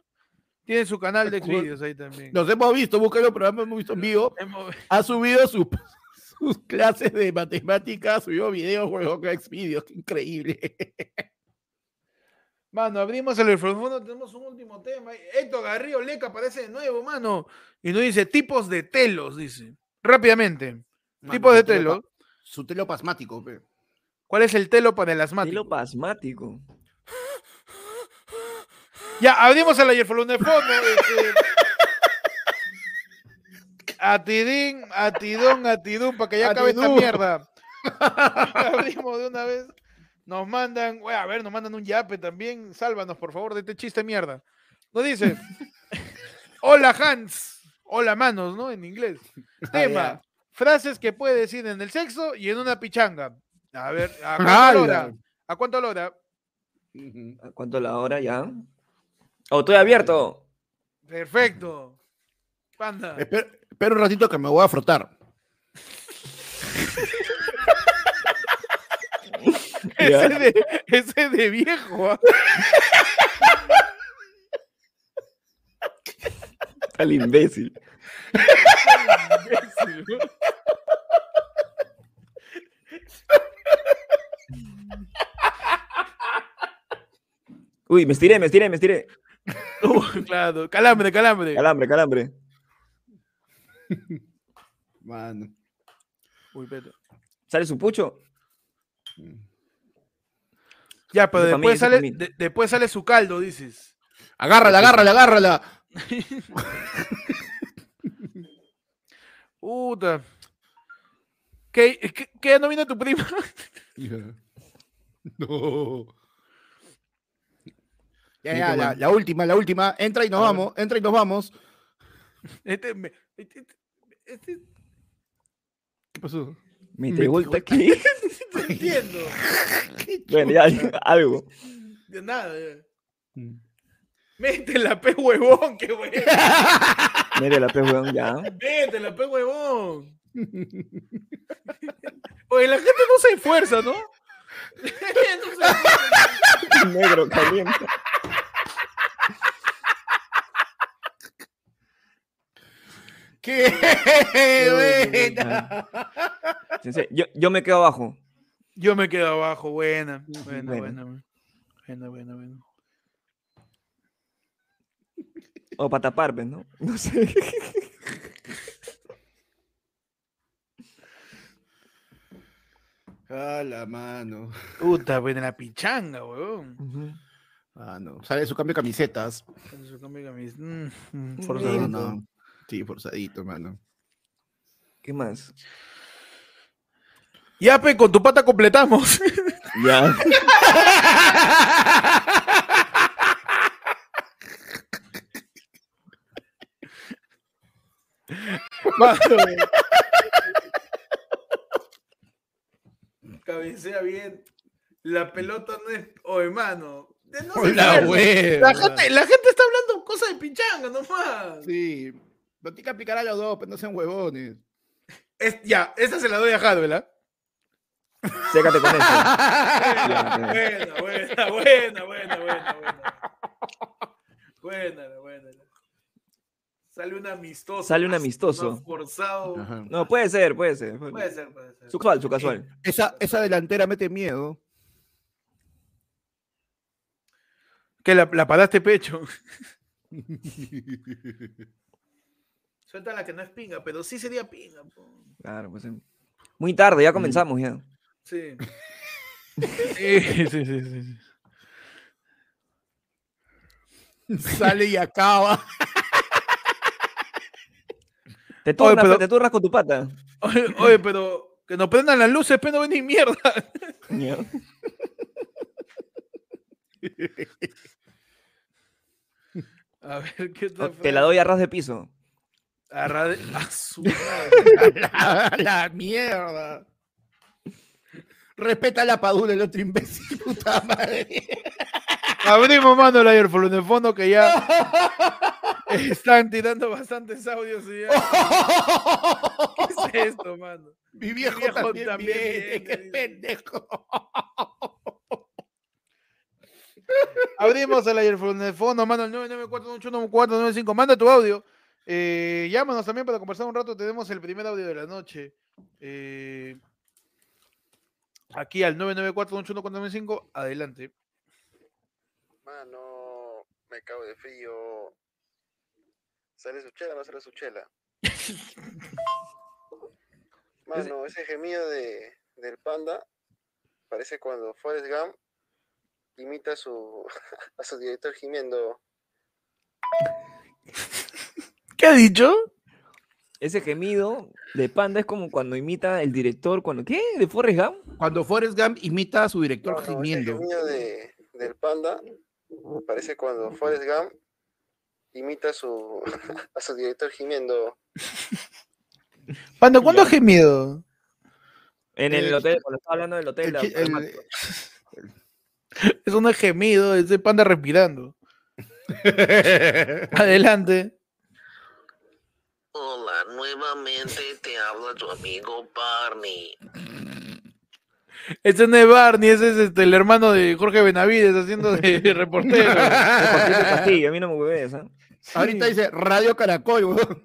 Tiene su canal de ex vídeos ahí también. Nos hemos visto, búscalo, pero hemos visto en vivo. Hemos- Ha subido su- [laughs] sus clases de matemáticas, subió videos, juego con Xvideos, qué increíble. [laughs] Mano, abrimos el fondo, tenemos un último tema. Héctor Garrido Leca aparece de nuevo, mano. Y nos dice tipos de telos, dice. Rápidamente. tipos de su telo telo. pa- Su telo pasmático, pe. ¿Cuál es el telo para el asmático? Estilo pasmático. Ya, abrimos el ayer de fondo. Este... Atidín, atidón, atidún, para que ya acabe esta mierda. [laughs] abrimos de una vez. Nos mandan, a ver, nos mandan un yape también. Sálvanos, por favor, de este chiste mierda. Nos dice, [laughs] hola Hans, hola manos, ¿no? En inglés. Tema, ya. frases que puede decir en el sexo y en una pichanga. A ver, ¿a cuánto la hora? ¿A cuánto la hora? ¿A cuánto la hora ya? Oh, estoy abierto. Perfecto. Panda. Espera, espera un ratito que me voy a frotar. [laughs] Ese de, ese de viejo. ¿ah? Al imbécil. Imbécil, Uy, me estiré, me estiré, me estiré. Uh, claro, calambre, calambre. Calambre, calambre. Mano. Uy, espérate. ¿Sale su pucho? Ya, pero después sale, de- después sale su caldo, dices. Agárrala, agárrala, agárrala. [laughs] Puta. ¿Qué, qué, qué no vino tu prima? [laughs] No. Ya, ya, la, la última, la última. Entra y nos A ver. vamos, entra y nos vamos. Este, me- este- este- ¿Qué pasó? Me Me [laughs] te vuelta aquí. no entiendo. [laughs] Bueno, ya, algo. De nada. ya. Métela, pe huevón, qué huevón. Mire la pez, weón, ya. Métela, pe huevón. Oye, la gente no se esfuerza, ¿no? Negro caliente. ¡Qué buena! Yo, yo me quedo abajo. Yo me quedo abajo, buena. Buena, buena. buena. Buena, buena, buena. O para tapar, ¿no? No sé. A la mano. Puta, buena la pichanga, weón. Ujú. Mano. Sale su cambio de camisetas. Eso cambia camis- mm, mm, Mm, forzadito. No, no. Sí, forzadito, mano. ¿Qué más? Ya, pe, con tu pata completamos. [laughs] Ya. [laughs] [laughs] Mano. Cabecea bien. La pelota no es. Oh, hermano. De- no esfuerza. güey. la, gente, la gente está hablando cosas de pichanga, nomás. Sí. No tiene que aplicar a los dos, pero no sean huevones. Es- ya, esa se la doy a Hadwell, ¿ah? Sécate con eso. [laughs] Buena, buena, buena, buena, buena, buena, buena. Buena, buena. Sale un amistoso. Sale un amistoso. más forzado. Ajá. No, puede ser, puede ser. Puede ser, puede ser. Su casual, su casual. Esa, esa delantera mete miedo. Que la, la paraste pecho. [laughs] Suelta la que no es pinga, pero sí sería pinga. po. Claro, pues. em, Muy tarde, ya comenzamos ya. Sí. [laughs] Sí, sí, sí, sí, sí. Sale y acaba. Te turnas, pero- pe, te turnas con tu pata. Oye, oye, pero que nos prendan las luces, pero no ven ni mierda. A ver, ¿qué tal? Te la doy a ras de piso. A su [laughs] madre. la, la mierda. Respeta la padula el otro imbécil, puta madre. Abrimos, mano, el airflow en el fondo que ya [laughs] [laughs] están tirando bastantes audios y ya. [laughs] ¿Qué es esto, mano? Mi viejo, viejo también, también viene, viene, qué dice. pendejo. [laughs] Abrimos el el fondo, mano, el 994-181-495. Manda tu audio. Eh, llámanos también para conversar un rato. Tenemos el primer audio de la noche. Eh, aquí al 994-181-495. Adelante. Mano, me cago de frío. ¿Sale su chela o no sale su chela? [laughs] Mano, ese gemido de, del panda parece cuando Forrest Gump imita a su, [laughs] a su director gimiendo. ¿Qué ha dicho? Ese gemido de panda es como cuando imita el director, cuando ¿qué? ¿De Forrest Gump? Cuando Forrest Gump imita a su director No, no, ese gimiendo. gemido de, del panda parece cuando Forrest Gump imita a su, [laughs] a su director gimiendo. [laughs] Panda, ¿cuándo has gemido? En el El- hotel, cuando estaba hablando del hotel. El la- [laughs] el- Eso no es gemido, es de panda respirando. Adelante. Hola, nuevamente te habla tu amigo Barney. Ese no es Barney, ese es este, el hermano de Jorge Benavides haciendo de reportero. Castillo, a mí no me hueves, ¿ah? Ahorita dice Radio Caracol, weón.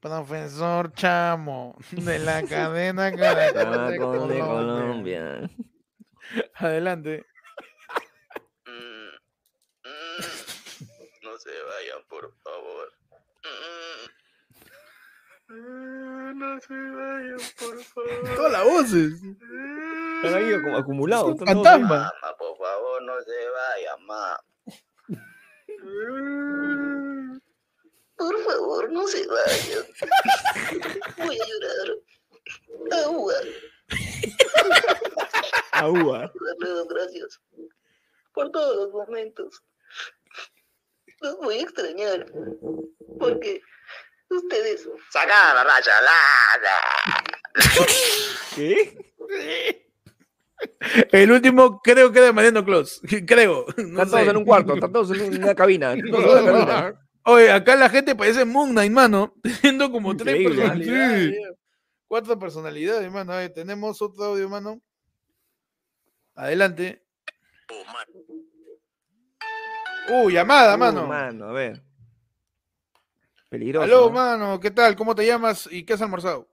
Profesor Chamo, de la [laughs] cadena Caracol de Caracol de Colombia. Colombia. Adelante. Mm, mm, no se vayan, por favor. Mm, no se vayan, por favor. Todas las voces. Están ahí como acumulados. Fantasma. Mamá, por favor, no se vaya, mamá. Por favor, no se vayan. Voy a llorar. Agua. Agua. Darle gracias por todos los momentos. Los voy a extrañar. Porque ustedes. ¡Saca la raya! ¡La! ¿Qué? El último creo que de Mariano Claus. Creo. No Están todos sé. en un cuarto, están todos en una cabina. [laughs] están todos en una cabina. Oye, acá la gente parece Moon Knight, mano. [laughs] Teniendo como tres Increíble, personalidades. ya. Cuatro personalidades, mano. A ver, tenemos otro audio, mano. Adelante. Uh, llamada, Uh, mano. mano, a ver. Peligroso. Aló, ¿no? mano. ¿Qué tal? ¿Cómo te llamas y qué has almorzado?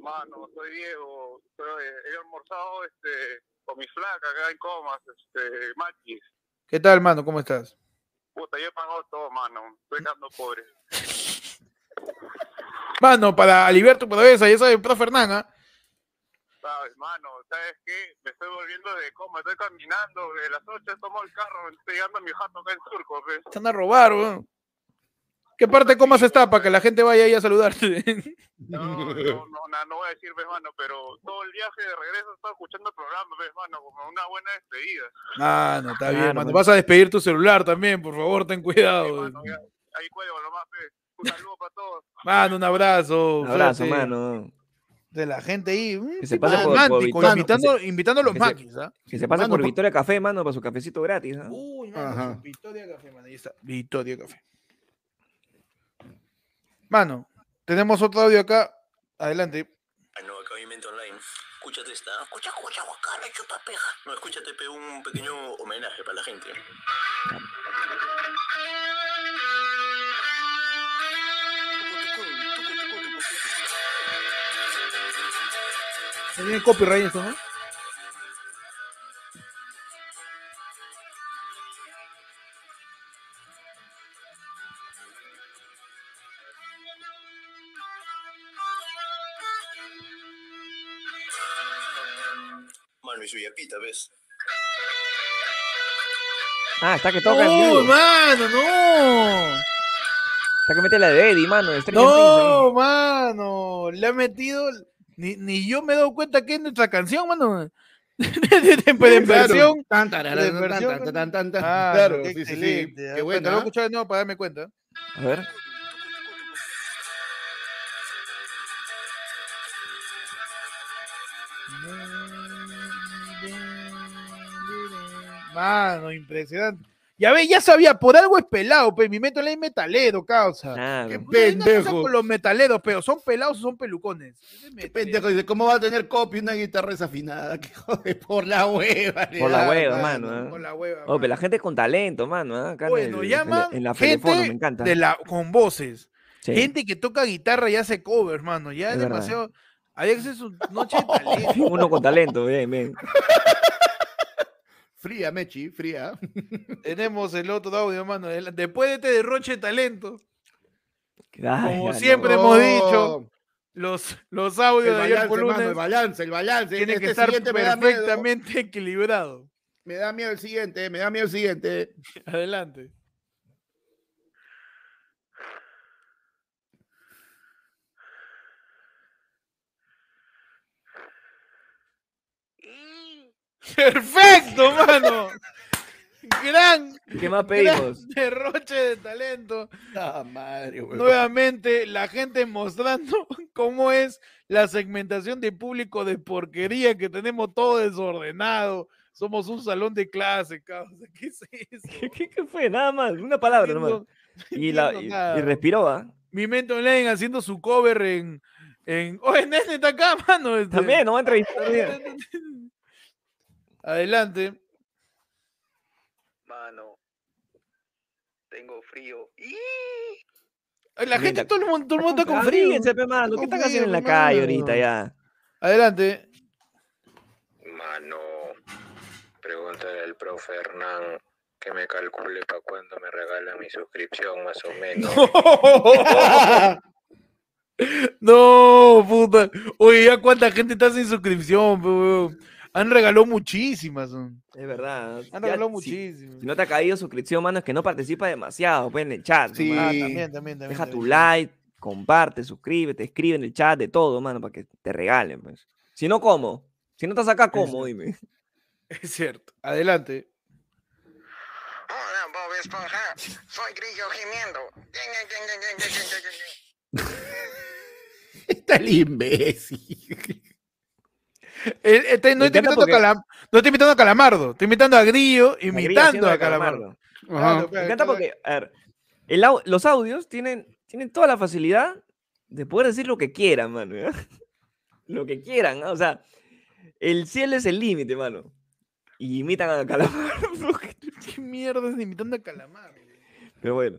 Mano, soy Diego. Soy- he almorzado este, con mi flaca acá en Comas, este, Maquis. ¿Qué tal, mano? ¿Cómo estás? Puta, yo he pagado todo, mano. Estoy quedando pobre. [laughs] Mano, para aliviar tu cabeza, ya sabes, profe Hernán, ¿ah? ¿Sabes, mano? ¿Sabes qué? Me estoy volviendo de coma. Estoy caminando. De las 8 tomo el carro. Estoy llegando a mi jato acá en Surco, pues. Te van a robar, weón. ¿Qué parte comas está para que la gente vaya ahí a saludarte? [laughs] No, no, no, na- no voy a decir, pues, mano, pero todo el viaje de regreso he estado escuchando el programa, pues, mano, como una buena despedida. Ah, no, está bien, Claro, mano. mano. Vas a despedir tu celular también, por favor, ten Sí, cuidado. mano, ya, ahí cuelgo nomás, pues. Un saludo para todos. Mano, un abrazo. Un abrazo, mano. De la gente ahí. mm, Que se pase por- Victoria, invitando, invitando a los maquis, ¿ah? Que se pase Mano, por Victoria Café, mano, para su cafecito gratis. ¿ah? Uy, mano, Ajá. Victoria Café, mano. Ahí está. Victoria Café. Mano, tenemos otro audio acá. Adelante. No, acabamiento online. Escúchate esta. Escucha, escucha, guacala, chupa peja. No, escúchate, pe, un pequeño homenaje para la gente. ¿Se tiene copyright esto, no? Yapita, ¿ves? Ah, está que toca ¡No, mano, no! Está que mete la de Eddie, mano. de No, mano, le ha metido. Ni, ni yo me he dado cuenta que es nuestra canción, mano. [laughs] Versión. Tan, de tan, versión- tan, tan. Ah, Claro, sí, sí, sí. Qué Qué bueno. Lo voy a ¿ah? escuchar de nuevo para darme cuenta. A ver. Mano, impresionante. Ya ve, ya sabía, por algo es pelado, pe. Mi meto ley metalero, causa. Claro. Qué pendejo. con los metaleros, pero son pelados o son pelucones. Qué pendejo, dice, ¿cómo va a tener copia una guitarra desafinada? [laughs] Que jode, por la hueva. Por la hueva, mano. ¿eh? Con la hueva. Oh, pero la gente con talento, mano. ¿eh? Acá en Bueno, el- en, llaman en la gente Telefono, me encanta. de la, con voces. Sí. Gente que toca guitarra y hace covers, mano. Ya es, Es verdad. demasiado. Hay que hacer su noche de [laughs] talento. Uno con talento, bien, bien. [laughs] Fría, Mechi, fría. [laughs] Tenemos el otro audio, mano. Después de este derroche de talento, Ay, Como siempre no. hemos dicho, los, los el audios de ayer por mano, lunes el balance, el balance. tienen que Este estar me da miedo. perfectamente [laughs] equilibrados. Me da miedo el siguiente, me da miedo el siguiente. Adelante. Perfecto, mano. Gran, ¿Qué más gran pedimos? derroche de talento. Ah, madre, huevón. Nuevamente, la gente mostrando cómo es la segmentación de público de porquería que tenemos todo desordenado. Somos un salón de clase, cabrón. ¿Qué es eso? ¿Qué, qué- qué fue? Nada más, una palabra nomás. Y, la, y, y respiró, ¿ah? Mi mente online haciendo su cover en. en... Oye, Nene está acá, mano. este. También, no va a entrevistar. Adelante. Mano, tengo frío. Ay, La gente, todo el mundo, todo el mundo está con frío. Mano. ¿Qué están haciendo en la calle ahorita ya? Adelante. Mano, pregúntale al profe Hernán que me calcule para cuando me regala mi suscripción, más o menos. [laughs] No, puta. Oye, ya cuánta gente está sin suscripción, weón? Han regalado muchísimas. son. Es verdad. Han ya, regalado si- muchísimas. Si no te ha caído suscripción, mano, es que no participa demasiado, pues, en el chat. Sí. Ah, también, también, también. Deja tu también. like, comparte, suscríbete, escribe en el chat de todo, mano, para que te regalen, pues. Si no, ¿cómo? Si no estás acá, ¿cómo? Dime. Es cierto. Adelante. Hola, Bob Esponja. Soy Grillo gimiendo. Está el imbécil. Eh, este, no, estoy porque- Calam- no estoy imitando a Calamardo, estoy imitando a Grillo, imitando a Calamardo. Me encanta porque, a ver, el au- los audios tienen, tienen toda la facilidad de poder decir lo que quieran, mano. ¿ya? [laughs] Lo que quieran, ¿no? o sea, el cielo es el límite, mano. Y imitan a Calamardo. [laughs] ¿Qué mierda es imitando a Calamardo? Pero bueno,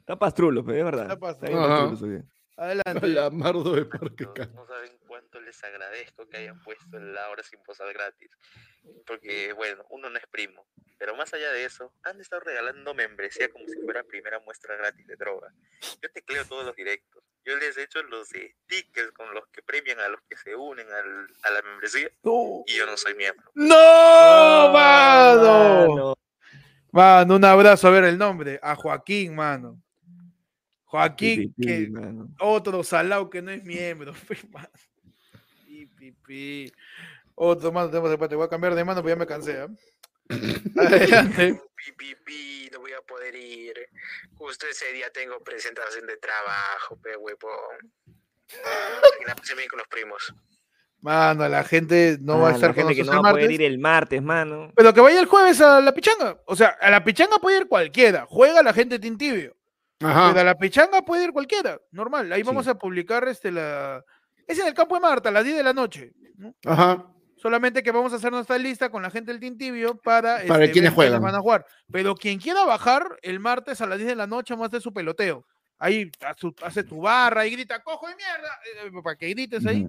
está pastrulo, pero es verdad. Está bien bien. Adelante. Calamardo de Parque no saben cuánto les agradezco que hayan puesto la hora sin posar gratis. Porque, bueno, uno no es primo. Pero más allá de eso, han estado regalando membresía como si fuera primera muestra gratis de droga. Yo tecleo todos los directos. Yo les he hecho los stickers con los que premian a los que se unen al- a la membresía. No, Y yo no soy miembro. ¡No, mano! mano. Mano, un abrazo, a ver el nombre. A Joaquín, mano. Joaquín, que mano. otro salado que no es miembro. [laughs] pues, mano. Pi, pi, pi. Otro mano, tenemos después. Te voy a cambiar de mano, pues ya me cansé. ¿ah? [laughs] Adelante. Pi, pi, pi, no voy a poder ir. Justo ese día tengo presentación de trabajo, pe huevón. Y la pasé bien con los primos. Mano, la gente no va a Ah, estar la con gente que no va a el poder martes. ir el martes, mano. Pero que vaya el jueves a la pichanga. O sea, a la pichanga puede ir cualquiera. Juega la gente Tintibio. Pero a Ajá. la pichanga puede ir cualquiera. Normal. Ahí vamos a publicar este la. Es en el campo de Marta, a las 10 de la noche. ¿no? Ajá. Solamente que vamos a hacer nuestra lista con la gente del Tintibio para, Para este, quienes juegan. van a jugar. Pero quien quiera bajar el martes a las 10 de la noche, vamos a hacer su peloteo. Ahí su- hace tu barra y grita, cojo de mierda, eh, para que grites ahí.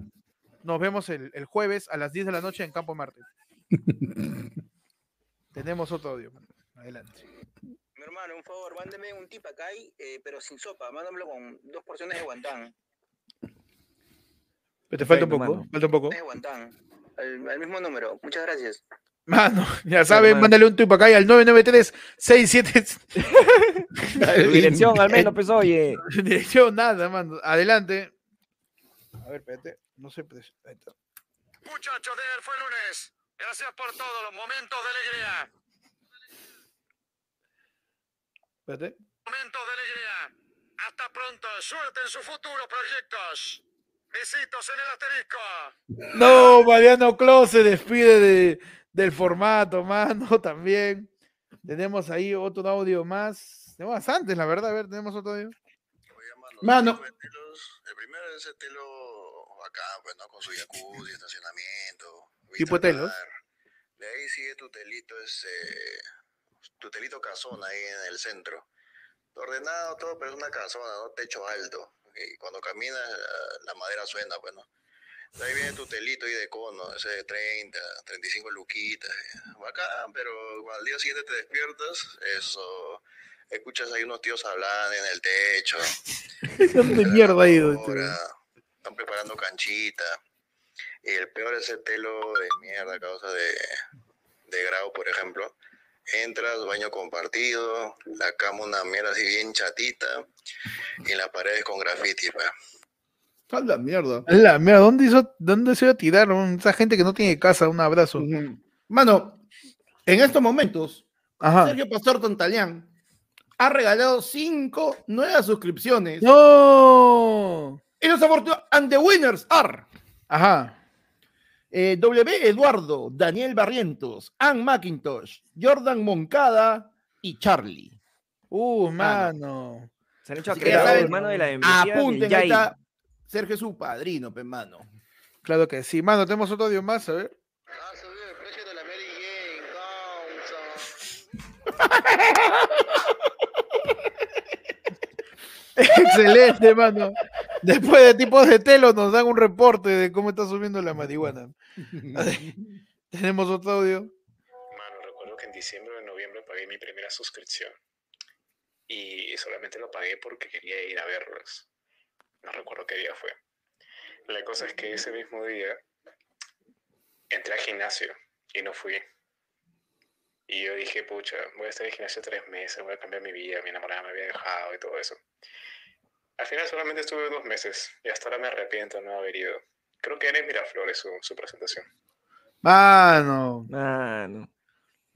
Nos vemos el, el jueves a las 10 de la noche en Campo Marte. [laughs] Tenemos otro audio. Adelante. Mi hermano, un favor, mándeme un tip acá, eh, pero sin sopa. Mándamelo con dos porciones de guantán. Pero te falta un poco, mano. falta un poco. Al, al mismo número. Muchas gracias. Mano, [laughs] ya saben, mándale un tuit acá al 993 67 Tu dirección, al menos, pues, oye. [laughs] Dirección, nada, mano. Adelante. A ver, espérate. No sé. pues, ahí está. Muchachos, de él fue lunes. Gracias por todos los momentos de alegría. Espérate. Momentos de alegría. Hasta pronto. Suerte en sus futuros proyectos. Besitos en el asterisco. No, Mariano Clos se despide de, del formato, mano, [laughs] también. Tenemos ahí otro audio más. Tenemos bastantes, la verdad. A ver, tenemos otro audio. Mano. el primero es el telo acá, pues, ¿no? Con su jacuzzi, estacionamiento. Tipo telos. De ahí sigue tu telito, es, eh, tu telito casona ahí en el centro. Ordenado todo, pero es una casona, ¿no? Techo alto. Y cuando caminas, la- la madera suena, pues, ¿no? De ahí viene tu telito ahí de cono, ese de 30, 35 luquitas. eh, Bacán, pero al día siguiente te despiertas, eso, escuchas ahí unos tíos hablando en el techo. [laughs] Están preparando canchita. Y el peor es el telo de mierda a causa de, de grau, por ejemplo. Entras, baño compartido, la cama una mierda así bien chatita y las paredes con graffiti, pues. A la mierda. La mierda, ¿dónde, hizo, ¿dónde se iba a tirar? Esa gente que no tiene casa, un abrazo. Mano, en estos momentos, Ajá. Sergio Pastor Tontalián ha regalado cinco nuevas suscripciones. ¡No! Y los afortunados, and the winners are Ajá. Eh, W. Eduardo, Daniel Barrientos, Ann McIntosh, Jordan Moncada y Charlie. Uh, mano. Se han hecho saben, hermano, de la del Apunten, ahí está Sergio su padrino, pe mano. Claro que sí. Mano, tenemos otro audio más, a ver. De [laughs] Excelente, mano. Después de tipos de telo nos dan un reporte de cómo está subiendo la marihuana. [laughs] Tenemos otro audio. Mano, recuerdo que en diciembre o en noviembre pagué mi primera suscripción. Y solamente lo pagué porque quería ir a verlos. No recuerdo qué día fue. La cosa es que ese mismo día entré al gimnasio y no fui. Y yo dije, pucha, voy a estar en el gimnasio tres meses, voy a cambiar mi vida, mi enamorada me había dejado y todo eso. Al final solamente estuve dos meses y hasta ahora me arrepiento de no haber ido. Creo que era en Miraflores su, su presentación. Mano. Mano.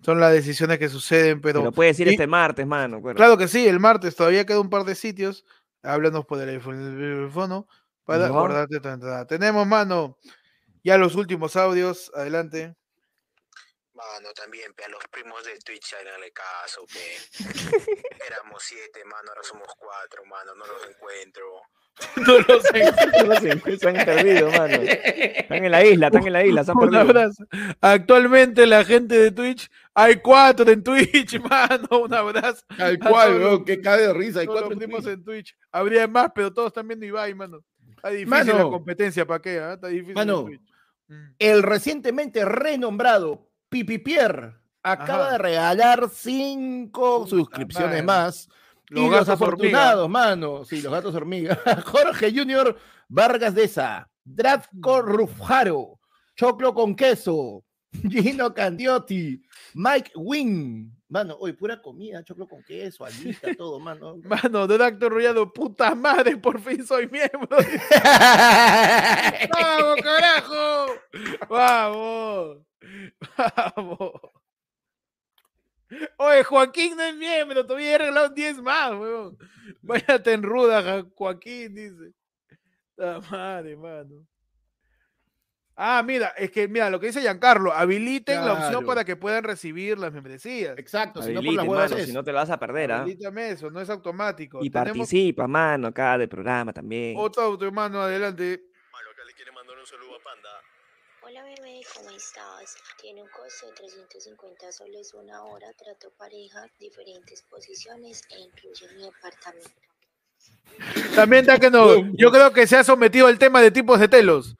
Son las decisiones que suceden, pero. Pero puedes ir y- este martes, mano. acuérdate. Claro que sí, el martes todavía queda un par de sitios. Háblanos por el teléfono para Ya. guardarte tu entrada. Tenemos, mano, ya los últimos audios. Adelante. Mano, también, pe, a los primos de Twitch, háganle caso, pe. [laughs] Éramos siete, mano, ahora somos cuatro, mano, no los encuentro. [laughs] No los encuentro, se han perdido, mano. Están en la isla, están en la isla, se han Un perdido. abrazo. Actualmente la gente de Twitch, hay cuatro en Twitch, [laughs] mano. Un abrazo. Tal A cual, los- que cae de risa. Hay cuatro los en primos Twitch. en Twitch. Habría más, pero todos están viendo Ibai, mano. Está difícil la Mano. competencia, ¿para qué? ah? Está difícil. en Mano. Twitch. Mm. El recientemente renombrado Pipi Pierre acaba Ajá. de regalar cinco Puta suscripciones madre. más. Los y los afortunados, mano. Sí, los gatos hormiga. [laughs] Jorge Junior Vargas Deza, Dratko Mm. Rufjaro, Choclo con queso, [laughs] Gino Candiotti, Mike Wing. Mano, hoy pura comida, choclo con queso, alita, [laughs] todo, mano. Mano, de Actor Rollado, puta madre, por fin soy miembro. ¡Vamos, carajo! ¡Vamos! [laughs] ¡Vamos! Oye, Joaquín no es miembro, todavía he regalado 10 más, weón. Váyate en ruda, Joaquín, dice. La madre, mano. Ah, mira, es que, mira, lo que dice Giancarlo, habiliten la opción para que puedan recibir las membresías. Exacto, si no por las Habiliten, huevas mano, es. si no te lo vas a perder, ¿ah? Habilítame eso, no es automático. Y Tenemos participa, mano, acá del programa también. otro auto, hermano, adelante. Malo, acá le quiere mandar un saludo a Panda. Hola bebé, ¿cómo estás? Tiene un costo de 350 soles una hora, trato pareja, diferentes posiciones e incluye mi departamento. También está que no. Yo creo que se ha sometido al tema de tipos de telos.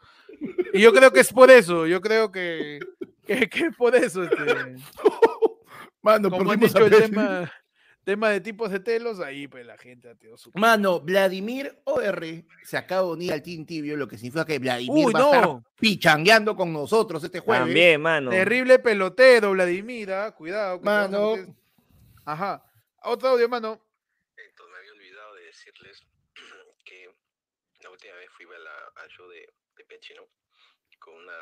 Y yo creo que es por eso. Yo creo que, que, que es por eso. Este, [laughs] Mano, como han dicho el tema, tema de tipos de telos, ahí pues la gente ha tenido su. Mano, Vladimir OR se acaba de unir al Team Tibio, lo que significa que Vladimir Uy, va a estar pichangueando con nosotros este jueves. También, mano. Terrible pelotero, Vladimir. ah, Cuidado. te Mano. Ajá. Otro audio, mano. Entonces me había olvidado de decirles [clears throat] que la última vez fui a la, al show de, de Pechino con una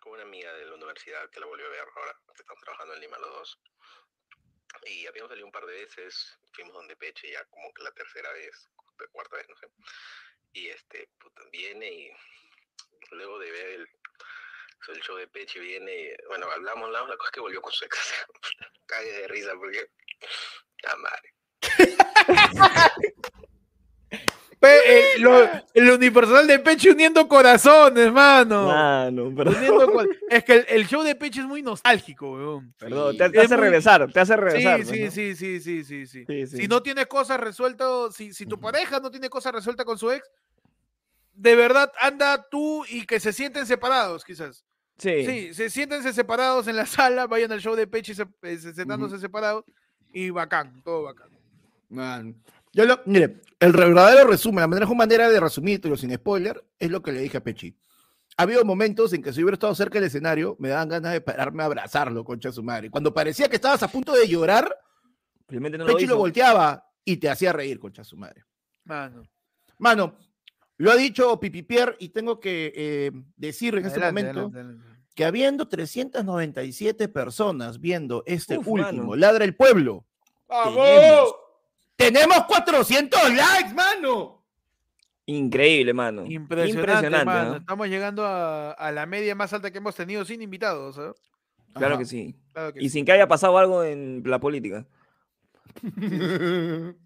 con una amiga de la universidad que la volvió a ver ahora, que estamos trabajando en Lima los dos. Y habíamos salido un par de veces, fuimos donde Peche ya como que la tercera vez, cu- cuarta vez, no sé. Y este, puta, viene y luego de ver el, So, el show de Pechi viene, bueno, hablamos, la, la cosa es que volvió con su ex. [laughs] Cague de risa porque, la madre. [laughs] [laughs] Pe- el, lo- el unipersonal de Peche uniendo corazones, mano. Mano, perdón. Es que el, el show de Peche es muy nostálgico, weón. Perdón, Sí. te, te hace muy- regresar, te hace regresar. sí, ¿no? sí, sí, sí, sí, sí. Sí. Si no tienes cosas resueltas, si, si tu pareja no tiene cosas resueltas con su ex, de verdad anda tú y que se sienten separados, quizás. Sí. Sí, se siéntense separados en la sala, vayan al show de Peche se, eh, se- sentándose separados y bacán, todo bacán. Man. Yo lo, mire, el verdadero resumen, la mejor manera de resumir, pero sin spoiler, es lo que le dije a Pechi. Ha habido momentos en que si hubiera estado cerca del escenario, me daban ganas de pararme a abrazarlo, concha su madre. Cuando parecía que estabas a punto de llorar, Felizmente no lo Pechi lo volteaba y te hacía reír, concha su madre. Mano. Mano, lo ha dicho Pipi Pierre y tengo que eh, decir en este Adelante, momento adelante, adelante. que habiendo 397 personas viendo este Uf, último, mano. Ladra el Pueblo, tenemos, tenemos 400 likes, mano. Increíble, mano. Impresionante, mano. ¿no? Estamos llegando a, a la media más alta que hemos tenido sin invitados. ¿eh? Claro que sí. Claro que Y sí. sin que haya pasado algo en la política. [laughs]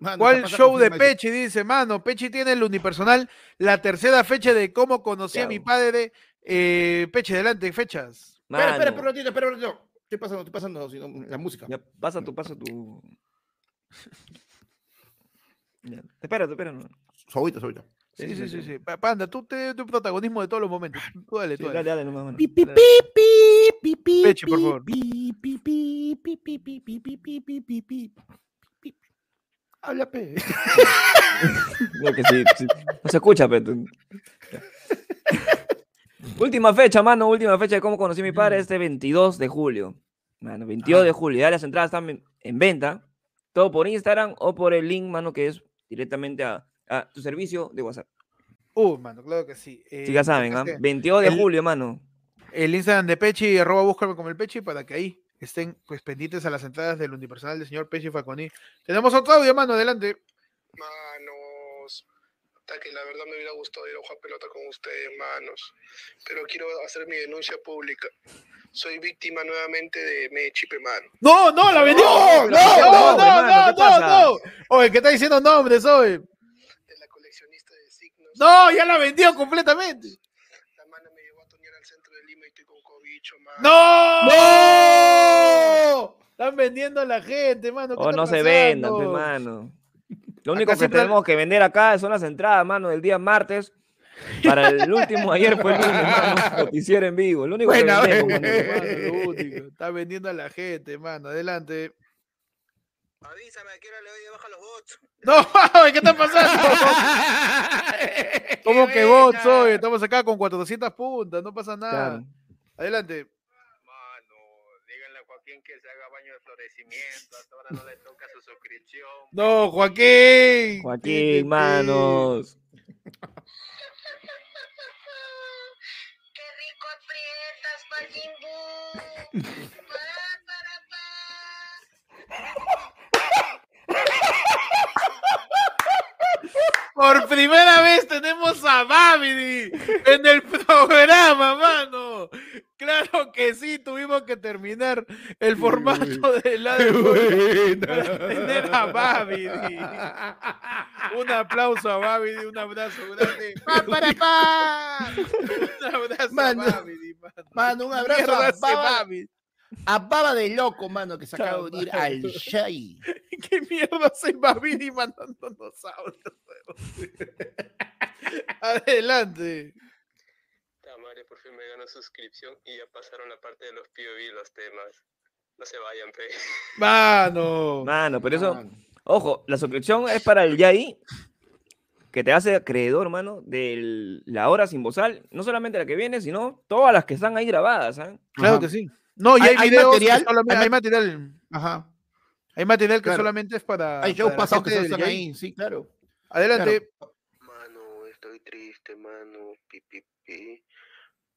Mano, ¿Cuál show de Pechi? Dice, mano, Pechi tiene el unipersonal, la tercera fecha de cómo conocí a mi padre. Eh, Pechi, adelante, fechas. Espera, espera, espera un ratito, espera un ratito. Estoy pasando, estoy pasando si no, la música. Ya, pasa tu, pasa tu. Ya, Te no. Agüita, su agüita. Sí, sí, sí, sí. Pa- Panda, tú te tu protagonismo de todos los momentos. Tú dale, Sí, tú dale, dale. dale, nomás, mano. Pi, pi, pi, pi, pi, pi, Peche, por pi, favor. pi, pi, pi, pi, pi, pi, pi, pi, pi, pi, pi, pi, pi. Habla, pe. No, que sí, sí. No se escucha, pero. Última fecha, mano. Última fecha de cómo conocí a mi padre. Este 22 de julio. Mano, 22 de julio. Ya las entradas están en, en venta. Todo por Instagram o por el link, mano, que es directamente a, a tu servicio de WhatsApp. Uh, mano, claro que sí. Sí, Eh, ya saben, ¿ah? este, 22 de el- julio, mano. el Instagram de Pechi, arroba búscame como el Pechi, para que ahí estén pues pendientes a las entradas del unipersonal del señor Pechi Faconi. Tenemos otro audio, mano, adelante. Hasta que la verdad me hubiera gustado ir a jugar pelota con ustedes, manos. Pero quiero hacer mi denuncia pública. Soy víctima nuevamente de Mechipe, mano. No, no, la vendió. No, No, no, no, no, no, hermano. Oye, ¿qué está diciendo nombres, oye? De la coleccionista de signos. No, ya la vendió completamente. La mano me llevó a toñar al centro de Lima y estoy con cobicho, mano. ¡No! ¡No! Están vendiendo a la gente, mano. ¿qué Oh, está no se vendan, pe, pasando? mano. Lo único que siempre- tenemos que vender acá son las entradas, mano, del día martes. Para el [laughs] último, ayer fue el lunes, mano. [laughs] Noticiero en vivo. Lo único Buena, que vendemos, mano. Mano, lo único. [laughs] Está vendiendo a la gente, mano. Adelante. Avísame, ¿a qué hora le doy de baja los bots? No, ¿qué está pasando? ¿Cómo ¡Qué que bots hoy? Estamos acá con 400 puntas, no pasa nada. Claro. Adelante. Mano, díganle a Joaquín que se Hasta ahora no le toca su suscripción. No, Joaquín. Joaquín, manos. [laughs] Qué rico aprietas, Majin [laughs] Buu. Pa, para, pa. Por primera vez tenemos a Babidi en el programa, mano. Claro que sí, tuvimos que terminar el formato de la para tener a Babidi. Un aplauso a Babidi, un abrazo grande. [laughs] Pa, para, pa. Un abrazo Mano. a Babidi, mano. Mano, un abrazo a Babidi. A Baba de Loco, mano, que se acaba de unir al Shai. [laughs] ¿Qué mierda hace Babidi mandándonos audios? [laughs] Adelante. Tamare, por fin me ganó suscripción y ya pasaron la parte de los POV y los temas. No se vayan, pe. Mano. Mano, pero eso, Mano. ojo, la suscripción es para el YAI, que te hace acreedor, mano, de la hora sin bozal, no solamente la que viene, sino todas las que están ahí grabadas, ¿ah? Claro Ajá. que sí. No, y ¿Hay- material? solamente- ¿Hay material. Ajá. Hay material que Claro. solamente es para. Hay shows pasados que están ahí, sí, claro. Adelante. Mano, estoy triste, mano. Pi, pi, pi,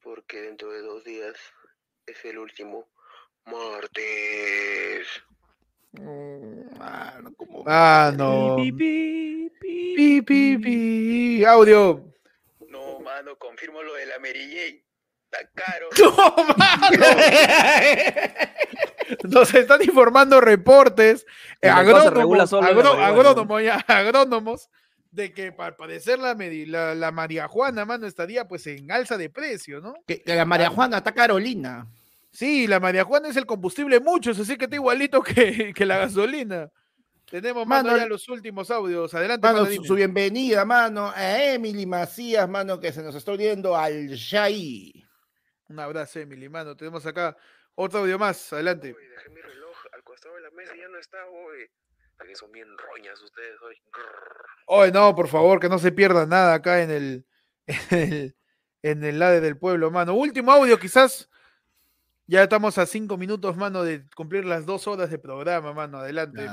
porque dentro de dos días es el último martes. Mano, como. Ah, no. Pi, pi, pi, Pi, pi, pi. Audio. No, mano, confirmo lo de la Mary Jane. Está caro. [laughs] ¡No, mano! Nos están informando reportes eh, agrónomos, agró- marihuana. agrónomos, ya, [laughs] agrónomos de que para padecer la, la, la marihuana, mano, estaría pues en alza de precio, ¿no? Que, que la María Juana está Carolina. Sí, la marihuana es el combustible muchos, así que está igualito que, [laughs] que la gasolina. Tenemos, mano, Mano, ya los últimos audios. Adelante, Mano, mano, su, bienvenida, mano, a Emily Macías, mano, que se nos está uniendo al Shai. Un abrazo, Emily, mano. Tenemos acá otro audio más. Adelante. Uy, dejé mi reloj al costado de la mesa y ya no está, hoy. Que son bien roñas ustedes hoy. Oye, no, por favor, que no se pierda nada acá en el, [laughs] en el, en el ADE del pueblo, mano. Último audio, quizás. Ya estamos a cinco minutos, mano, de cumplir las dos horas de programa, mano. Adelante.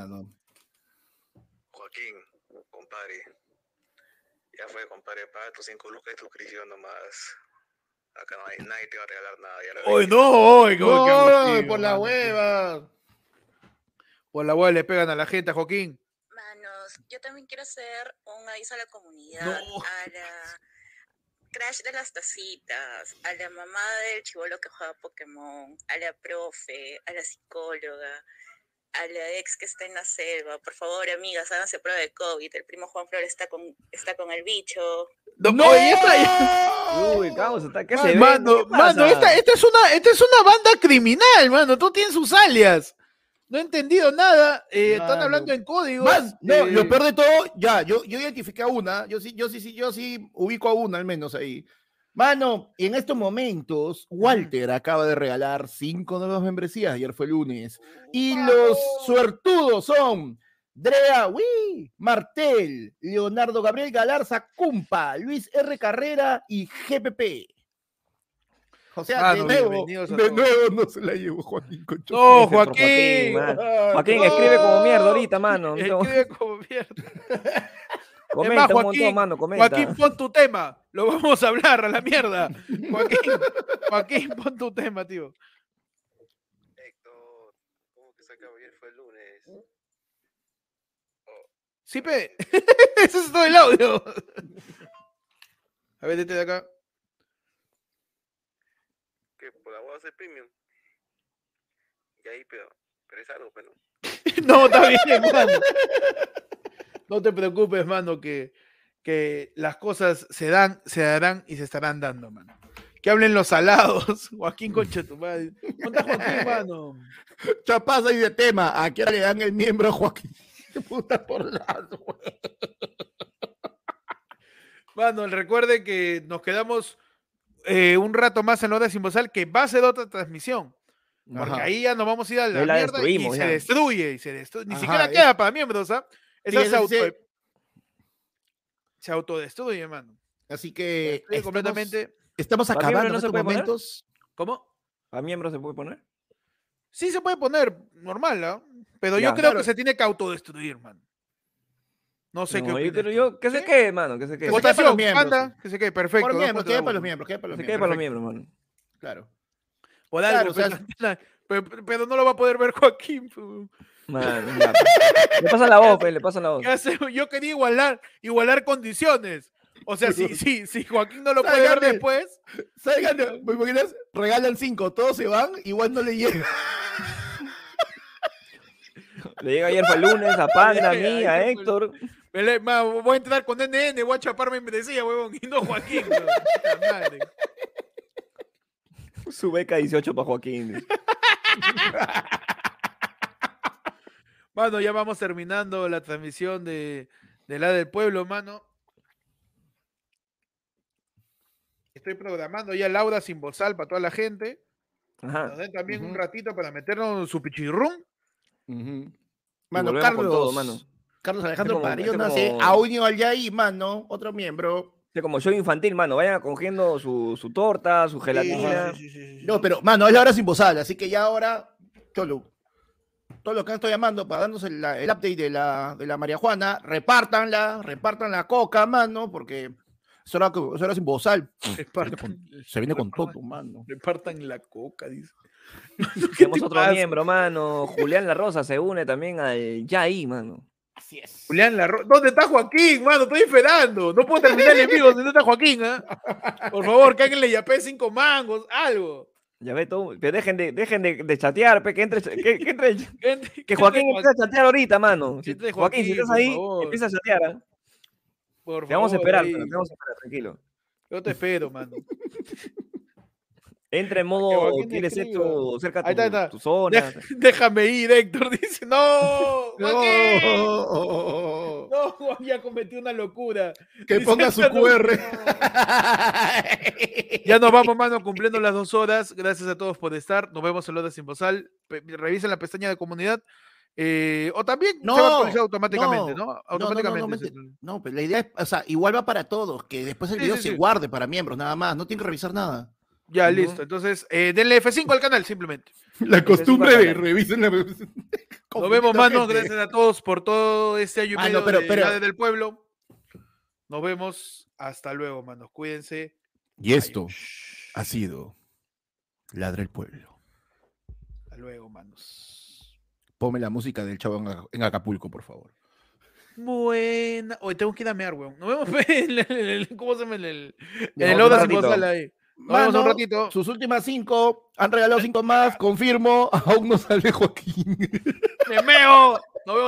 Joaquín, compadre. Ya fue, compadre, paga tus cinco lucas de suscripción nomás. Acá no hay, nadie te va a regalar nada. Ya lo no, que No, por la mano. hueva. Por la hueva le pegan a la gente, Joaquín. Manos, yo también quiero hacer un aviso a la comunidad, No. a la crash de las tacitas, a la mamá del chivolo que juega Pokémon, a la profe, a la psicóloga, a la ex que está en la selva. Por favor, amigas, háganse prueba de COVID. El primo Juan Flor está con, está con el bicho. No, oye, esta- Uy, causa, está- ¿qué Mano, se mano, esta, esta es una, esta es una banda criminal, mano. Tú tienes sus alias. No he entendido nada. eh, están hablando en código. Más, no, lo peor de todo, ya, yo, yo identifiqué a una, yo sí, yo sí, sí, yo sí ubico a una al menos ahí. Mano, en estos momentos, Walter acaba de regalar cinco nuevas membresías, ayer fue lunes, y los suertudos son Drea Wii, Martel, Leonardo Gabriel Galarza Cumpa, Luis R. Carrera y GPP. O sea, de nuevo, de nuevo no se la llevó Joaquín Concho. No, Joaquín. man. Joaquín, escribe como mierda ahorita, mano. No, [laughs] Escribe como mierda. [laughs] comenta es más, un montón, Joaquín, mano, comenta. Joaquín, pon tu tema. Lo vamos a hablar a la mierda. Joaquín, [laughs] Joaquín, pon tu tema, tío. Héctor, ¿cómo que se acabó ayer fue el lunes? Sí, pe. [laughs] Ese es todo el audio. A ver, vete de acá. ¿Qué? ¿Por la voy a hacer premium? Y ahí, pero, pero es algo, pero. [laughs] No, está bien, mano. No te preocupes, mano, que, que las cosas se dan, se darán y se estarán dando, mano. Que hablen los salados. [laughs] Joaquín Concha tu madre. ¿Dónde está Joaquín, mano? Ya pasa ahí de tema. ¿A qué hora le dan el miembro a Joaquín? [laughs] Puta por las Mano, recuerde que nos quedamos eh, un rato más en la hora sin bozal, que va a ser otra transmisión. Porque Ajá. ahí ya nos vamos a ir a la, la mierda y se destruye y se destruye. Ni Ajá, siquiera es- queda para miembros, ¿ah? Esa Sí, se, auto, sí. se autodestruye, mano. Así Se que estamos, completamente. estamos ¿Para acabando no en se estos poner? momentos. ¿Cómo? ¿A miembro se puede poner? Sí se puede poner normal, ¿ah? Pero yo creo Claro. que se tiene que autodestruir, mano. No sé qué No, yo opinas creo tú. yo, que se ¿Sí? quede, mano, que se quede. Que se quede para los miembros, anda, que se quede, perfecto. Por miembros, para los miembros, queda para los Que se miembros. quede para los perfecto. miembros, mano. Claro. Por Claro, algo, o sea, [laughs] pero, no lo va a poder ver Joaquín. Le pasa la voz, pe, le pasa la voz. Yo quería igualar, igualar condiciones. O sea, si, si, si Joaquín no lo puede ver Sácame. después, Salgan, de- ¿me imaginas? Regalan cinco, todos se van, igual no le llega. Le llega ayer el lunes a Panda, a mí, a Héctor. me le- ma, voy a entrar con NN, voy a chaparme me decía, huevón, y no Joaquín. [laughs] madre. Su beca 18 para Joaquín. [laughs] Mano, ya vamos terminando la transmisión de, de la del pueblo, mano. Estoy programando ya Laura sin bozal para toda la gente. Ajá. Nos den también un ratito para meternos su pichirrún. Mano, Carlos. todo, mano. Carlos Alejandro como- Parillo este nace como- a unido al Yaí, mano, otro miembro. Este como show infantil, mano. Vayan cogiendo su, su torta, su gelatina. Sí, sí, sí, sí. No, pero, mano, es la hora sin bozal, así que ya ahora, Cholo, todos los que han estado llamando para darnos el, la- el update de la, de la María Juana, repártanla, repartan la coca, mano, porque es hora, que- es hora sin bozal. Repartan, Se viene con todo, mano. repartan la coca, dice. ¿Qué [laughs] Tenemos te otro pasa? miembro, mano. Julián La Rosa se une también al ya ahí, mano. Así es. Julián Larro... ¿Dónde está Joaquín, mano? Estoy esperando. No puedo terminar el enemigo no está Joaquín, ¿ah? Por favor, que alguien le yapé cinco mangos, algo. Ya ve todo. Pero dejen de, dejen de, de chatear, pe, que entre, que, que entre- [laughs] Que, Joaquín empiece a chatear ahorita, mano. Si- Joaquín, si estás ahí, empieza a chatear. Por Te vamos a favor, esperar, ahí. pero te vamos a esperar, tranquilo. Yo te espero, mano. [laughs] Entra en modo, escriba. esto cerca Ahí tu, está, ahí está. tu zona. [laughs] Déjame ir, Héctor. [laughs] Dice, no. [laughs] No. No, Juan ya cometió una locura. Que Dice, ponga su "Esta no- QR. Ya nos vamos, mano, cumpliendo las dos horas. Gracias a todos por estar. Nos vemos en Loda Sin Bozal. Revisen la pestaña de comunidad. eh, o también se va a No, actualizar automáticamente, ¿no? no, no, no, Automáticamente. no, no, No, pero la idea es, o sea, igual va para todos, que después el Sí, video sí, se sí. guarde para miembros, nada más, no tienen que revisar nada. Ya, listo. Entonces, eh, denle F5 al canal, simplemente. La costumbre de revisen la... [laughs] Nos vemos, mano. Gracias a todos por todo este año y Mano, medio pero- de pero- del Pueblo. Nos vemos. Hasta luego, manos. Cuídense. Y esto ha sido Ladra el Pueblo. Hasta luego, manos. Ponme la música del chavo en, Ac- en Acapulco, por favor. Buena. Hoy tengo que ir a mear, weón. Nos vemos [laughs] en el, el- ¿Cómo se llama? En el, en el Loda Nos vemos un Mano, ratito. Sus últimas cinco, han regalado cinco más, confirmo, [laughs] aún no sale Joaquín. Me meo. Nos vemos.